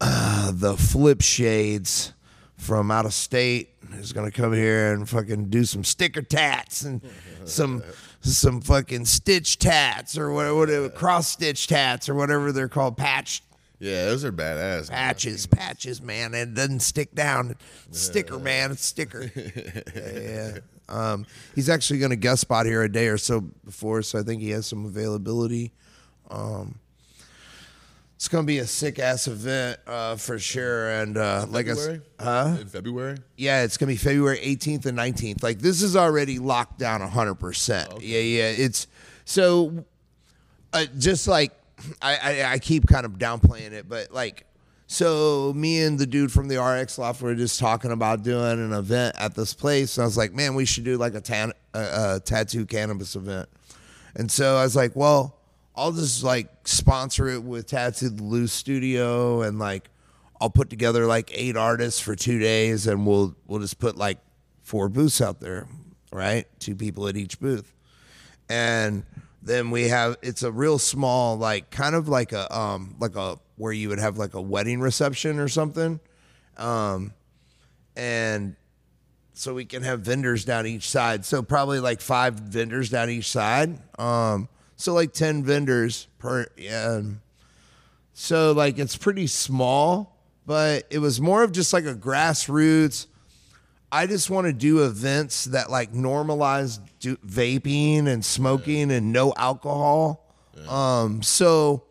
uh, the Flip Shades from out of state is going to come here and fucking do some sticker tats and (laughs) some some fucking stitch tats or whatever, whatever cross stitch tats or whatever they're called patch Yeah, those are badass. man. patches patches man it doesn't stick down sticker man it's sticker (laughs) yeah, yeah. Um, he's actually going to guest spot here a day or so before so i think he has some availability um, it's going to be a sick ass event uh, for sure and uh, like i February? said huh In February? yeah, it's gonna be February 18th and 19th. Like this is already locked down 100. percent Yeah, yeah. It's so uh, just like I, I I keep kind of downplaying it, but like so me and the dude from the RX Loft were just talking about doing an event at this place, and I was like, man, we should do like a, tan- a, a tattoo cannabis event. And so I was like, well, I'll just like sponsor it with Tattoo the Loose Studio and like I'll put together like eight artists for two days and we'll we'll just put like four booths out there, right? Two people at each booth. And then we have it's a real small, like kind of like a um like a where you would have like a wedding reception or something. Um and so we can have vendors down each side. So probably like five vendors down each side. Um, so like ten vendors per. Yeah. So like it's pretty small, but it was more of just like a grassroots. I just want to do events that like normalize do, vaping and smoking and no alcohol. Um, so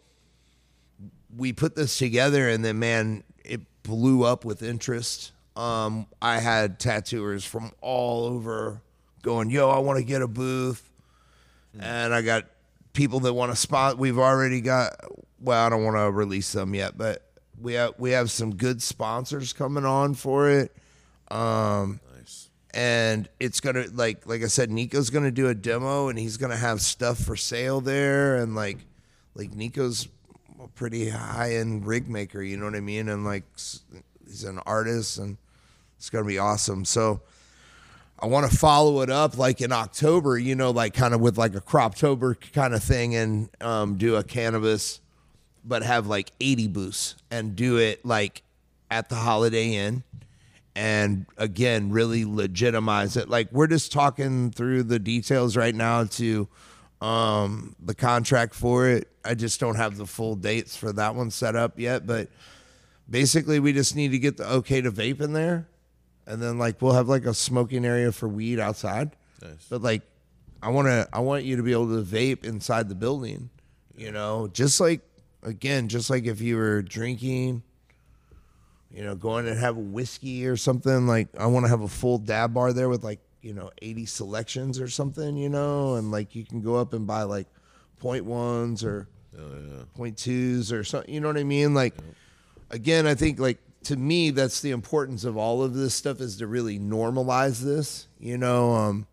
we put this together, and then man, it blew up with interest. Um, I had tattooers from all over going, "Yo, I want to get a booth," and I got people that want to spot. We've already got. Well, I don't want to release them yet, but we have we have some good sponsors coming on for it. Um, Nice. and it's gonna like like I said, Nico's gonna do a demo, and he's gonna have stuff for sale there, and like like Nico's a pretty high end rig maker, you know what I mean, and like he's an artist, and it's gonna be awesome. So I want to follow it up like in October, you know, like kind of with like a Croptober kind of thing, and um, do a cannabis, but have like 80 booths and do it like at the Holiday Inn and again really legitimize it. Like we're just talking through the details right now to um the contract for it. I just don't have the full dates for that one set up yet but basically we just need to get the okay to vape in there. And then like we'll have like a smoking area for weed outside. Nice. but like i want to i want you to be able to vape inside the building you know? Just like again just like if you were drinking you know, going and have a whiskey or something. Like I want to have a full dab bar there with like, you know, 80 selections or something, you know, and like you can go up and buy like point ones or point twos or something, you know what I mean? Like, again, I think like to me, that's the importance of all of this stuff is to really normalize this, you know, um,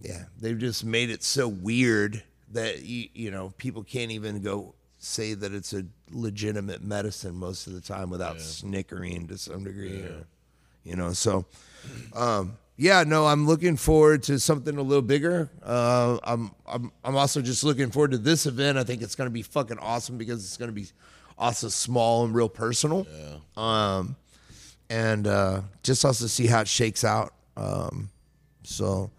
yeah, they've just made it so weird that you, you know people can't even go say that it's a legitimate medicine most of the time without snickering to some degree, or, you know. So, um, yeah, no, I'm looking forward to something a little bigger. Uh, I'm I'm I'm also just looking forward to this event. I think it's going to be fucking awesome because it's going to be also small and real personal. Um, and uh, just also see how it shakes out. Um, so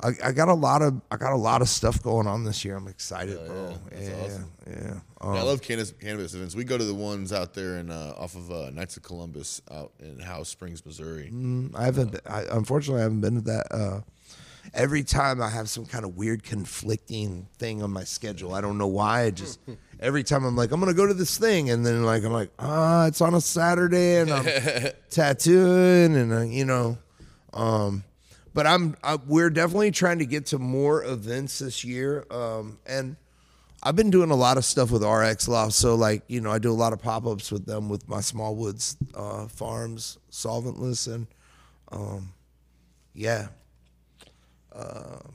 I, I got a lot of I got a lot of stuff going on this year. I'm excited, bro. Yeah, yeah. Um, Yeah, I love cannabis, cannabis events. We go to the ones out there in uh, off of uh, Knights of Columbus out in House Springs, Missouri. I haven't. Been, I, unfortunately, I haven't been to that. Uh, every time I have some kind of weird conflicting thing on my schedule. I don't know why. I just (laughs) every time I'm like, I'm gonna go to this thing, and then like I'm like, ah, it's on a Saturday, and I'm (laughs) tattooing, and uh, you know, um, but I'm I, we're definitely trying to get to more events this year, um, and. I've been doing a lot of stuff with RX Loft, so like you know, I do a lot of pop ups with them with my small woods uh, farms, solventless, and um, yeah, um,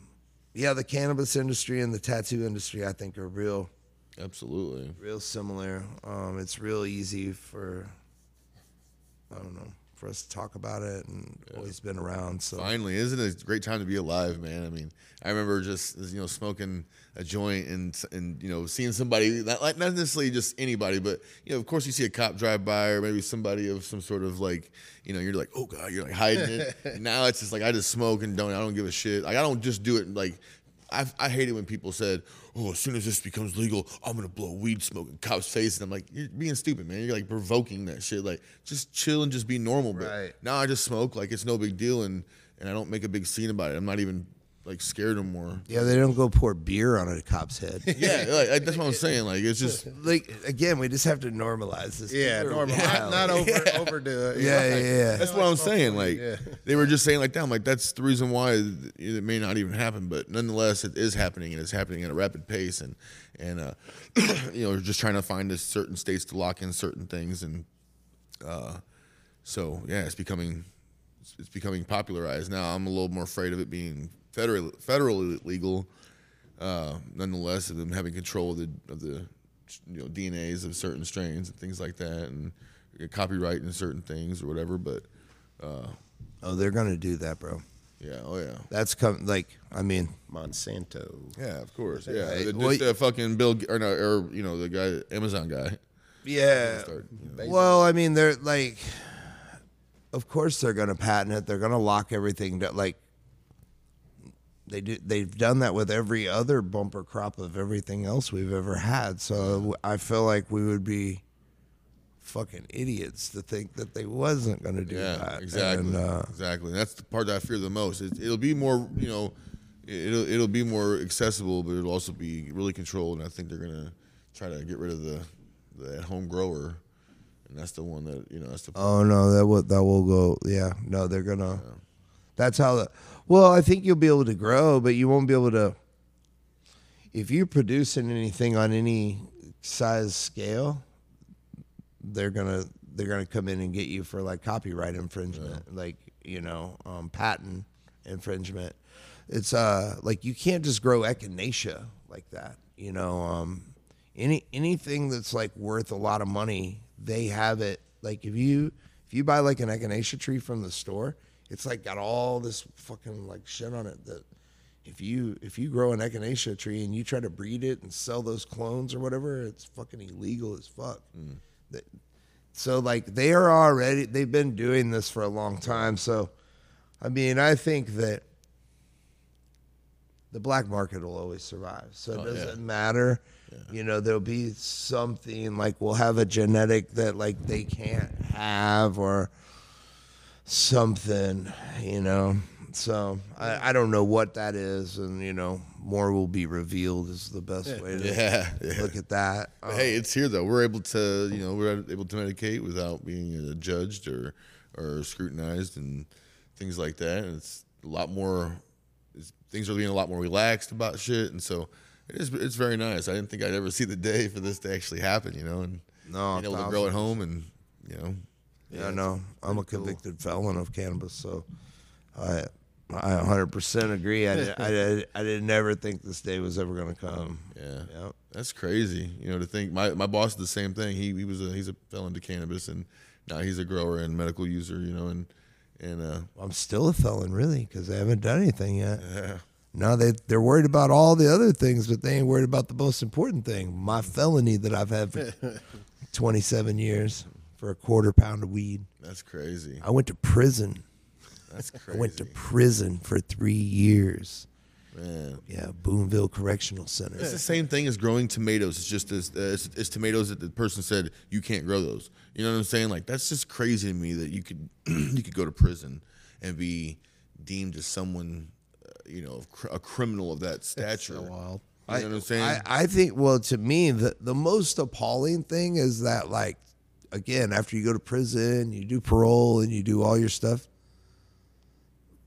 yeah, the cannabis industry and the tattoo industry, I think, are real, Absolutely. real similar. Um, it's real easy for, I don't know, for us to talk about it, and always been around. So Finally, isn't it a great time to be alive, man? I mean, I remember just you know smoking a joint and and you know seeing somebody not like not necessarily just anybody, but you know of course you see a cop drive by or maybe somebody of some sort of like you know you're like oh god you're like hiding it. (laughs) now it's just like I just smoke and don't I don't give a shit. Like I don't just do it like. I, I hate it when people said, "Oh, as soon as this becomes legal, I'm gonna blow weed smoke in cops' face," and I'm like, "You're being stupid, man. You're like provoking that shit. Like, just chill and just be normal." But Right. now I just smoke like it's no big deal, and and I don't make a big scene about it. I'm not even like scared more. yeah, they don't go pour beer on a cop's head. (laughs) Yeah, like, like, that's what I'm saying. Like it's just (laughs) like again, we just have to normalize this. Yeah, People are normal. Not, wild. not over (laughs) overdo it. Yeah, yeah, yeah. that's what I'm saying. Like Yeah. they were just saying like that. I'm like that's the reason why it may not even happen, but nonetheless it is happening, and it's happening at a rapid pace, and and uh, (coughs) you know just trying to find a certain states to lock in certain things, and uh, so yeah, it's becoming it's becoming popularized now. I'm a little more afraid of it being federal federally legal. Uh, nonetheless, of them having control of the of the you know DNAs of certain strains and things like that, and copyright in certain things or whatever. But Oh, they're gonna do that, bro. yeah, oh yeah, That's come like I mean, Monsanto. yeah, of course, yeah. Right. The, Well, just the fucking Bill or no, or you know the guy Amazon guy. yeah. Start, you know. Well, I mean, they're like, of course they're gonna patent it. They're gonna lock everything down. Like they do. They've done that with every other bumper crop of everything else we've ever had. So I feel like we would be fucking idiots to think that they wasn't gonna do Yeah, that. exactly, And, uh, exactly. That's the part that I fear the most. It, it'll be more, you know, it'll it'll be more accessible, but it'll also be really controlled. And I think they're gonna try to get rid of the the at home grower, and that's the one that you know that's the Oh no, that will that will go. Yeah, no, they're gonna. That's how the. Well, I think you'll be able to grow, but you won't be able to. If you're producing anything on any size scale, they're gonna they're gonna come in and get you for like copyright infringement, like you know, um, patent infringement. It's uh like you can't just grow echinacea like that. You know, um, any anything that's like worth a lot of money, they have it. Like if you if you buy like an echinacea tree from the store, it's like got all this fucking like shit on it that if you if you grow an echinacea tree and you try to breed it and sell those clones or whatever, it's fucking illegal as fuck. Mm. That- So like they are already they've been doing this for a long time. So I mean, I think that the black market will always survive. So it Oh, doesn't yeah. matter. You know, there'll be something like we'll have a genetic that like they can't have or something, you know. So I, I don't know what that is, and you know, more will be revealed is the best way to yeah. yeah. look at that. But hey, it's here though. We're able to, you know, we're able to medicate without being uh, judged or or scrutinized and things like that. And it's a lot more. It's, things are being a lot more relaxed about shit, and so it is. It's very nice. I didn't think I'd ever see the day for this to actually happen. You know, and No, being able to grow at home and you know. Yeah, no, I'm a convicted felon of cannabis, so I I 100% agree. I did, I did, I did never think this day was ever going to come. Yeah. Yep. That's crazy. You know, to think my, my boss did the same thing. He he was a he's a felon to cannabis and now he's a grower and medical user, you know, and and uh I'm still a felon, really, because I haven't done anything yet. yeah. No, they they're worried about all the other things, but they ain't worried about the most important thing: my felony that I've had for (laughs) 27 years for a quarter pound of weed. That's crazy. I went to prison. That's crazy. (laughs) I went to prison for three years. Man. Yeah, Boonville Correctional Center. It's the same thing as growing tomatoes. It's just as uh, it's, it's tomatoes that the person said you can't grow those. You know what I'm saying? Like that's just crazy to me that you could (clears throat) you could go to prison and be deemed as someone, uh, you know, a criminal of that stature. wild. You know what I'm saying? I, I think, well, to me, the, the most appalling thing is that, like, again, after you go to prison, you do parole and you do all your stuff,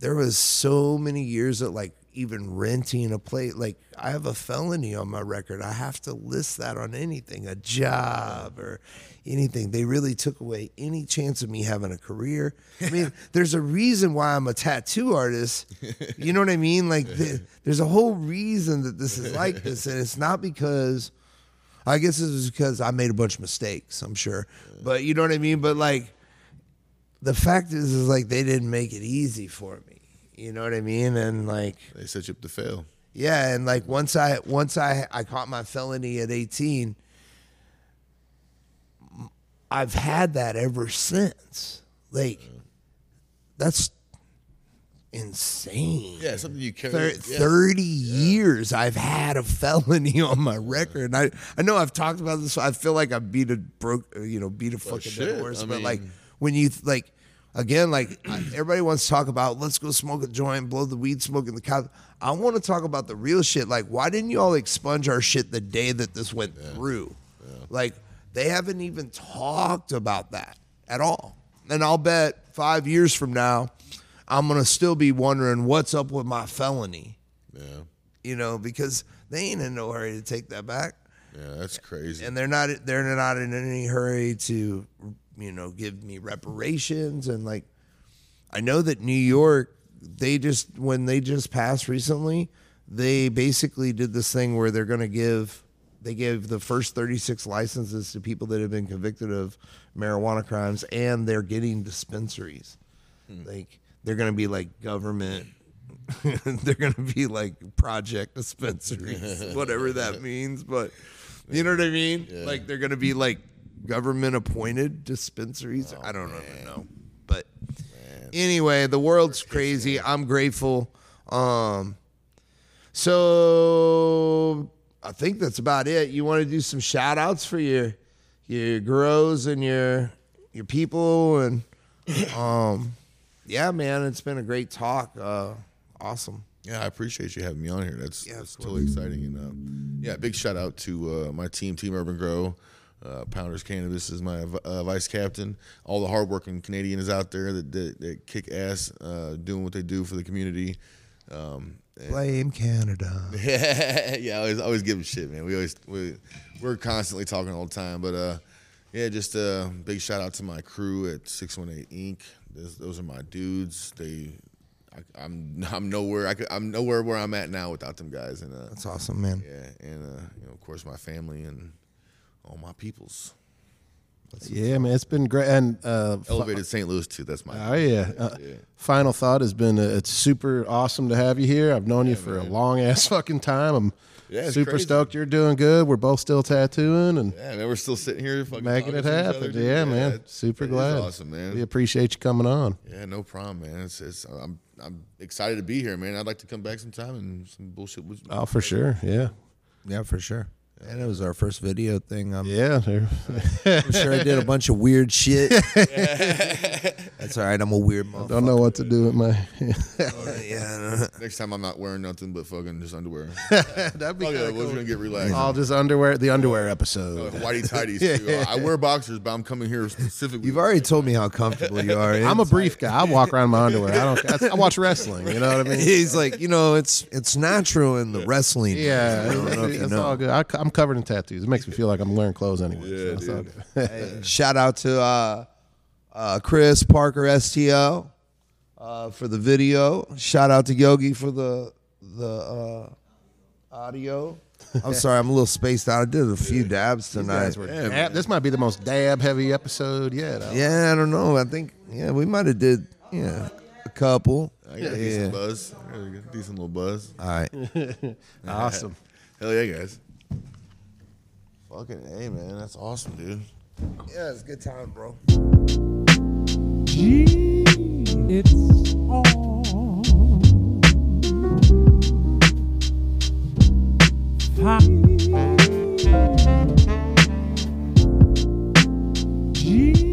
there was so many years of, like, even renting a plate. Like, I have a felony on my record. I have to list that on anything, a job or anything. They really took away any chance of me having a career. I mean, (laughs) there's a reason why I'm a tattoo artist. You know what I mean? Like, the, there's a whole reason that this is like this, and it's not because. I guess this is because I made a bunch of mistakes. I'm sure, but you know what I mean. But like, the fact is, is like they didn't make it easy for me. You know what I mean? And like, they set you up to fail. yeah, and like once I once I I caught my felony at 18, I've had that ever since. Like, that's insane. Yeah, something you carry. Thir- yeah. 30 years I've had a (laughs) felony on my record. And I, I know I've talked about this. I feel like I beat a broke, uh, you know, beat a fucking dead horse. I but like when you like, again, like everybody wants to talk about let's go smoke a joint, blow the weed smoke in the cow. I want to talk about the real shit. Like, why didn't you all expunge our shit the day that this went through? Like, they haven't even talked about that at all. And I'll bet five years from now, I'm gonna still be wondering what's up with my felony. Yeah, You know, because they ain't in no hurry to take that back, yeah, that's crazy. and they're not they're not in any hurry to you know give me reparations. And like I know that New York they just when they just passed recently they basically did this thing where they're gonna give they gave the first 36 licenses to people that have been convicted of marijuana crimes and they're getting dispensaries. Hmm. Like they're gonna be like government (laughs) they're gonna be like project dispensaries (laughs) whatever that means but you know what i mean? Like they're gonna be like government appointed dispensaries? I don't even know but anyway the world's crazy. i'm grateful. Um so i think that's about it. You want to do some shout outs for your your grows and your your people and um yeah man it's been a great talk uh awesome Yeah, I appreciate you having me on here. That's Yeah, that's totally exciting. And uh, yeah, big shout out to uh, my team, Team Urban Grow. Uh, Pounders Cannabis is my uh, vice captain. All the hardworking Canadians out there that, that, that kick ass uh, doing what they do for the community. Um, Blame Canada. (laughs) yeah, I always, always give them shit, man. We always we, we're constantly talking all the time, but uh, yeah, just a big shout out to my crew at Six One Eight Ink. Those, those are my dudes. They, I, I'm (laughs) I'm nowhere. I could, I'm nowhere where I'm at now without them guys, and uh, That's awesome, man. yeah, and uh, you know, of course, my family and all my peoples. Yeah, man, it's been great. And uh, Elevated St. Louis too. That's my. oh yeah. Uh, Yeah. Final thought has been uh, it's super awesome to have you here. I've known you for a long ass (laughs) fucking time. I'm Yeah, it's super crazy. stoked you're doing good. We're both still tattooing and Yeah, man, we're still sitting here fucking making it happen. other, dude. yeah, man. super glad. awesome, man. We appreciate you coming on. Yeah, no problem, man. It's, it's I'm I'm excited to be here, man. I'd like to come back sometime and some bullshit. with- Oh, for sure. Yeah. Yeah, for sure. And it was our first video thing. I'm, Yeah. I'm sure I did a bunch of weird shit. (laughs) That's all right. I'm a weird motherfucker. Don't know what to do with my. (laughs) Yeah. (laughs) Next time I'm not wearing nothing but fucking just underwear. That'd be Oh yeah, kinda we're gonna get relaxed. All just underwear, the underwear Uh, episode. Whitey tighties too. I wear boxers, but I'm coming here specifically. You've already told me how comfortable you are. I'm a brief guy. I walk around in my underwear. I don't. I, I watch wrestling. You know what I mean? He's like, you know, it's it's natural in the wrestling. Yeah, I don't know if you it's know. all good. I, am covered in tattoos. It makes me feel like I'm wearing clothes anyway. Yeah, so it's all dude. good. (laughs) Shout out to uh, uh, Chris Parker STO uh, for the video. Shout out to Yogi for the the uh, audio. I'm (laughs) sorry, I'm a little spaced out. I did a few dabs tonight. Were dab- this might be the most dab heavy episode yet. I- Yeah, I don't know. I think yeah, we might have did yeah a couple. I got a Yeah. decent buzz. I got a decent little buzz. All right. (laughs) Awesome. Hell yeah, guys. Fucking A, man. That's awesome, dude. Yeah, it's a good time, bro. Gee, it's all fine. G.